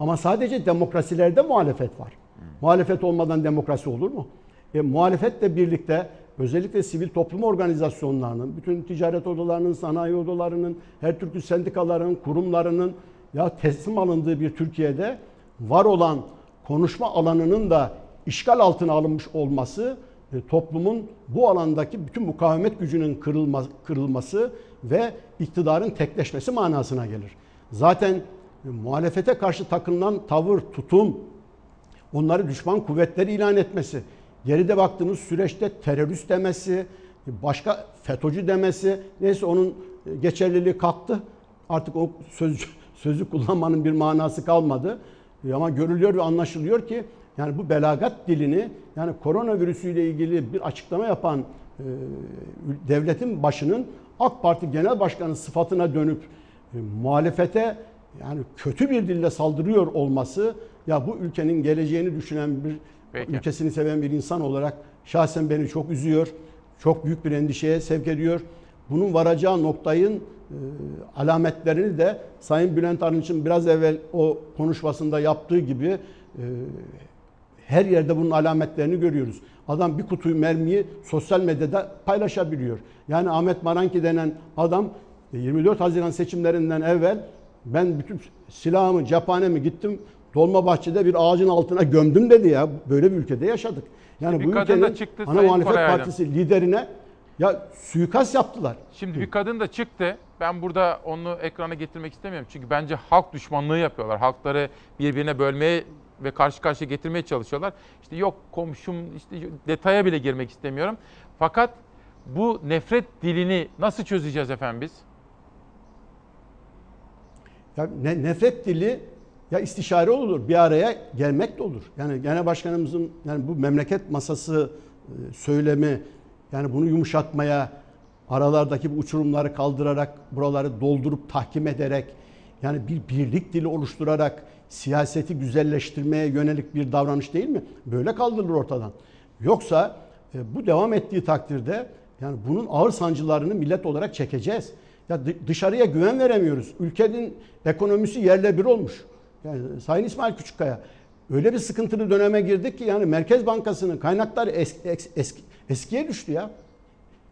Ama sadece demokrasilerde muhalefet var. Muhalefet olmadan demokrasi olur mu? E, muhalefetle birlikte özellikle sivil toplum organizasyonlarının, bütün ticaret odalarının, sanayi odalarının, her türlü sendikaların, kurumlarının ya teslim alındığı bir Türkiye'de var olan konuşma alanının da işgal altına alınmış olması e, toplumun bu alandaki bütün mukavemet gücünün kırılma, kırılması ve iktidarın tekleşmesi manasına gelir. Zaten e, muhalefete karşı takılan tavır, tutum, onları düşman kuvvetleri ilan etmesi, geride baktığımız süreçte terörist demesi, başka FETÖ'cü demesi, neyse onun e, geçerliliği kalktı. Artık o söz, [LAUGHS] sözü kullanmanın bir manası kalmadı. Ama görülüyor ve anlaşılıyor ki yani bu belagat dilini yani koronavirüsüyle ilgili bir açıklama yapan e, devletin başının AK Parti Genel Başkanı sıfatına dönüp e, muhalefete yani kötü bir dille saldırıyor olması ya bu ülkenin geleceğini düşünen bir Peki. ülkesini seven bir insan olarak şahsen beni çok üzüyor. Çok büyük bir endişeye sevk ediyor. Bunun varacağı noktayın e, alametlerini de Sayın Bülent Arınç'ın biraz evvel o konuşmasında yaptığı gibi e, her yerde bunun alametlerini görüyoruz. Adam bir kutuyu mermiyi sosyal medyada paylaşabiliyor. Yani Ahmet Maranki denen adam 24 Haziran seçimlerinden evvel ben bütün silahımı, cephanemi gittim Dolmabahçe'de bir ağacın altına gömdüm dedi ya. Böyle bir ülkede yaşadık. Yani
bir
bu ülkenin
çıktı,
ana muhalefet partisi liderine ya suikast yaptılar.
Şimdi bir kadın da çıktı. Ben burada onu ekrana getirmek istemiyorum. Çünkü bence halk düşmanlığı yapıyorlar. Halkları birbirine bölmeye ve karşı karşıya getirmeye çalışıyorlar. İşte yok komşum işte detaya bile girmek istemiyorum. Fakat bu nefret dilini nasıl çözeceğiz efendim biz?
Ya ne, nefret dili ya istişare olur, bir araya gelmek de olur. Yani genel başkanımızın yani bu memleket masası e, söylemi yani bunu yumuşatmaya, aralardaki bu uçurumları kaldırarak, buraları doldurup tahkim ederek yani bir birlik dili oluşturarak siyaseti güzelleştirmeye yönelik bir davranış değil mi? Böyle kaldırılır ortadan. Yoksa e, bu devam ettiği takdirde yani bunun ağır sancılarını millet olarak çekeceğiz. Ya dışarıya güven veremiyoruz. Ülkenin ekonomisi yerle bir olmuş. Yani Sayın İsmail Küçükkaya öyle bir sıkıntılı döneme girdik ki yani Merkez Bankası'nın kaynakları es, es, eski, eskiye düştü ya.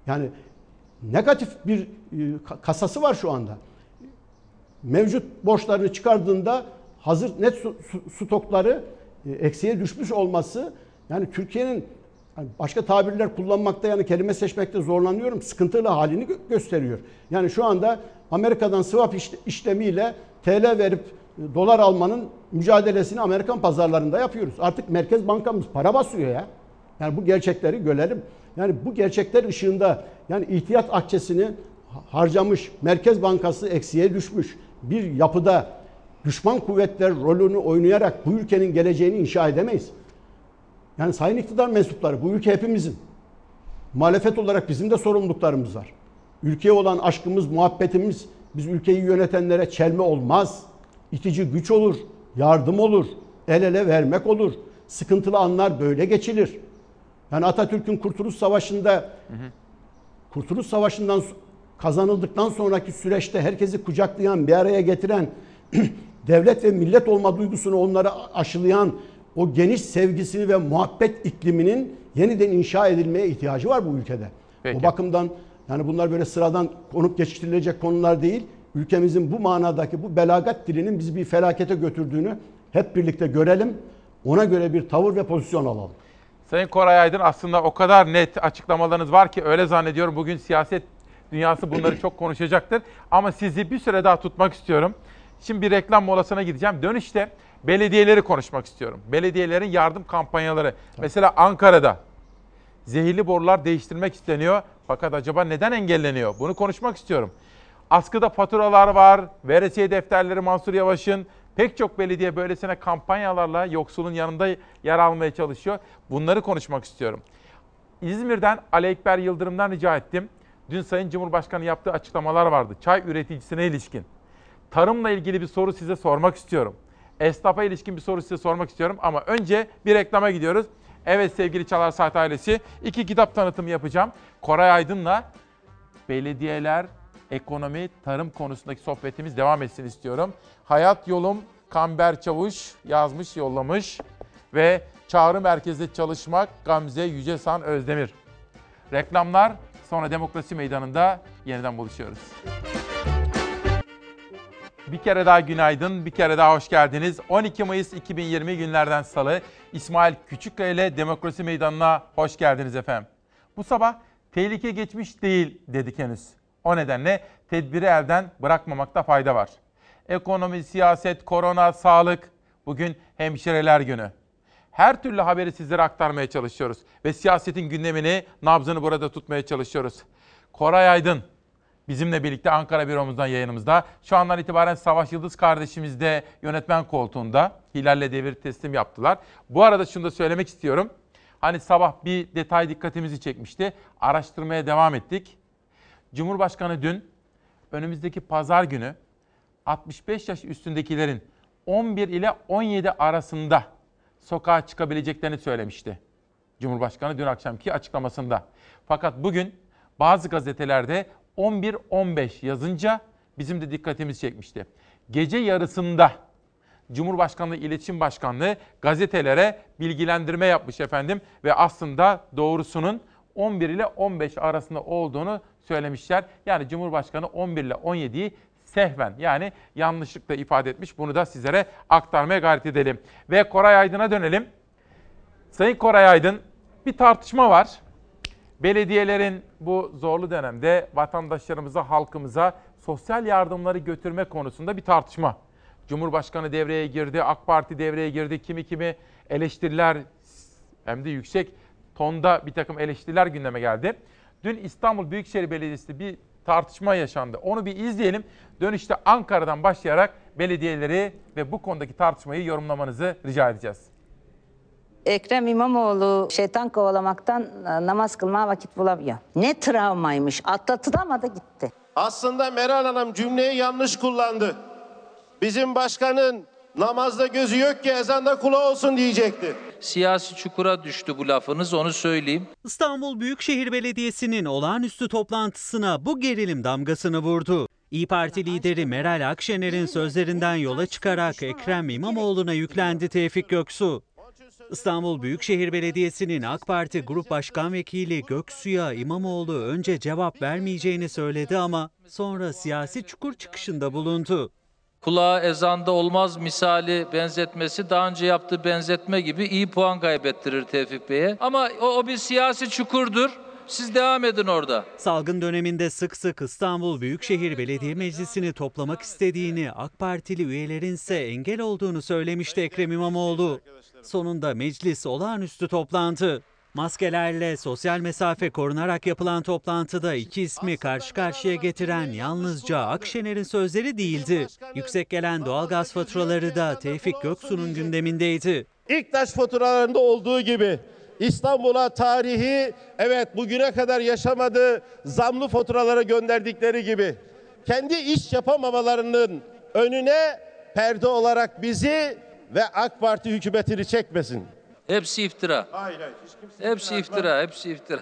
Yani negatif bir e, kasası var şu anda. Mevcut borçlarını çıkardığında hazır net su, stokları eksiye düşmüş olması yani Türkiye'nin yani başka tabirler kullanmakta yani kelime seçmekte zorlanıyorum. Sıkıntılı halini gö- gösteriyor. Yani şu anda Amerika'dan swap işlemiyle TL verip e, dolar almanın mücadelesini Amerikan pazarlarında yapıyoruz. Artık Merkez Bankamız para basıyor ya. Yani bu gerçekleri görelim. Yani bu gerçekler ışığında yani ihtiyat akçesini harcamış Merkez Bankası eksiye düşmüş bir yapıda düşman kuvvetler rolünü oynayarak bu ülkenin geleceğini inşa edemeyiz. Yani sayın iktidar mensupları bu ülke hepimizin. Muhalefet olarak bizim de sorumluluklarımız var. Ülkeye olan aşkımız, muhabbetimiz biz ülkeyi yönetenlere çelme olmaz. İtici güç olur, yardım olur, el ele vermek olur. Sıkıntılı anlar böyle geçilir. Yani Atatürk'ün Kurtuluş Savaşı'nda hı hı. Kurtuluş Savaşı'ndan kazanıldıktan sonraki süreçte herkesi kucaklayan, bir araya getiren, [CLEARS THROAT] devlet ve millet olma duygusunu onlara aşılayan o geniş sevgisini ve muhabbet ikliminin yeniden inşa edilmeye ihtiyacı var bu ülkede. Peki. O bakımdan yani bunlar böyle sıradan konup geçiştirilecek konular değil. Ülkemizin bu manadaki bu belagat dilinin bizi bir felakete götürdüğünü hep birlikte görelim. Ona göre bir tavır ve pozisyon alalım.
Sayın Koray Aydın aslında o kadar net açıklamalarınız var ki öyle zannediyorum bugün siyaset dünyası bunları çok konuşacaktır. Ama sizi bir süre daha tutmak istiyorum. Şimdi bir reklam molasına gideceğim. Dönüşte belediyeleri konuşmak istiyorum. Belediyelerin yardım kampanyaları. Tabii. Mesela Ankara'da zehirli borular değiştirmek isteniyor. Fakat acaba neden engelleniyor? Bunu konuşmak istiyorum. Askıda faturalar var. Veresiye defterleri Mansur Yavaş'ın Pek çok belediye böylesine kampanyalarla yoksulun yanında yer almaya çalışıyor. Bunları konuşmak istiyorum. İzmir'den Ali Ekber Yıldırım'dan rica ettim. Dün Sayın Cumhurbaşkanı yaptığı açıklamalar vardı. Çay üreticisine ilişkin. Tarımla ilgili bir soru size sormak istiyorum. Esnafa ilişkin bir soru size sormak istiyorum ama önce bir reklama gidiyoruz. Evet sevgili Çalar Saat ailesi iki kitap tanıtımı yapacağım. Koray Aydın'la belediyeler, ekonomi, tarım konusundaki sohbetimiz devam etsin istiyorum. Hayat Yolum Kamber Çavuş yazmış, yollamış ve Çağrı Merkez'de çalışmak Gamze Yücesan Özdemir. Reklamlar sonra Demokrasi Meydanı'nda yeniden buluşuyoruz. Bir kere daha günaydın, bir kere daha hoş geldiniz. 12 Mayıs 2020 günlerden salı İsmail Küçükkaya ile Demokrasi Meydanı'na hoş geldiniz efendim. Bu sabah tehlike geçmiş değil dedik henüz. O nedenle tedbiri elden bırakmamakta fayda var. Ekonomi, siyaset, korona, sağlık, bugün hemşireler günü. Her türlü haberi sizlere aktarmaya çalışıyoruz ve siyasetin gündemini, nabzını burada tutmaya çalışıyoruz. Koray Aydın, bizimle birlikte Ankara büromuzdan yayınımızda. Şu andan itibaren Savaş Yıldız kardeşimiz de yönetmen koltuğunda. Hilal'le devir teslim yaptılar. Bu arada şunu da söylemek istiyorum. Hani sabah bir detay dikkatimizi çekmişti. Araştırmaya devam ettik. Cumhurbaşkanı dün önümüzdeki pazar günü 65 yaş üstündekilerin 11 ile 17 arasında sokağa çıkabileceklerini söylemişti. Cumhurbaşkanı dün akşamki açıklamasında. Fakat bugün bazı gazetelerde 11-15 yazınca bizim de dikkatimizi çekmişti. Gece yarısında Cumhurbaşkanlığı İletişim Başkanlığı gazetelere bilgilendirme yapmış efendim ve aslında doğrusunun 11 ile 15 arasında olduğunu söylemişler. Yani Cumhurbaşkanı 11 ile 17'yi sehven yani yanlışlıkla ifade etmiş. Bunu da sizlere aktarmaya gayret edelim. Ve Koray Aydın'a dönelim. Sayın Koray Aydın bir tartışma var. Belediyelerin bu zorlu dönemde vatandaşlarımıza, halkımıza sosyal yardımları götürme konusunda bir tartışma. Cumhurbaşkanı devreye girdi, AK Parti devreye girdi, kimi kimi eleştiriler hem de yüksek tonda bir takım eleştiriler gündeme geldi. Dün İstanbul Büyükşehir Belediyesi bir tartışma yaşandı. Onu bir izleyelim. Dönüşte Ankara'dan başlayarak belediyeleri ve bu konudaki tartışmayı yorumlamanızı rica edeceğiz.
Ekrem İmamoğlu şeytan kovalamaktan e, namaz kılmaya vakit bulamıyor. Ne travmaymış. Atlatılamadı gitti.
Aslında Meral Hanım cümleyi yanlış kullandı. Bizim başkanın namazda gözü yok ki ezanda kulağı olsun diyecekti.
Siyasi çukura düştü bu lafınız onu söyleyeyim.
İstanbul Büyükşehir Belediyesi'nin olağanüstü toplantısına bu gerilim damgasını vurdu. İyi Parti lideri Meral Akşener'in sözlerinden yola çıkarak Ekrem İmamoğlu'na yüklendi Tevfik Göksu. İstanbul Büyükşehir Belediyesi'nin AK Parti Grup Başkan Vekili Göksu'ya İmamoğlu önce cevap vermeyeceğini söyledi ama sonra siyasi çukur çıkışında bulundu.
Kulağa ezanda olmaz misali benzetmesi daha önce yaptığı benzetme gibi iyi puan kaybettirir Tevfik Bey'e. Ama o, o bir siyasi çukurdur. Siz devam edin orada.
Salgın döneminde sık sık İstanbul Büyükşehir Belediye Meclisi'ni toplamak istediğini, AK Partili üyelerin ise engel olduğunu söylemişti Ekrem İmamoğlu. Sonunda meclis olağanüstü toplandı. Maskelerle sosyal mesafe korunarak yapılan toplantıda iki ismi karşı karşıya getiren yalnızca Akşener'in sözleri değildi. Yüksek gelen doğalgaz faturaları da Tevfik Göksu'nun gündemindeydi.
İlk faturalarında olduğu gibi İstanbul'a tarihi evet bugüne kadar yaşamadığı zamlı faturalara gönderdikleri gibi kendi iş yapamamalarının önüne perde olarak bizi ve AK Parti hükümetini çekmesin.
Hepsi iftira.
Hayır hayır. Hiç kimse
Hepsi iftira, hepsi iftira.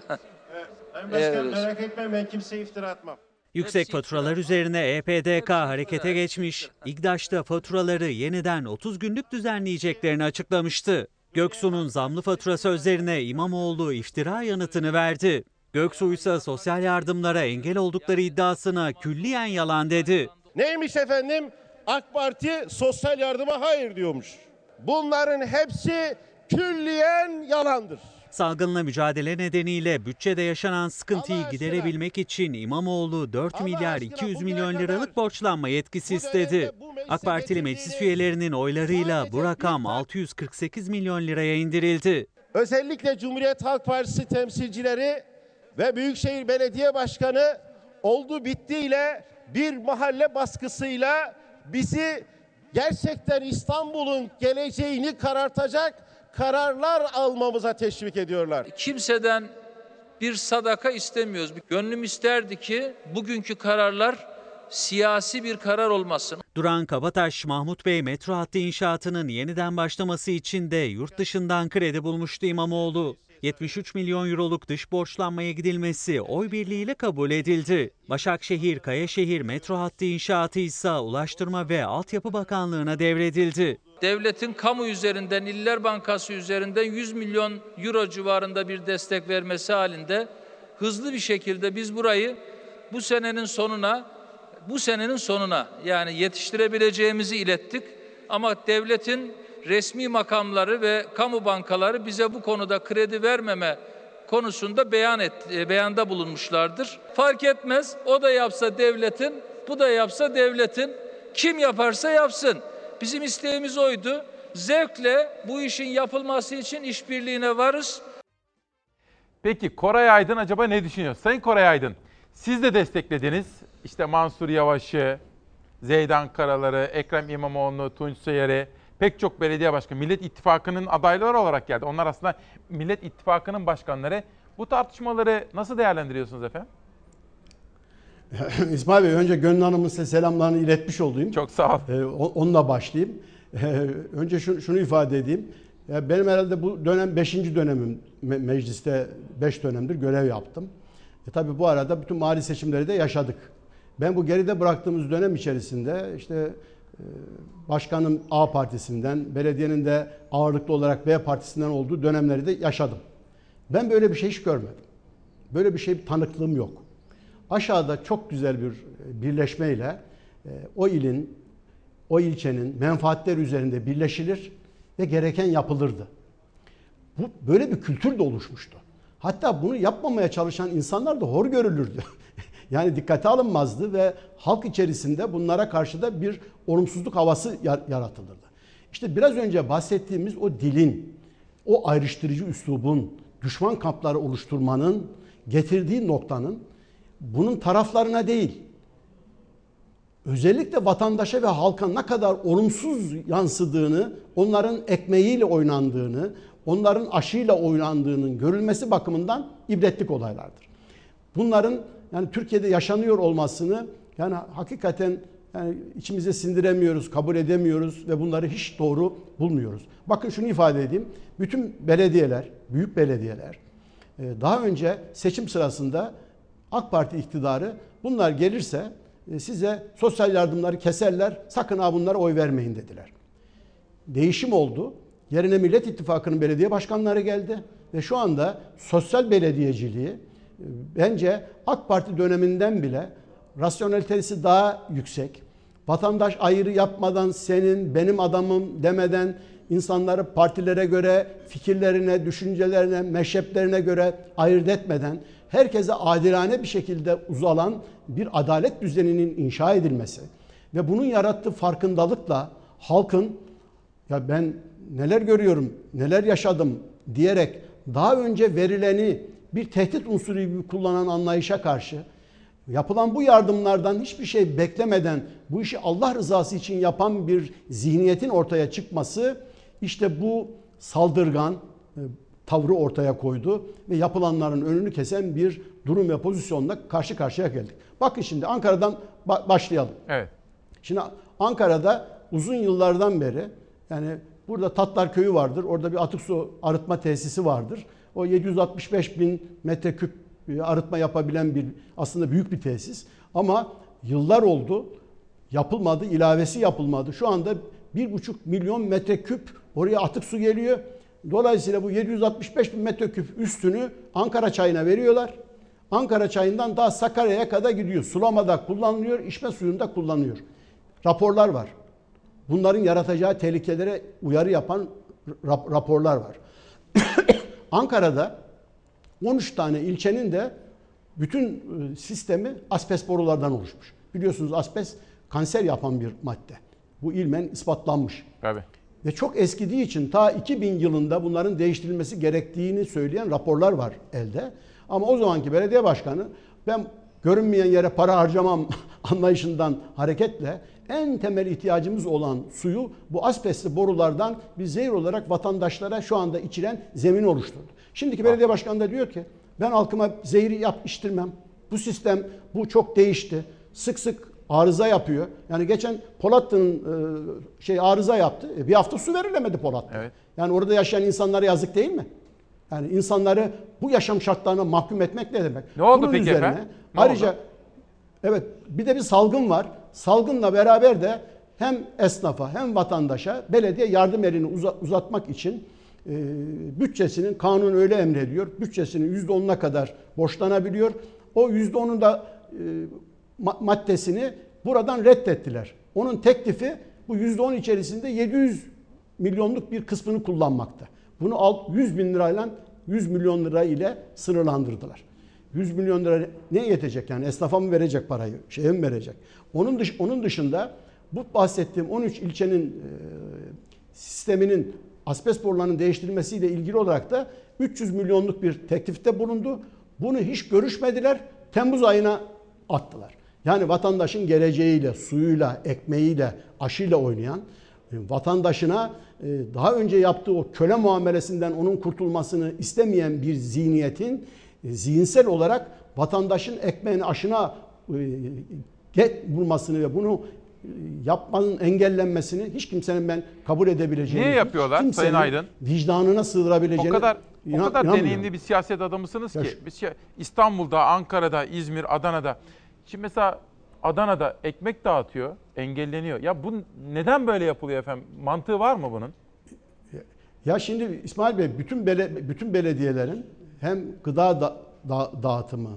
Sayın Başkan
Evet.
merak etmeyin ben kimseye iftira atmam.
Yüksek faturalar üzerine E EPDK harekete geçmiş. İGDAŞ da faturaları yeniden 30 günlük düzenleyeceklerini açıklamıştı. Göksu'nun zamlı fatura sözlerine İmamoğlu iftira yanıtını verdi. Göksu ise sosyal yardımlara engel oldukları iddiasına külliyen yalan dedi.
Neymiş efendim? AK Parti sosyal yardıma hayır diyormuş. Bunların hepsi külliyen yalandır.
Salgınla mücadele nedeniyle bütçede yaşanan sıkıntıyı giderebilmek için İmamoğlu 4 milyar 200 milyon liralık borçlanma yetkisi istedi. AK Partili meclis üyelerinin oylarıyla bu rakam 648 milyon liraya indirildi.
Özellikle Cumhuriyet Halk Partisi temsilcileri ve Büyükşehir Belediye Başkanı oldu bittiyle bir mahalle baskısıyla bizi gerçekten İstanbul'un geleceğini karartacak kararlar almamıza teşvik ediyorlar.
Kimseden bir sadaka istemiyoruz. Gönlüm isterdi ki bugünkü kararlar siyasi bir karar olmasın.
Duran Kabataş, Mahmut Bey metro hattı inşaatının yeniden başlaması için de yurt dışından kredi bulmuştu İmamoğlu. 73 milyon euroluk dış borçlanmaya gidilmesi oy birliğiyle kabul edildi. Başakşehir Kayaşehir metro hattı inşaatı ise Ulaştırma ve Altyapı Bakanlığı'na devredildi.
Devletin kamu üzerinden, İller Bankası üzerinden 100 milyon euro civarında bir destek vermesi halinde hızlı bir şekilde biz burayı bu senenin sonuna bu senenin sonuna yani yetiştirebileceğimizi ilettik. Ama devletin resmi makamları ve kamu bankaları bize bu konuda kredi vermeme konusunda beyan et, beyanda bulunmuşlardır. Fark etmez o da yapsa devletin, bu da yapsa devletin. Kim yaparsa yapsın. Bizim isteğimiz oydu. Zevkle bu işin yapılması için işbirliğine varız.
Peki Koray Aydın acaba ne düşünüyor? Sayın Koray Aydın, siz de desteklediniz. İşte Mansur Yavaş'ı, Zeydan Karalar'ı, Ekrem İmamoğlu'nu, Tunç Soyer'i, pek çok belediye başkanı Millet İttifakı'nın adayları olarak geldi. Onlar aslında Millet İttifakı'nın başkanları. Bu tartışmaları nasıl değerlendiriyorsunuz efendim? [LAUGHS]
İsmail Bey önce Gönül Hanım'ın size selamlarını iletmiş olayım.
Çok sağ ol.
Ee, onunla başlayayım. Ee, önce şunu, şunu ifade edeyim. Ya benim herhalde bu dönem 5. dönemim me- mecliste 5 dönemdir görev yaptım. E tabii bu arada bütün mali seçimleri de yaşadık. Ben bu geride bıraktığımız dönem içerisinde işte e, başkanım A partisinden, belediyenin de ağırlıklı olarak B partisinden olduğu dönemleri de yaşadım. Ben böyle bir şey hiç görmedim. Böyle bir şey tanıklığım yok. Aşağıda çok güzel bir birleşmeyle e, o ilin, o ilçenin menfaatleri üzerinde birleşilir ve gereken yapılırdı. Bu böyle bir kültür de oluşmuştu. Hatta bunu yapmamaya çalışan insanlar da hor görülürdü. [LAUGHS] yani dikkate alınmazdı ve halk içerisinde bunlara karşı da bir olumsuzluk havası yaratılırdı. İşte biraz önce bahsettiğimiz o dilin, o ayrıştırıcı üslubun, düşman kampları oluşturmanın getirdiği noktanın bunun taraflarına değil, özellikle vatandaşa ve halka ne kadar olumsuz yansıdığını, onların ekmeğiyle oynandığını, onların aşıyla oynandığının görülmesi bakımından ibretlik olaylardır. Bunların yani Türkiye'de yaşanıyor olmasını yani hakikaten yani içimize sindiremiyoruz, kabul edemiyoruz ve bunları hiç doğru bulmuyoruz. Bakın şunu ifade edeyim. Bütün belediyeler, büyük belediyeler daha önce seçim sırasında AK Parti iktidarı bunlar gelirse size sosyal yardımları keserler, sakın ha bunlara oy vermeyin dediler. Değişim oldu. Yerine Millet İttifakı'nın belediye başkanları geldi ve şu anda sosyal belediyeciliği bence AK Parti döneminden bile rasyonelitesi daha yüksek. Vatandaş ayrı yapmadan senin benim adamım demeden insanları partilere göre, fikirlerine, düşüncelerine, meşreplerine göre ayırt etmeden herkese adilane bir şekilde uzalan bir adalet düzeninin inşa edilmesi ve bunun yarattığı farkındalıkla halkın ya ben neler görüyorum, neler yaşadım diyerek daha önce verileni bir tehdit unsuru gibi kullanan anlayışa karşı yapılan bu yardımlardan hiçbir şey beklemeden bu işi Allah rızası için yapan bir zihniyetin ortaya çıkması işte bu saldırgan tavrı ortaya koydu ve yapılanların önünü kesen bir durum ve pozisyonla karşı karşıya geldik. Bakın şimdi Ankara'dan başlayalım.
Evet.
Şimdi Ankara'da uzun yıllardan beri yani burada Tatlar Köyü vardır. Orada bir atık su arıtma tesisi vardır. O 765 bin metreküp arıtma yapabilen bir aslında büyük bir tesis. Ama yıllar oldu yapılmadı, ilavesi yapılmadı. Şu anda 1,5 milyon metreküp oraya atık su geliyor. Dolayısıyla bu 765 bin metreküp üstünü Ankara çayına veriyorlar. Ankara çayından daha Sakarya'ya kadar gidiyor. Sulamada kullanılıyor, içme suyunda kullanılıyor. Raporlar var. Bunların yaratacağı tehlikelere uyarı yapan rap- raporlar var. [COUGHS] Ankara'da 13 tane ilçenin de bütün sistemi asbest borulardan oluşmuş. Biliyorsunuz asbest kanser yapan bir madde. Bu ilmen ispatlanmış.
Tabii.
Ve çok eskidiği için ta 2000 yılında bunların değiştirilmesi gerektiğini söyleyen raporlar var elde. Ama o zamanki belediye başkanı ben görünmeyen yere para harcamam [LAUGHS] anlayışından hareketle en temel ihtiyacımız olan suyu bu asbestli borulardan bir zehir olarak vatandaşlara şu anda içilen zemin oluşturdu. Şimdiki belediye başkanı da diyor ki ben halkıma zehri yap içtirmem. Bu sistem bu çok değişti. Sık sık arıza yapıyor. Yani geçen Polatlı'nın e, şey arıza yaptı. E, bir hafta su verilemedi Polatlı'ya.
Evet.
Yani orada yaşayan insanlara yazık değil mi? Yani insanları bu yaşam şartlarına mahkum etmek ne demek?
Ne oldu
Bunun
peki
üzerine,
efendim? Ne
ayrıca
oldu?
evet bir de bir salgın var. Salgınla beraber de hem esnafa hem vatandaşa belediye yardım elini uza- uzatmak için e, bütçesinin kanun öyle emrediyor. Bütçesinin %10'una kadar borçlanabiliyor. O %10'un da e, ma- maddesini buradan reddettiler. Onun teklifi bu %10 içerisinde 700 milyonluk bir kısmını kullanmakta. Bunu al 100 bin lirayla 100 milyon lira ile sınırlandırdılar. 100 milyon lira ne yetecek yani esnafa mı verecek parayı, şeye mi verecek? Onun dış, onun dışında bu bahsettiğim 13 ilçenin e, sisteminin asbest borularının değiştirilmesiyle ilgili olarak da 300 milyonluk bir teklifte bulundu. Bunu hiç görüşmediler. Temmuz ayına attılar. Yani vatandaşın geleceğiyle, suyuyla, ekmeğiyle, aşıyla oynayan e, vatandaşına e, daha önce yaptığı o köle muamelesinden onun kurtulmasını istemeyen bir zihniyetin zihinsel olarak vatandaşın ekmeğini aşına get bulmasını ve bunu yapmanın engellenmesini hiç kimsenin ben kabul edebileceğini,
Niye yapıyorlar Sayın Aydın?
Vicdanına sığdırabileceğini
O kadar
inan-
o kadar deneyimli bir siyaset adamısınız ki. Biz şey- İstanbul'da, Ankara'da, İzmir, Adana'da. Şimdi mesela Adana'da ekmek dağıtıyor, engelleniyor. Ya bu neden böyle yapılıyor efendim? Mantığı var mı bunun?
Ya şimdi İsmail Bey bütün bele, bütün belediyelerin hem gıda da, da- dağıtımı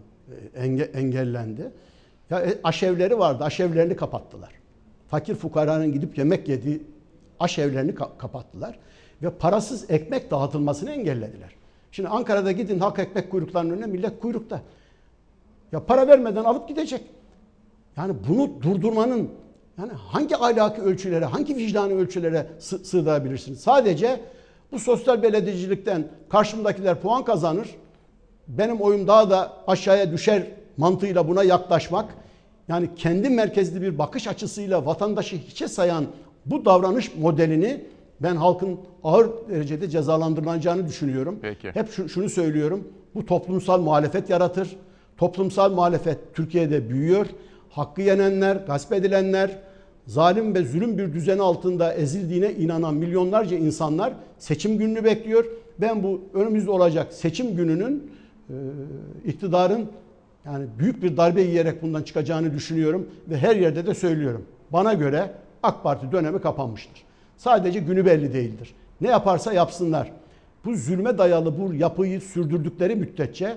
e, enge, engellendi. Ya e, aşevleri vardı. Aşevlerini kapattılar. Fakir fukaranın gidip yemek yediği aşevlerini ka- kapattılar ve parasız ekmek dağıtılmasını engellediler. Şimdi Ankara'da gidin halk ekmek kuyruklarının önüne millet kuyrukta. Ya para vermeden alıp gidecek. Yani bunu durdurmanın yani hangi ahlaki ölçülere, hangi vicdani ölçülere sı- sığdırabilirsiniz? Sadece bu sosyal belediyecilikten karşımdakiler puan kazanır. Benim oyum daha da aşağıya düşer mantığıyla buna yaklaşmak. Yani kendi merkezli bir bakış açısıyla vatandaşı hiçe sayan bu davranış modelini ben halkın ağır derecede cezalandırılacağını düşünüyorum.
Peki.
Hep şu- şunu söylüyorum. Bu toplumsal muhalefet yaratır. Toplumsal muhalefet Türkiye'de büyüyor. Hakkı yenenler, gasp edilenler, zalim ve zulüm bir düzen altında ezildiğine inanan milyonlarca insanlar seçim gününü bekliyor. Ben bu önümüzde olacak seçim gününün e, iktidarın yani büyük bir darbe yiyerek bundan çıkacağını düşünüyorum ve her yerde de söylüyorum. Bana göre AK Parti dönemi kapanmıştır. Sadece günü belli değildir. Ne yaparsa yapsınlar. Bu zulme dayalı bu yapıyı sürdürdükleri müddetçe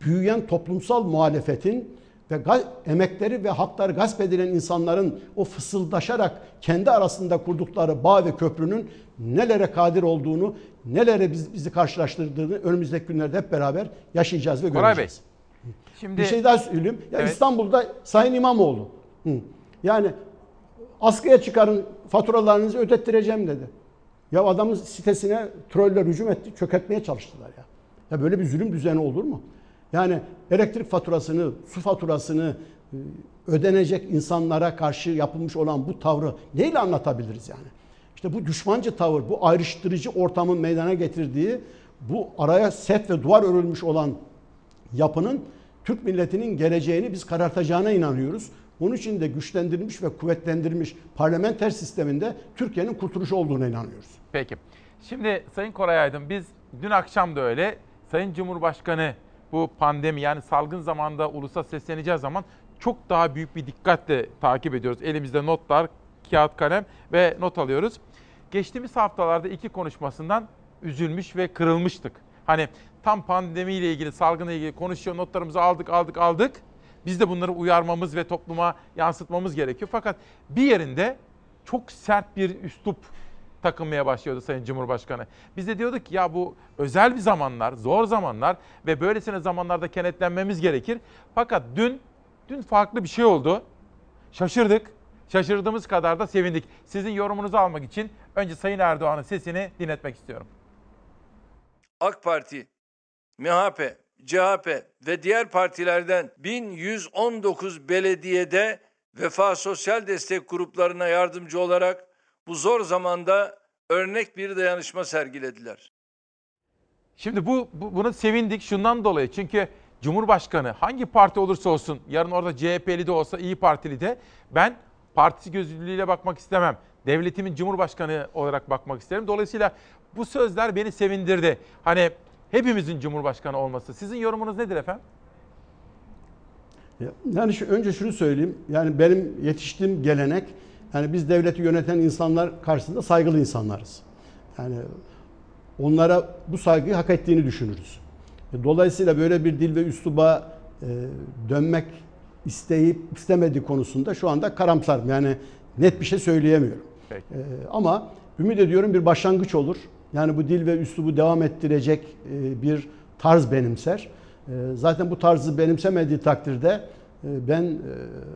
büyüyen toplumsal muhalefetin ve emekleri ve hakları gasp edilen insanların o fısıldaşarak kendi arasında kurdukları bağ ve köprünün nelere kadir olduğunu, nelere biz, bizi karşılaştırdığını önümüzdeki günlerde hep beraber yaşayacağız ve
Koray Bey.
göreceğiz.
Şimdi
Bir şey daha söyleyeyim. Ya
Evet.
İstanbul'da Sayın İmamoğlu. Hı. Yani askıya çıkarın faturalarınızı ödettireceğim dedi. Ya adamın sitesine troller hücum etti, çökertmeye çalıştılar ya. Ya böyle bir zulüm düzeni olur mu? Yani elektrik faturasını, su faturasını e, ödenecek insanlara karşı yapılmış olan bu tavrı neyle anlatabiliriz yani? İşte bu düşmancı tavır, bu ayrıştırıcı ortamın meydana getirdiği, bu araya set ve duvar örülmüş olan yapının Türk milletinin geleceğini biz karartacağına inanıyoruz. Onun için de güçlendirilmiş ve kuvvetlendirilmiş parlamenter sisteminde Türkiye'nin kurtuluşu olduğuna inanıyoruz.
Peki. Şimdi Sayın Koray Aydın biz dün akşam da öyle Sayın Cumhurbaşkanı bu pandemi yani salgın zamanında ulusa sesleneceği zaman çok daha büyük bir dikkatle takip ediyoruz. Elimizde notlar, kağıt kalem ve not alıyoruz. Geçtiğimiz haftalarda iki konuşmasından üzülmüş ve kırılmıştık. Hani tam pandemiyle ilgili, salgınla ilgili konuşuyor, notlarımızı aldık, aldık, aldık. Biz de bunları uyarmamız ve topluma yansıtmamız gerekiyor. Fakat bir yerinde çok sert bir üslup takılmaya başlıyordu Sayın Cumhurbaşkanı. Biz de diyorduk ki ya bu özel bir zamanlar, zor zamanlar ve böylesine zamanlarda kenetlenmemiz gerekir. Fakat dün dün farklı bir şey oldu. Şaşırdık. Şaşırdığımız kadar da sevindik. Sizin yorumunuzu almak için önce Sayın Erdoğan'ın sesini dinletmek istiyorum.
AK Parti, MHP, CHP ve diğer partilerden 1119 belediyede Vefa Sosyal Destek gruplarına yardımcı olarak bu zor zamanda örnek bir dayanışma sergilediler.
Şimdi bu, bu buna sevindik şundan dolayı. Çünkü Cumhurbaşkanı hangi parti olursa olsun yarın orada CHP'li de olsa İyi Partili de ben partisi gözüyle bakmak istemem. Devletimin Cumhurbaşkanı olarak bakmak isterim. Dolayısıyla bu sözler beni sevindirdi. Hani hepimizin Cumhurbaşkanı olması. Sizin yorumunuz nedir efendim?
Yani şu, önce şunu söyleyeyim. Yani benim yetiştiğim gelenek yani biz devleti yöneten insanlar karşısında saygılı insanlarız. Yani onlara bu saygıyı hak ettiğini düşünürüz. E, Dolayısıyla böyle bir dil ve üsluba e, dönmek isteyip istemediği konusunda şu anda karamsarım. Yani net bir şey söyleyemiyorum.
Peki.
E, ama ümit ediyorum bir başlangıç olur. Yani bu dil ve üslubu devam ettirecek bir tarz benimser. Zaten bu tarzı benimsemediği takdirde ben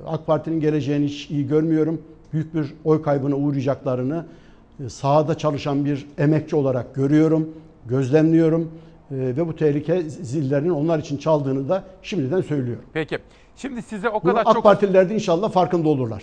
AK Parti'nin geleceğini hiç iyi görmüyorum. Büyük bir oy kaybına uğrayacaklarını e, sahada çalışan bir emekçi olarak görüyorum, gözlemliyorum E, ve bu tehlike zillerinin onlar için çaldığını da şimdiden söylüyorum.
Peki. Şimdi size o
Bunu
kadar
AK
çok...
Partililer de inşallah farkında olurlar.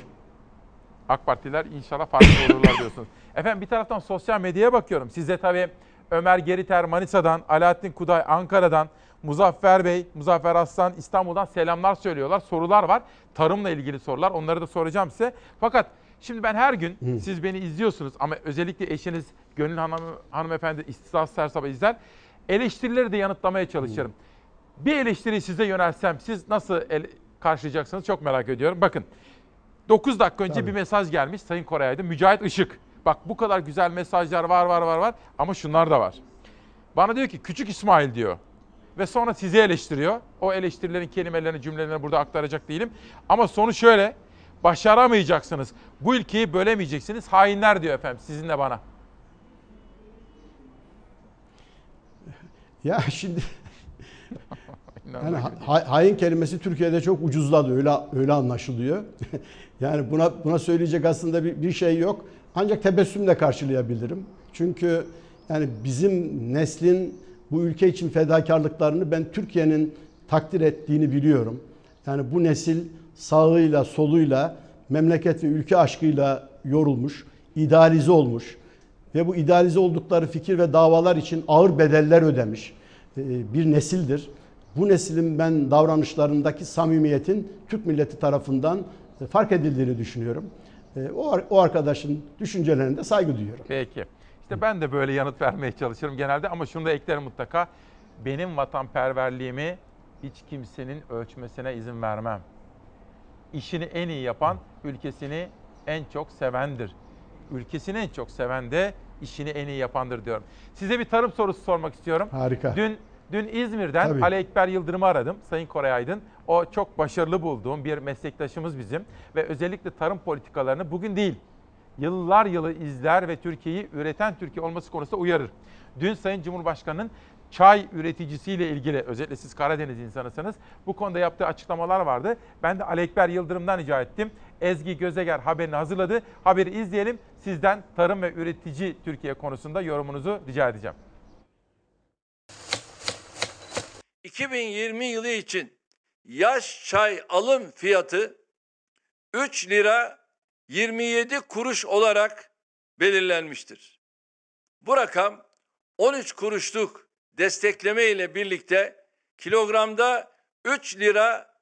AK Partiler inşallah farkında olurlar diyorsunuz. Efendim bir taraftan sosyal medyaya bakıyorum. Size tabii Ömer Geriter Manisa'dan, Alaaddin Kuday Ankara'dan, Muzaffer Bey, Muzaffer Aslan İstanbul'dan selamlar söylüyorlar. Sorular var. Tarımla ilgili sorular. Onları da soracağım size. Fakat şimdi ben her gün siz beni izliyorsunuz ama özellikle eşiniz Gönül Hanım, hanımefendi istisnasız sersaba izler. Eleştirileri de yanıtlamaya çalışırım. Bir eleştiri size yönelsem siz nasıl ele- karşılayacaksınız çok merak ediyorum. Bakın 9 dakika önce
Tabii.
bir mesaj gelmiş Sayın Koray Aydın. Mücahit Işık. Bak bu kadar güzel mesajlar var var var var ama şunlar da var. Bana diyor ki küçük İsmail diyor. Ve sonra sizi eleştiriyor. O eleştirilerin kelimelerini, cümlelerini burada aktaracak değilim. Ama sonu şöyle. Başaramayacaksınız. Bu ülkeyi bölemeyeceksiniz. Hainler diyor efendim sizinle bana.
Ya şimdi [LAUGHS] yani ha- hain kelimesi Türkiye'de çok ucuzladı öyle öyle anlaşılıyor. [LAUGHS] yani buna buna söyleyecek aslında bir, bir şey yok. Ancak tebessümle karşılayabilirim. Çünkü yani bizim neslin bu ülke için fedakarlıklarını ben Türkiye'nin takdir ettiğini biliyorum. Yani bu nesil sağıyla soluyla memleket ve ülke aşkıyla yorulmuş, idealize olmuş ve bu idealize oldukları fikir ve davalar için ağır bedeller ödemiş e, bir nesildir. Bu neslin ben davranışlarındaki samimiyetin Türk milleti tarafından e, fark edildiğini düşünüyorum. E, O, o arkadaşın düşüncelerine de saygı duyuyorum.
Peki. İşte ben de böyle yanıt vermeye çalışırım genelde ama şunu da eklerim mutlaka. Benim vatanperverliğimi hiç kimsenin ölçmesine izin vermem. İşini en iyi yapan ülkesini en çok sevendir. Ülkesini en çok seven de işini en iyi yapandır diyorum. Size bir tarım sorusu sormak istiyorum.
Harika.
Dün dün İzmir'den
Tabii.
Ali Ekber Yıldırım'ı aradım. Sayın Koray Aydın. O çok başarılı bulduğum bir meslektaşımız bizim ve özellikle tarım politikalarını bugün değil yıllar yılı izler ve Türkiye'yi üreten Türkiye olması konusunda uyarır. Dün Sayın Cumhurbaşkanı'nın çay üreticisiyle ilgili özellikle siz Karadeniz insanısınız bu konuda yaptığı açıklamalar vardı. Ben de Ali Ekber Yıldırım'dan rica ettim. Ezgi Gözeger haberini hazırladı. Haberi izleyelim. Sizden tarım ve üretici Türkiye konusunda yorumunuzu rica edeceğim.
2020 yılı için yaş çay alım fiyatı 3 lira 27 kuruş olarak belirlenmiştir. Bu rakam 13 kuruşluk destekleme ile birlikte kilogramda 3 lira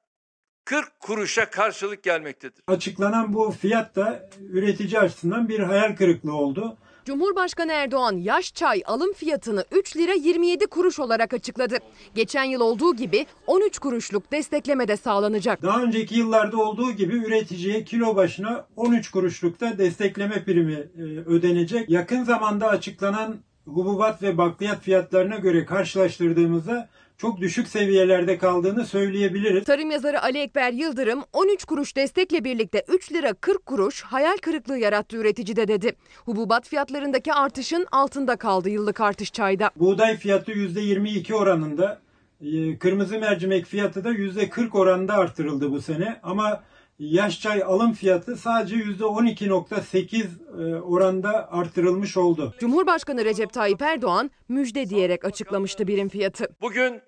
40 kuruşa karşılık gelmektedir.
Açıklanan bu fiyat da üretici açısından bir hayal kırıklığı oldu.
Cumhurbaşkanı Erdoğan yaş çay alım fiyatını 3 lira 27 kuruş olarak açıkladı. Geçen yıl olduğu gibi 13 kuruşluk destekleme de sağlanacak.
Daha önceki yıllarda olduğu gibi üreticiye kilo başına 13 kuruşlukta destekleme primi e, ödenecek. Yakın zamanda açıklanan hububat ve bakliyat fiyatlarına göre karşılaştırdığımızda çok düşük seviyelerde kaldığını söyleyebiliriz.
Tarım yazarı Ali Ekber Yıldırım 13 kuruş destekle birlikte 3 lira 40 kuruş hayal kırıklığı yarattı üreticide dedi. Hububat fiyatlarındaki artışın altında kaldı yıllık artış çayda.
Buğday fiyatı %22 oranında, e, kırmızı mercimek fiyatı da %40 oranında artırıldı bu sene. Ama yaş çay alım fiyatı sadece %12.8 e, oranda artırılmış oldu.
Cumhurbaşkanı Recep Tayyip Erdoğan müjde diyerek açıklamıştı birim fiyatı.
Bugün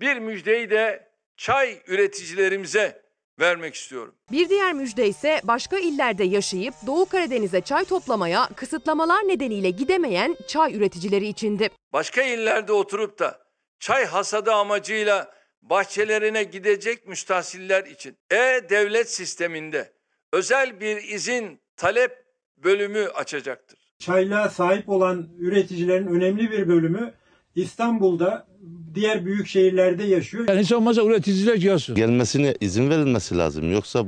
bir müjdeyi de çay üreticilerimize vermek istiyorum.
Bir diğer müjde ise başka illerde yaşayıp Doğu Karadeniz'e çay toplamaya kısıtlamalar nedeniyle gidemeyen çay üreticileri içindi.
Başka illerde oturup da çay hasadı amacıyla bahçelerine gidecek müstahsiller için e-devlet sisteminde özel bir izin talep bölümü açacaktır.
Çaylığa sahip olan üreticilerin önemli bir bölümü İstanbul'da diğer büyük şehirlerde yaşıyor.
Yani hiç olmazsa üreticiler gelsin.
Gelmesine izin verilmesi lazım. Yoksa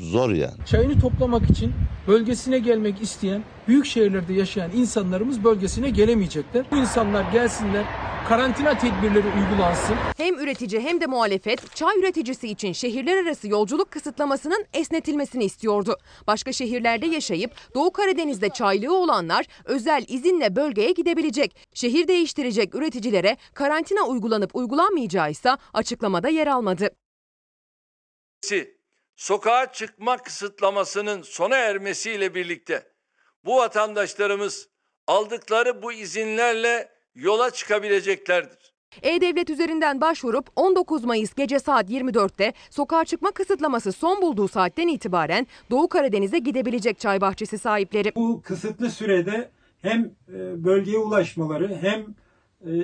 zor yani.
Çayını toplamak için bölgesine gelmek isteyen, büyük şehirlerde yaşayan insanlarımız bölgesine gelemeyecekler. Bu insanlar gelsinler, karantina tedbirleri uygulansın.
Hem üretici hem de muhalefet çay üreticisi için şehirler arası yolculuk kısıtlamasının esnetilmesini istiyordu. Başka şehirlerde yaşayıp Doğu Karadeniz'de çaylığı olanlar özel izinle bölgeye gidebilecek. Şehir değiştirecek üreticilere karantina uygulanıp uygulanmayacağı ise açıklamada yer almadı.
Sokağa çıkma kısıtlamasının sona ermesiyle birlikte bu vatandaşlarımız aldıkları bu izinlerle yola çıkabileceklerdir.
E-Devlet üzerinden başvurup 19 Mayıs gece saat 24'te sokağa çıkma kısıtlaması son bulduğu saatten itibaren Doğu Karadeniz'e gidebilecek çay bahçesi sahipleri.
Bu kısıtlı sürede hem e, bölgeye ulaşmaları hem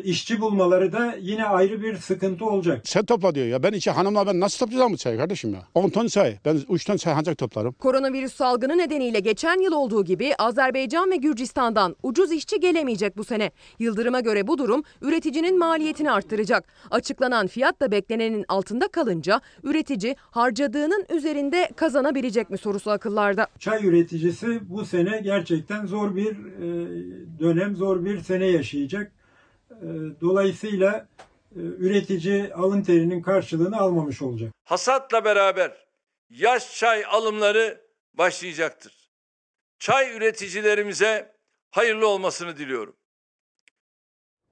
işçi bulmaları da yine ayrı bir sıkıntı olacak.
Sen topla diyor ya. Ben iki hanımla ben nasıl toplayacağım bu çayı kardeşim ya? 10 ton çay. Ben 3 ton çay ancak toplarım.
Koronavirüs salgını nedeniyle geçen yıl olduğu gibi Azerbaycan ve Gürcistan'dan ucuz işçi gelemeyecek bu sene. Yıldırım'a göre bu durum üreticinin maliyetini arttıracak. Açıklanan fiyat da beklenenin altında kalınca üretici harcadığının üzerinde kazanabilecek mi sorusu akıllarda.
Çay üreticisi bu sene gerçekten zor bir e, dönem, zor bir sene yaşayacak. E, Dolayısıyla e, üretici alın terinin karşılığını almamış olacak.
Hasatla beraber yaş çay alımları başlayacaktır. Çay üreticilerimize hayırlı olmasını diliyorum.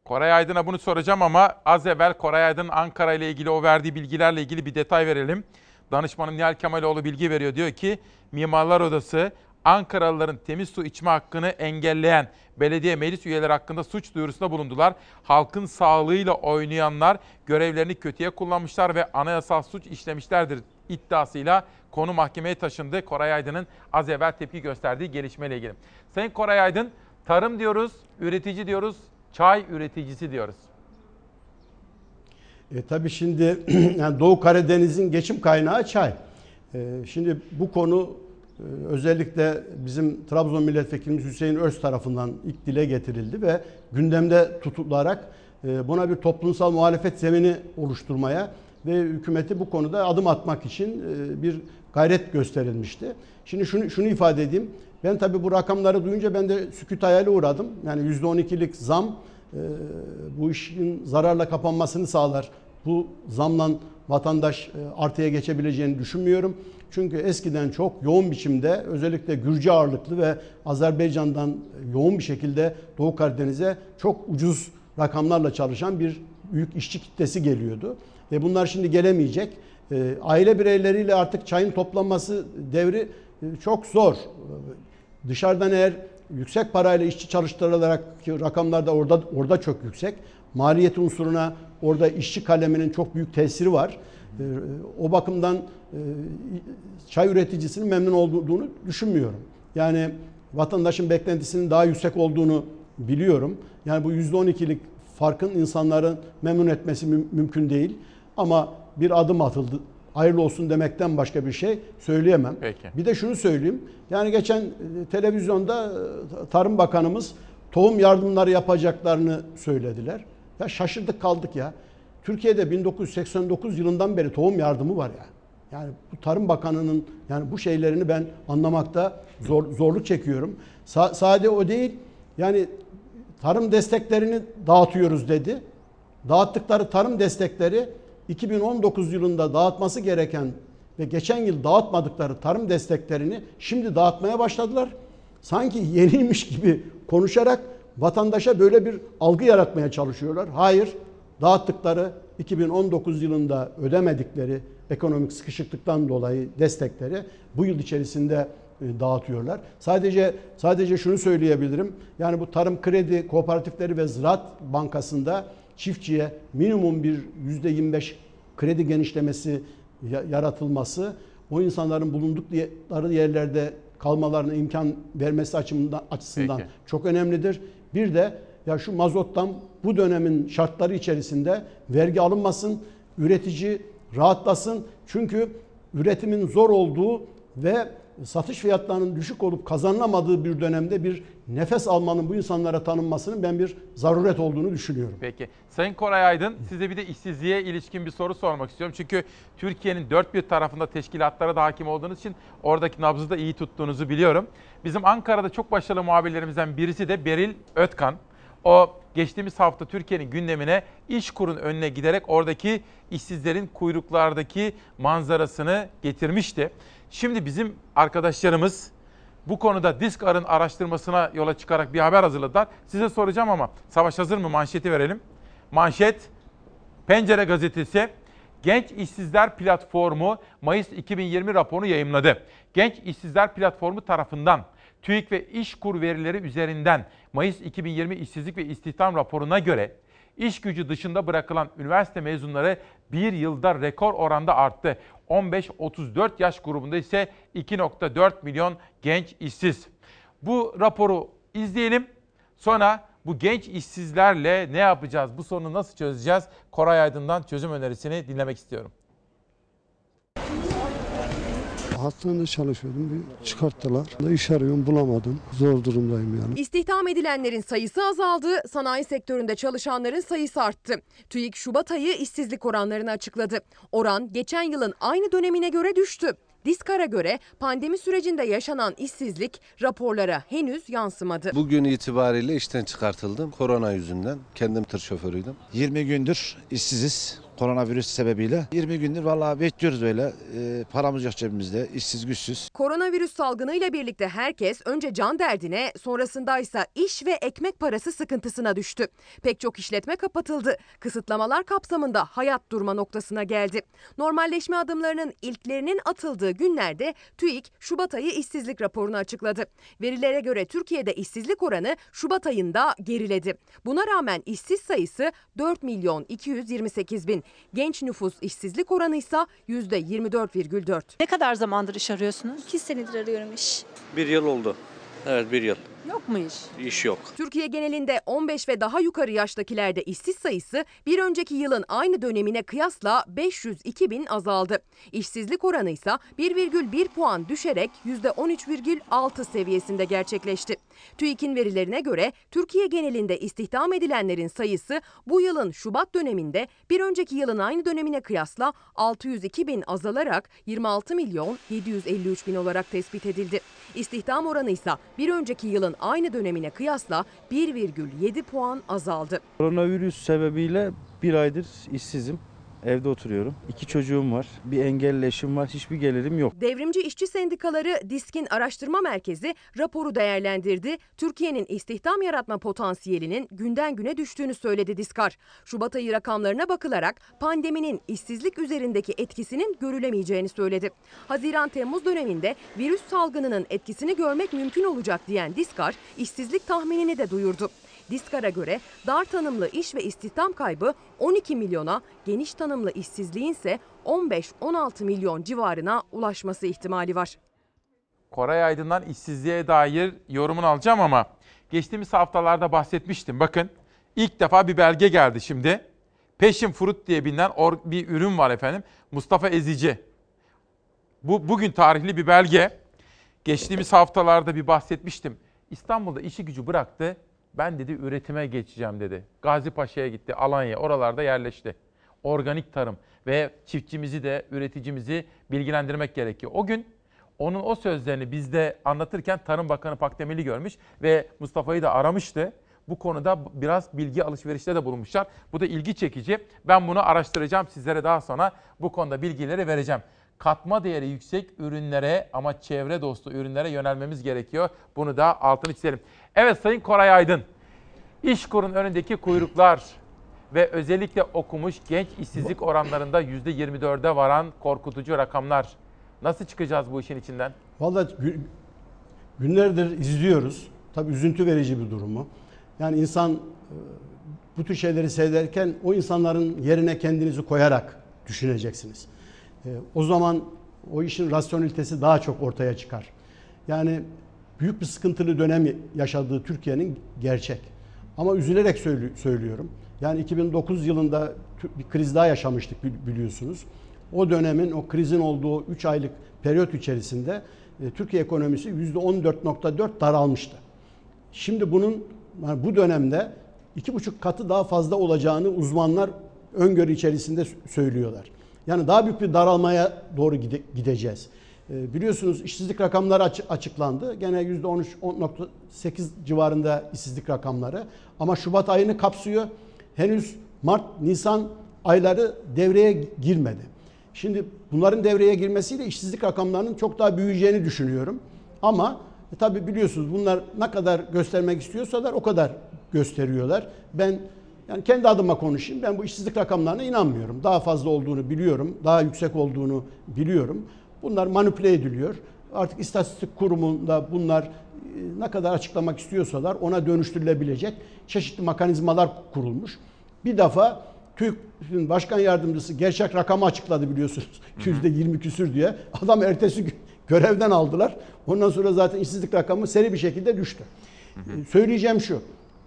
Koray Aydın'a bunu soracağım ama az evvel Koray Aydın Ankara ile ilgili o verdiği bilgilerle ilgili bir detay verelim. Danışmanım Nihal Kemaloğlu bilgi veriyor. Diyor ki Mimarlar Odası Ankaralıların temiz su içme hakkını engelleyen belediye meclis üyeleri hakkında suç duyurusunda bulundular. Halkın sağlığıyla oynayanlar görevlerini kötüye kullanmışlar ve anayasal suç işlemişlerdir iddiasıyla konu mahkemeye taşındı. Koray Aydın'ın az evvel tepki gösterdiği gelişmeyle ilgili. Sayın Koray Aydın, tarım diyoruz, üretici diyoruz, çay üreticisi diyoruz.
E, tabii şimdi [CLEARS THROAT] yani Doğu Karadeniz'in geçim kaynağı çay. E, şimdi bu konu özellikle bizim Trabzon milletvekilimiz Hüseyin Öz tarafından ilk dile getirildi ve gündemde tutularak e, buna bir toplumsal muhalefet zemini oluşturmaya ve hükümeti bu konuda adım atmak için e, bir gayret gösterilmişti. Şimdi şunu, şunu ifade edeyim. Ben tabii bu rakamları duyunca ben de sükut hayale uğradım. Yani %12'lik zam e, bu işin zararla kapanmasını sağlar. Bu zamla vatandaş artıya geçebileceğini düşünmüyorum. Çünkü eskiden çok yoğun biçimde özellikle Gürcü ağırlıklı ve Azerbaycan'dan yoğun bir şekilde Doğu Karadeniz'e çok ucuz rakamlarla çalışan bir büyük işçi kitlesi geliyordu. Ve bunlar şimdi gelemeyecek. E, aile bireyleriyle artık çayın toplanması devri e, çok zor. Dışarıdan eğer yüksek parayla işçi çalıştırılarak rakamlar da orada orada çok yüksek. Maliyet unsuruna orada işçi kaleminin çok büyük tesiri var. Ee, o bakımdan e, çay üreticisinin memnun olduğunu düşünmüyorum. Yani vatandaşın beklentisinin daha yüksek olduğunu biliyorum. Yani bu %12'lik farkın insanların memnun etmesi mümkün değil. Ama bir adım atıldı. Hayırlı olsun demekten başka bir şey söyleyemem.
Peki.
Bir de şunu söyleyeyim. Yani geçen e, televizyonda e, Tarım Bakanımız tohum yardımları yapacaklarını söylediler. Ya şaşırdık kaldık ya. Türkiye'de 1989 yılından beri tohum yardımı var ya. Yani bu Tarım Bakanı'nın yani bu şeylerini ben anlamakta zor, zorluk çekiyorum. Sa- sadece o değil. Yani tarım desteklerini dağıtıyoruz dedi. Dağıttıkları tarım destekleri 2019 yılında dağıtması gereken ve geçen yıl dağıtmadıkları tarım desteklerini şimdi dağıtmaya başladılar. Sanki yeniymiş gibi konuşarak vatandaşa böyle bir algı yaratmaya çalışıyorlar. Hayır, dağıttıkları 2019 yılında ödemedikleri ekonomik sıkışıklıktan dolayı destekleri bu yıl içerisinde e, dağıtıyorlar. Sadece sadece şunu söyleyebilirim. Yani bu tarım kredi kooperatifleri ve Ziraat Bankası'nda çiftçiye minimum bir %25 kredi genişlemesi ya- yaratılması, o insanların bulundukları yerlerde kalmalarına imkan vermesi açısından
Peki.
çok önemlidir. Bir de ya şu mazottan bu dönemin şartları içerisinde vergi alınmasın, üretici rahatlasın. Çünkü üretimin zor olduğu ve satış fiyatlarının düşük olup kazanılamadığı bir dönemde bir nefes almanın bu insanlara tanınmasının ben bir zaruret olduğunu düşünüyorum.
Peki. Sayın Koray Aydın size bir de işsizliğe ilişkin bir soru sormak istiyorum. Çünkü Türkiye'nin dört bir tarafında teşkilatlara da hakim olduğunuz için oradaki nabzı da iyi tuttuğunuzu biliyorum. Bizim Ankara'da çok başarılı muhabirlerimizden birisi de Beril Ötkan. O geçtiğimiz hafta Türkiye'nin gündemine İşkur'un önüne giderek oradaki işsizlerin kuyruklardaki manzarasını getirmişti. Şimdi bizim arkadaşlarımız bu konuda Diskar'ın araştırmasına yola çıkarak bir haber hazırladılar. Size soracağım ama Savaş hazır mı? Manşeti verelim. Manşet Pencere gazetesi Genç İşsizler Platformu Mayıs 2020 raporunu yayımladı. Genç İşsizler Platformu tarafından TÜİK ve İşkur verileri üzerinden Mayıs 2020 işsizlik ve istihdam raporuna göre iş gücü dışında bırakılan üniversite mezunları bir yılda rekor oranda arttı. 15-34 yaş grubunda ise 2.4 milyon genç işsiz. Bu raporu izleyelim. Sonra bu genç işsizlerle ne yapacağız? Bu sorunu nasıl çözeceğiz? Koray Aydın'dan çözüm önerisini dinlemek istiyorum.
Hastanede çalışıyordum. Bir çıkarttılar. İş arıyorum bulamadım. Zor durumdayım yani.
İstihdam edilenlerin sayısı azaldı, sanayi sektöründe çalışanların sayısı arttı. TÜİK Şubat ayı işsizlik oranlarını açıkladı. Oran geçen yılın aynı dönemine göre düştü. Diskar'a göre pandemi sürecinde yaşanan işsizlik raporlara henüz yansımadı.
Bugün itibariyle işten çıkartıldım. Korona yüzünden. Kendim tır şoförüydüm.
20 gündür işsiziz koronavirüs sebebiyle. 20 gündür vallahi bekliyoruz öyle. Ee, paramız yok cebimizde. işsiz güçsüz.
Koronavirüs salgınıyla birlikte herkes önce can derdine, sonrasındaysa iş ve ekmek parası sıkıntısına düştü. Pek çok işletme kapatıldı. Kısıtlamalar kapsamında hayat durma noktasına geldi. Normalleşme adımlarının ilklerinin atıldığı günlerde TÜİK Şubat ayı işsizlik raporunu açıkladı. Verilere göre Türkiye'de işsizlik oranı Şubat ayında geriledi. Buna rağmen işsiz sayısı 4 milyon 228 bin. Genç nüfus işsizlik oranı ise %24,4.
Ne kadar zamandır iş arıyorsunuz? 2 senedir arıyorum iş.
Bir yıl oldu. Evet bir yıl.
Yok mu iş?
İş yok.
Türkiye genelinde 15 ve daha yukarı yaştakilerde işsiz sayısı bir önceki yılın aynı dönemine kıyasla 502 bin azaldı. İşsizlik oranı ise 1,1 puan düşerek %13,6 seviyesinde gerçekleşti. TÜİK'in verilerine göre Türkiye genelinde istihdam edilenlerin sayısı bu yılın Şubat döneminde bir önceki yılın aynı dönemine kıyasla 602 bin azalarak 26 milyon 753 bin olarak tespit edildi. İstihdam oranı ise bir önceki yılın aynı dönemine kıyasla 1,7 puan azaldı.
Koronavirüs sebebiyle bir aydır işsizim. Evde oturuyorum. İki çocuğum var. Bir engelli eşim var. Hiçbir gelirim yok.
Devrimci İşçi Sendikaları Disk'in araştırma merkezi raporu değerlendirdi. Türkiye'nin istihdam yaratma potansiyelinin günden güne düştüğünü söyledi Diskar. Şubat ayı rakamlarına bakılarak pandeminin işsizlik üzerindeki etkisinin görülemeyeceğini söyledi. Haziran-Temmuz döneminde virüs salgınının etkisini görmek mümkün olacak diyen Diskar, işsizlik tahminini de duyurdu. Diskar'a göre dar tanımlı iş ve istihdam kaybı 12 milyona, geniş tanımlı işsizliğin ise 15-16 milyon civarına ulaşması ihtimali var.
Koray Aydın'dan işsizliğe dair yorumunu alacağım ama geçtiğimiz haftalarda bahsetmiştim. Bakın ilk defa bir belge geldi şimdi. Passion Fruit diye bilinen bir ürün var efendim. Mustafa Ezici. Bu bugün tarihli bir belge. Geçtiğimiz haftalarda bir bahsetmiştim. İstanbul'da işi gücü bıraktı. Ben dedi üretime geçeceğim dedi. Gazi Paşa'ya gitti, Alanya oralarda yerleşti. Organik tarım ve çiftçimizi de üreticimizi bilgilendirmek gerekiyor. O gün onun o sözlerini bizde anlatırken Tarım Bakanı Pakdemeli görmüş ve Mustafa'yı da aramıştı. Bu konuda biraz bilgi alışverişte de bulunmuşlar. Bu da ilgi çekici. Ben bunu araştıracağım. Sizlere daha sonra bu konuda bilgileri vereceğim. Katma değeri yüksek ürünlere ama çevre dostu ürünlere yönelmemiz gerekiyor. Bunu da altını çizelim. Evet Sayın Koray Aydın. İşkur'un önündeki kuyruklar ve özellikle okumuş genç işsizlik oranlarında %24'e varan korkutucu rakamlar. Nasıl çıkacağız bu işin içinden?
Vallahi gü- günlerdir izliyoruz. Tabii üzüntü verici bir durumu. Yani insan e, bu tür şeyleri seyrederken o insanların yerine kendinizi koyarak düşüneceksiniz. E, o zaman o işin rasyonelitesi daha çok ortaya çıkar. Yani büyük bir sıkıntılı dönem yaşadığı Türkiye'nin gerçek. Ama üzülerek söylüyorum. Yani 2009 yılında bir kriz daha yaşamıştık biliyorsunuz. O dönemin, o krizin olduğu 3 aylık periyot içerisinde e, Türkiye ekonomisi %14.4 daralmıştı. Şimdi bunun yani bu dönemde iki buçuk katı daha fazla olacağını uzmanlar öngörü içerisinde söylüyorlar. Yani daha büyük bir daralmaya doğru gide, gideceğiz. E, biliyorsunuz işsizlik rakamları açı, açıklandı. Gene %13.8 civarında işsizlik rakamları. Ama Şubat ayını kapsıyor. Henüz Mart, Nisan ayları devreye girmedi. Şimdi bunların devreye girmesiyle işsizlik rakamlarının çok daha büyüyeceğini düşünüyorum. Ama e, tabi biliyorsunuz bunlar ne kadar göstermek istiyorsalar o kadar gösteriyorlar. Ben yani kendi adıma konuşayım. Ben bu işsizlik rakamlarına inanmıyorum. Daha fazla olduğunu biliyorum. Daha yüksek olduğunu biliyorum. Bunlar manipüle ediliyor. Artık istatistik kurumunda bunlar e, ne kadar açıklamak istiyorsalar ona dönüştürülebilecek çeşitli mekanizmalar kurulmuş. Bir defa TÜİK'in başkan yardımcısı gerçek rakamı açıkladı biliyorsunuz. Yüzde yirmi küsür diye. Adam ertesi gün [LAUGHS] görevden aldılar. Ondan sonra zaten işsizlik rakamı seri bir şekilde düştü. Hı hı. Söyleyeceğim şu.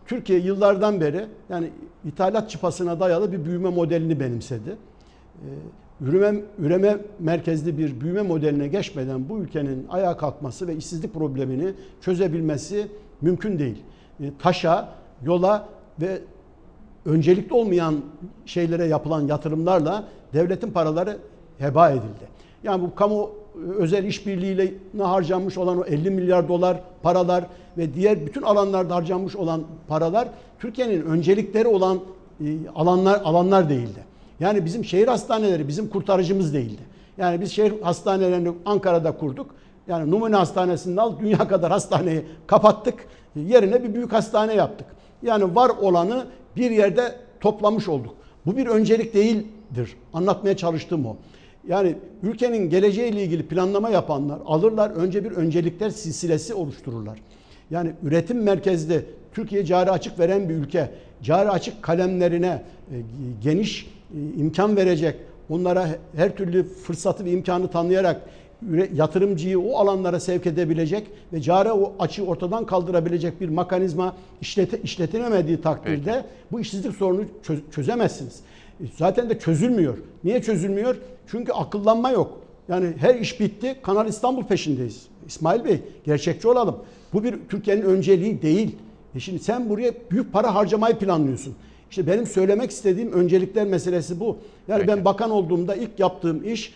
Türkiye yıllardan beri yani ithalat çıpasına dayalı bir büyüme modelini benimsedi. Üreme, üreme merkezli bir büyüme modeline geçmeden bu ülkenin ayağa kalkması ve işsizlik problemini çözebilmesi mümkün değil. Ee, taşa, yola ve öncelikli olmayan şeylere yapılan yatırımlarla devletin paraları heba edildi. Yani bu kamu özel işbirliğiyle harcanmış olan o 50 milyar dolar paralar ve diğer bütün alanlarda harcanmış olan paralar Türkiye'nin öncelikleri olan e, alanlar alanlar değildi. Yani bizim şehir hastaneleri bizim kurtarıcımız değildi. Yani biz şehir hastanelerini Ankara'da kurduk. Yani numune hastanesinde al dünya [LAUGHS] kadar hastaneyi kapattık. Yerine bir büyük hastane yaptık. Yani var olanı bir yerde toplamış olduk. Bu bir öncelik değildir. Anlatmaya çalıştığım o. Yani ülkenin geleceğiyle ilgili planlama yapanlar alırlar önce bir öncelikler silsilesi oluştururlar. Yani üretim merkezli Türkiye cari açık veren bir ülke. Cari açık kalemlerine e, geniş imkan verecek, onlara her türlü fırsatı ve imkanı tanıyarak yatırımcıyı o alanlara sevk edebilecek ve cari o açığı ortadan kaldırabilecek bir mekanizma işlete, işletilemediği takdirde Peki. bu işsizlik sorunu çöz, çözemezsiniz. E, zaten de çözülmüyor. Niye çözülmüyor? Çünkü akıllanma yok. Yani her iş bitti. Kanal İstanbul peşindeyiz. İsmail Bey gerçekçi olalım. Bu bir Türkiye'nin önceliği değil. E şimdi sen buraya büyük para harcamayı planlıyorsun. İşte benim söylemek istediğim öncelikler meselesi bu. Yani Peki. ben bakan olduğumda ilk yaptığım iş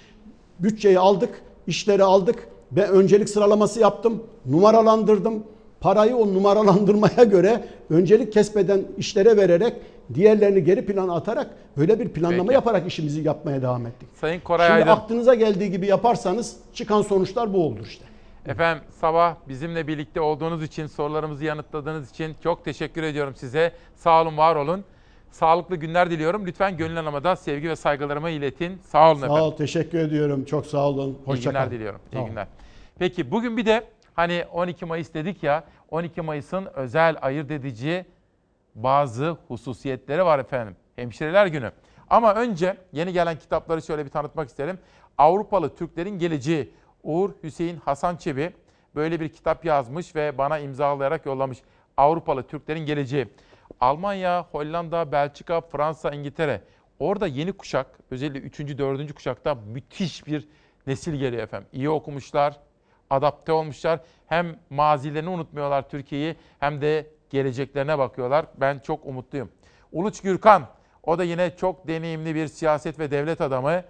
bütçeyi aldık işleri aldık. Ben öncelik sıralaması yaptım. Numaralandırdım. Parayı o numaralandırmaya [LAUGHS] göre öncelik kesmeden işlere vererek diğerlerini geri plana atarak böyle bir planlama Peki. yaparak işimizi yapmaya devam ettik.
Sayın Koray
Şimdi
Aydın.
aklınıza geldiği gibi yaparsanız çıkan sonuçlar bu olur işte.
Efendim sabah bizimle birlikte olduğunuz için, sorularımızı yanıtladığınız için çok teşekkür ediyorum size. Sağ olun, var olun. Sağlıklı günler diliyorum. Lütfen Gönül Hanım'a da sevgi ve saygılarımı iletin. Sağ olun
sağ
efendim.
Sağ ol, teşekkür ediyorum. Çok sağ olun.
Hoşça İyi günler kalın. diliyorum. İyi günler. Peki bugün bir de hani 12 Mayıs dedik ya, 12 Mayıs'ın özel ayırt edici bazı hususiyetleri var efendim. Hemşireler Günü. Ama önce yeni gelen kitapları şöyle bir tanıtmak isterim. Avrupalı Türklerin Geleceği Uğur Hüseyin Hasan Çebi böyle bir kitap yazmış ve bana imzalayarak yollamış. Avrupalı Türklerin Geleceği. Almanya, Hollanda, Belçika, Fransa, İngiltere. Orada yeni kuşak, özellikle 3. 4. kuşakta müthiş bir nesil geliyor efendim. İyi okumuşlar, adapte olmuşlar. Hem mazilerini unutmuyorlar Türkiye'yi hem de geleceklerine bakıyorlar. Ben çok umutluyum. Uluç Gürkan, o da yine çok deneyimli bir siyaset ve devlet adamı.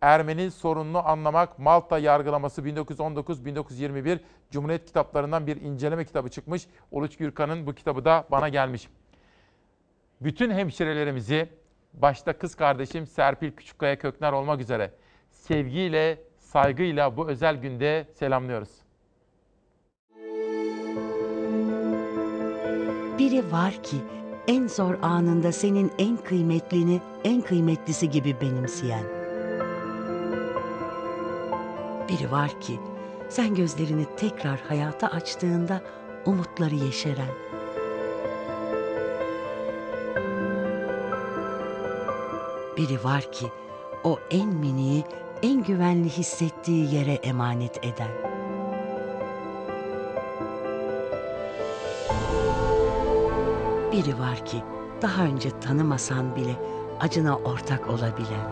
Ermeni sorununu anlamak Malta yargılaması 1919-1921 Cumhuriyet kitaplarından bir inceleme kitabı çıkmış. Uluç Gürkan'ın bu kitabı da bana gelmiş bütün hemşirelerimizi başta kız kardeşim Serpil Küçükkaya Kökner olmak üzere sevgiyle, saygıyla bu özel günde selamlıyoruz.
Biri var ki en zor anında senin en kıymetlini en kıymetlisi gibi benimseyen. Biri var ki sen gözlerini tekrar hayata açtığında umutları yeşeren. Biri var ki o en miniği en güvenli hissettiği yere emanet eden. Biri var ki daha önce tanımasan bile acına ortak olabilen.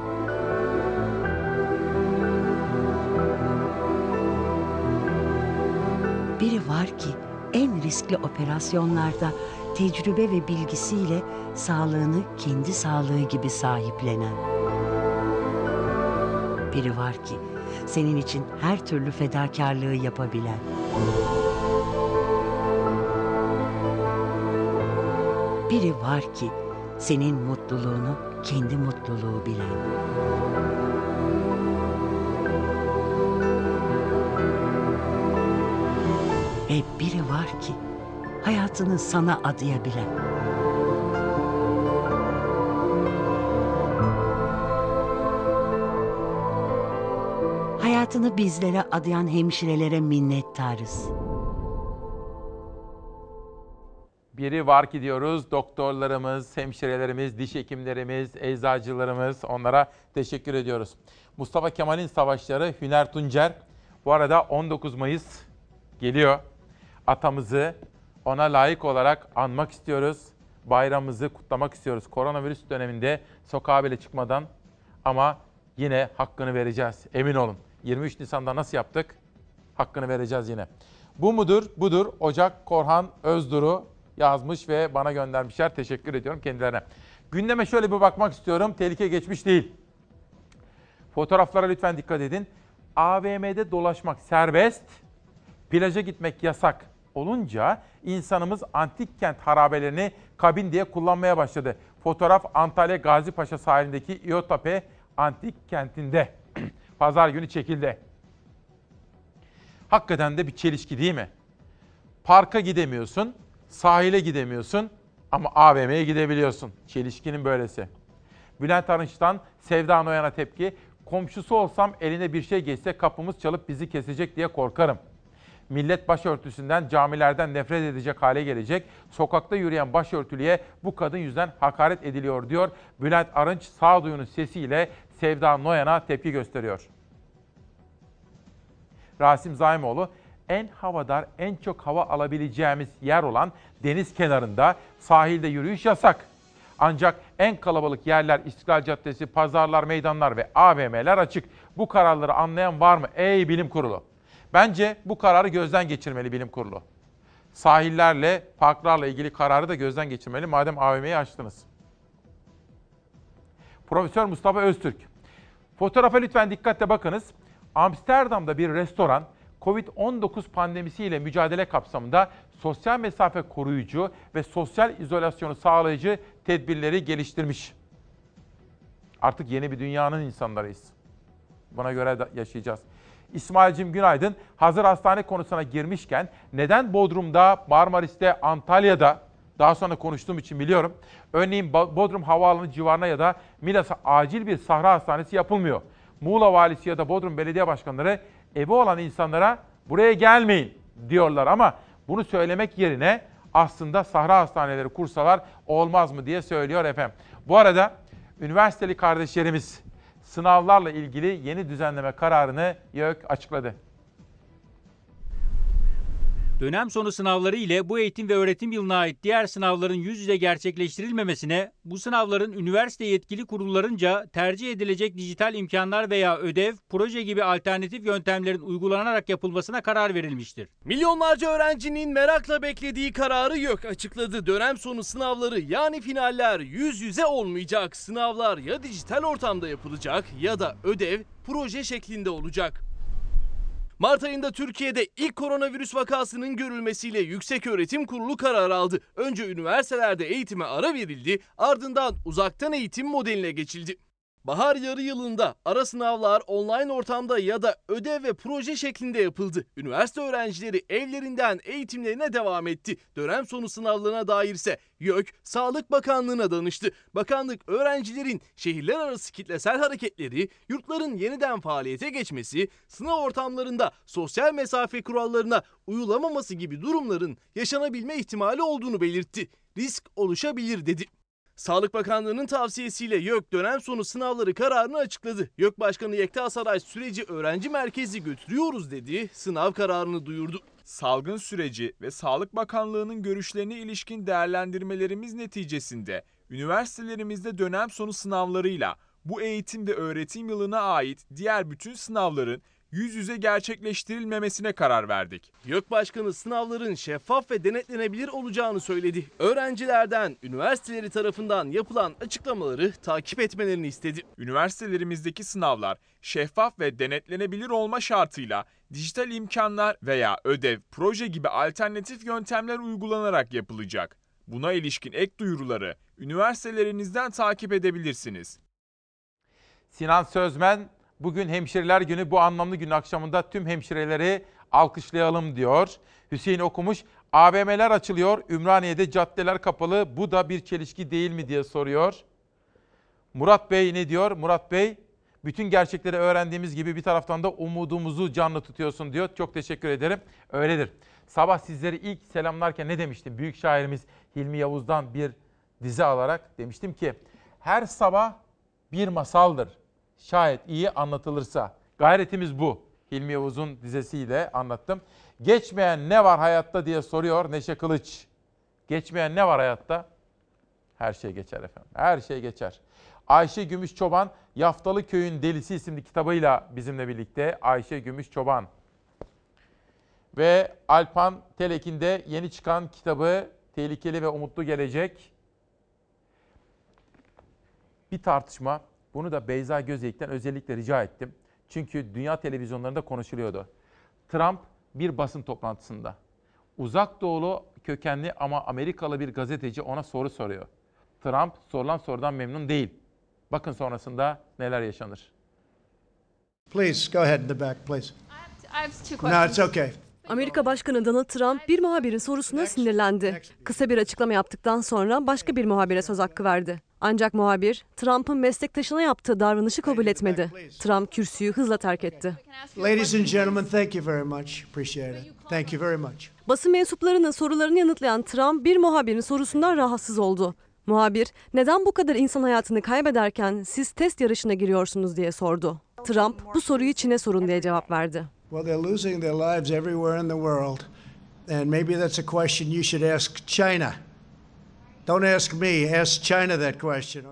Biri var ki en riskli operasyonlarda tecrübe ve bilgisiyle sağlığını kendi sağlığı gibi sahiplenen. Biri var ki senin için her türlü fedakarlığı yapabilen. Biri var ki senin mutluluğunu kendi mutluluğu bilen. Ve biri var ki hayatını sana adayabilen. Bizlere adayan hemşirelere minnettarız.
Biri var ki diyoruz doktorlarımız, hemşirelerimiz, diş hekimlerimiz, eczacılarımız onlara teşekkür ediyoruz. Mustafa Kemal'in savaşları Hüner Tuncer. Bu arada 19 Mayıs geliyor. Atamızı ona layık olarak anmak istiyoruz. Bayramımızı kutlamak istiyoruz. Koronavirüs döneminde sokağa bile çıkmadan ama yine hakkını vereceğiz. Emin olun. 23 Nisan'da nasıl yaptık? Hakkını vereceğiz yine. Bu mudur? Budur. Ocak Korhan Özduru yazmış ve bana göndermişler. Teşekkür ediyorum kendilerine. Gündeme şöyle bir bakmak istiyorum. Tehlike geçmiş değil. Fotoğraflara lütfen dikkat edin. AVM'de dolaşmak serbest, plaja gitmek yasak olunca insanımız antik kent harabelerini kabin diye kullanmaya başladı. Fotoğraf Antalya Gazi Paşa sahilindeki İyotepe antik kentinde. Pazar günü çekildi. Hakikaten de bir çelişki değil mi? Parka gidemiyorsun, sahile gidemiyorsun ama AVM'ye gidebiliyorsun. Çelişkinin böylesi. Bülent Arınç'tan Sevda Noyan'a tepki. Komşusu olsam eline bir şey geçse kapımız çalıp bizi kesecek diye korkarım. Millet başörtüsünden, camilerden nefret edecek hale gelecek. Sokakta yürüyen başörtülüye bu kadın yüzden hakaret ediliyor diyor. Bülent Arınç sağduyunun sesiyle Sevda Noyan'a tepki gösteriyor. Rasim Zaimoğlu en havadar, en çok hava alabileceğimiz yer olan deniz kenarında sahilde yürüyüş yasak. Ancak en kalabalık yerler İstiklal Caddesi, pazarlar, meydanlar ve AVM'ler açık. Bu kararları anlayan var mı ey bilim kurulu? Bence bu kararı gözden geçirmeli bilim kurulu. Sahillerle, parklarla ilgili kararı da gözden geçirmeli madem AVM'yi açtınız. Profesör Mustafa Öztürk. Fotoğrafa lütfen dikkatle bakınız. Amsterdam'da bir restoran Covid-19 pandemisiyle mücadele kapsamında sosyal mesafe koruyucu ve sosyal izolasyonu sağlayıcı tedbirleri geliştirmiş. Artık yeni bir dünyanın insanlarıyız. Buna göre yaşayacağız. İsmail'cim günaydın. Hazır hastane konusuna girmişken neden Bodrum'da, Marmaris'te, Antalya'da daha sonra konuştuğum için biliyorum. Örneğin Bodrum Havaalanı civarına ya da Milas'a acil bir sahra hastanesi yapılmıyor. Muğla valisi ya da Bodrum belediye başkanları evi olan insanlara buraya gelmeyin diyorlar ama bunu söylemek yerine aslında sahra hastaneleri kursalar olmaz mı diye söylüyor efendim. Bu arada üniversiteli kardeşlerimiz sınavlarla ilgili yeni düzenleme kararını YÖK açıkladı.
Dönem sonu sınavları ile bu eğitim ve öğretim yılına ait diğer sınavların yüz yüze gerçekleştirilmemesine, bu sınavların üniversite yetkili kurullarınca tercih edilecek dijital imkanlar veya ödev, proje gibi alternatif yöntemlerin uygulanarak yapılmasına karar verilmiştir.
Milyonlarca öğrencinin merakla beklediği kararı YÖK açıkladı. Dönem sonu sınavları yani finaller yüz yüze olmayacak. Sınavlar ya dijital ortamda yapılacak ya da ödev, proje şeklinde olacak. Mart ayında Türkiye'de ilk koronavirüs vakasının görülmesiyle Yüksek Öğretim Kurulu karar aldı. Önce üniversitelerde eğitime ara verildi, ardından uzaktan eğitim modeline geçildi. Bahar yarı yılında ara sınavlar online ortamda ya da ödev ve proje şeklinde yapıldı. Üniversite öğrencileri evlerinden eğitimlerine devam etti. Dönem sonu sınavlarına dair ise YÖK Sağlık Bakanlığı'na danıştı. Bakanlık öğrencilerin şehirler arası kitlesel hareketleri, yurtların yeniden faaliyete geçmesi, sınav ortamlarında sosyal mesafe kurallarına uyulamaması gibi durumların yaşanabilme ihtimali olduğunu belirtti. Risk oluşabilir dedi. Sağlık Bakanlığı'nın tavsiyesiyle YÖK dönem sonu sınavları kararını açıkladı. YÖK Başkanı Yekta Saray süreci öğrenci merkezli götürüyoruz dedi, sınav kararını duyurdu.
Salgın süreci ve Sağlık Bakanlığı'nın görüşlerine ilişkin değerlendirmelerimiz neticesinde üniversitelerimizde dönem sonu sınavlarıyla bu eğitim ve öğretim yılına ait diğer bütün sınavların yüz yüze gerçekleştirilmemesine karar verdik.
YÖK Başkanı sınavların şeffaf ve denetlenebilir olacağını söyledi. Öğrencilerden üniversiteleri tarafından yapılan açıklamaları takip etmelerini istedi.
Üniversitelerimizdeki sınavlar şeffaf ve denetlenebilir olma şartıyla dijital imkanlar veya ödev, proje gibi alternatif yöntemler uygulanarak yapılacak. Buna ilişkin ek duyuruları üniversitelerinizden takip edebilirsiniz.
Sinan Sözmen bugün hemşireler günü bu anlamlı gün akşamında tüm hemşireleri alkışlayalım diyor. Hüseyin okumuş AVM'ler açılıyor Ümraniye'de caddeler kapalı bu da bir çelişki değil mi diye soruyor. Murat Bey ne diyor? Murat Bey bütün gerçekleri öğrendiğimiz gibi bir taraftan da umudumuzu canlı tutuyorsun diyor. Çok teşekkür ederim. Öyledir. Sabah sizleri ilk selamlarken ne demiştim? Büyük şairimiz Hilmi Yavuz'dan bir dize alarak demiştim ki her sabah bir masaldır. Şayet iyi anlatılırsa. Gayretimiz bu. Hilmi Yavuz'un dizesiyle anlattım. Geçmeyen ne var hayatta diye soruyor Neşe Kılıç. Geçmeyen ne var hayatta? Her şey geçer efendim. Her şey geçer. Ayşe Gümüş Çoban, Yaftalı Köyün Delisi isimli kitabıyla bizimle birlikte. Ayşe Gümüş Çoban. Ve Alpan Telekin'de de yeni çıkan kitabı Tehlikeli ve Umutlu Gelecek. Bir tartışma. Bunu da Beyza Gözeyik'ten özellikle rica ettim. Çünkü dünya televizyonlarında konuşuluyordu. Trump bir basın toplantısında uzak doğulu kökenli ama Amerikalı bir gazeteci ona soru soruyor. Trump sorulan sorudan memnun değil. Bakın sonrasında neler yaşanır.
Please go ahead in the back, please.
I have two
No, it's okay.
Amerika Başkanı Donald Trump bir muhabirin sorusuna sinirlendi. Kısa bir açıklama yaptıktan sonra başka bir muhabire söz hakkı verdi. Ancak muhabir Trump'ın meslektaşına yaptığı davranışı kabul etmedi. Trump kürsüyü hızla terk etti.
Ladies and gentlemen, thank you very much. Appreciate it. Thank you very much.
Basın mensuplarının sorularını yanıtlayan Trump bir muhabirin sorusundan rahatsız oldu. Muhabir, neden bu kadar insan hayatını kaybederken siz test yarışına giriyorsunuz diye sordu. Trump, bu soruyu Çin'e sorun diye cevap verdi.
Well, they're losing their lives everywhere in the world. And maybe that's a question you should ask China.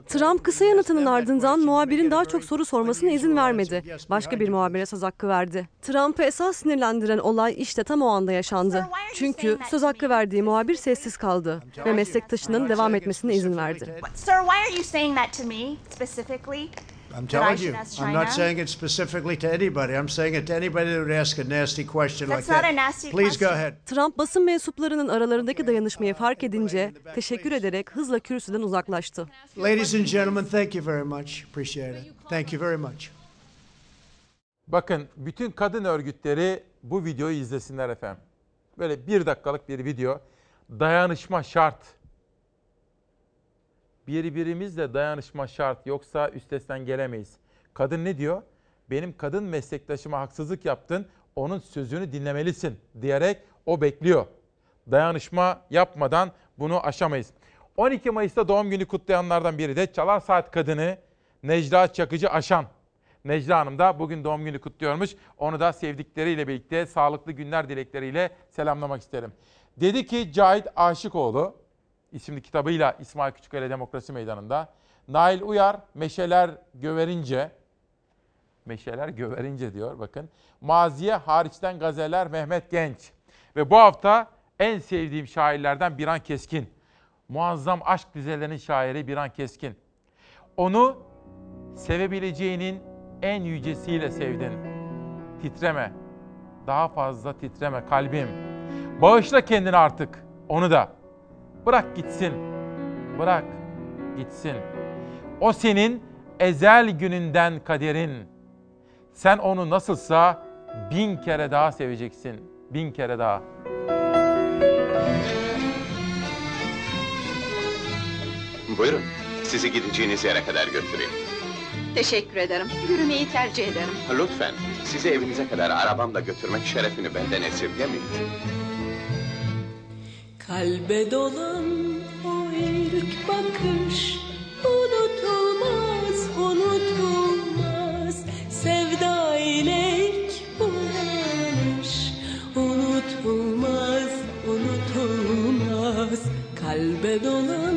Trump kısa yanıtının ardından muhabirin daha çok soru sormasına izin vermedi. Başka bir muhabire söz hakkı verdi. Trump'ı esas sinirlendiren olay işte tam o anda yaşandı. Çünkü söz hakkı verdiği muhabir sessiz kaldı ve meslektaşının devam etmesine izin verdi.
Sir, why are you saying that to me specifically?
I'm telling you, I'm not saying it specifically to anybody. I'm saying it to anybody that would ask a nasty question
That's
like
not
that.
a nasty
Please go
question.
ahead.
Trump basın mensuplarının aralarındaki dayanışmayı fark edince teşekkür ederek hızla kürsüden uzaklaştı.
Ladies and gentlemen, thank you very much. Appreciate it. Thank you very much.
Bakın bütün kadın örgütleri bu videoyu izlesinler efendim. Böyle bir dakikalık bir video. Dayanışma şart. Birbirimizle dayanışma şart. Yoksa üstesinden gelemeyiz. Kadın ne diyor? Benim kadın meslektaşıma haksızlık yaptın. Onun sözünü dinlemelisin diyerek o bekliyor. Dayanışma yapmadan bunu aşamayız. 12 Mayıs'ta doğum günü kutlayanlardan biri de Çalar Saat kadını Necla Çakıcı Aşan. Necla Hanım da bugün doğum günü kutluyormuş. Onu da sevdikleriyle birlikte sağlıklı günler dilekleriyle selamlamak isterim. Dedi ki Cahit Aşıkoğlu isimli kitabıyla İsmail Küçükkale Demokrasi Meydanı'nda. Nail Uyar Meşeler Göverince Meşeler Göverince diyor bakın. Maziye hariçten gazeler Mehmet Genç. Ve bu hafta en sevdiğim şairlerden Biran Keskin. Muazzam aşk dizelerinin şairi Biran Keskin. Onu sevebileceğinin en yücesiyle sevdin. Titreme. Daha fazla titreme kalbim. Bağışla kendini artık. Onu da. Bırak gitsin. Bırak gitsin. O senin ezel gününden kaderin. Sen onu nasılsa bin kere daha seveceksin. Bin kere daha.
Buyurun. Sizi gideceğiniz yere kadar götüreyim.
Teşekkür ederim. Yürümeyi tercih ederim.
Lütfen. Sizi evinize kadar arabamla götürmek şerefini benden esirgemeyin.
Kalbe dolan o ilk bakış unutulmaz, unutulmaz. Sevda ile ilk uyanış unutulmaz, unutulmaz. Kalbe dolan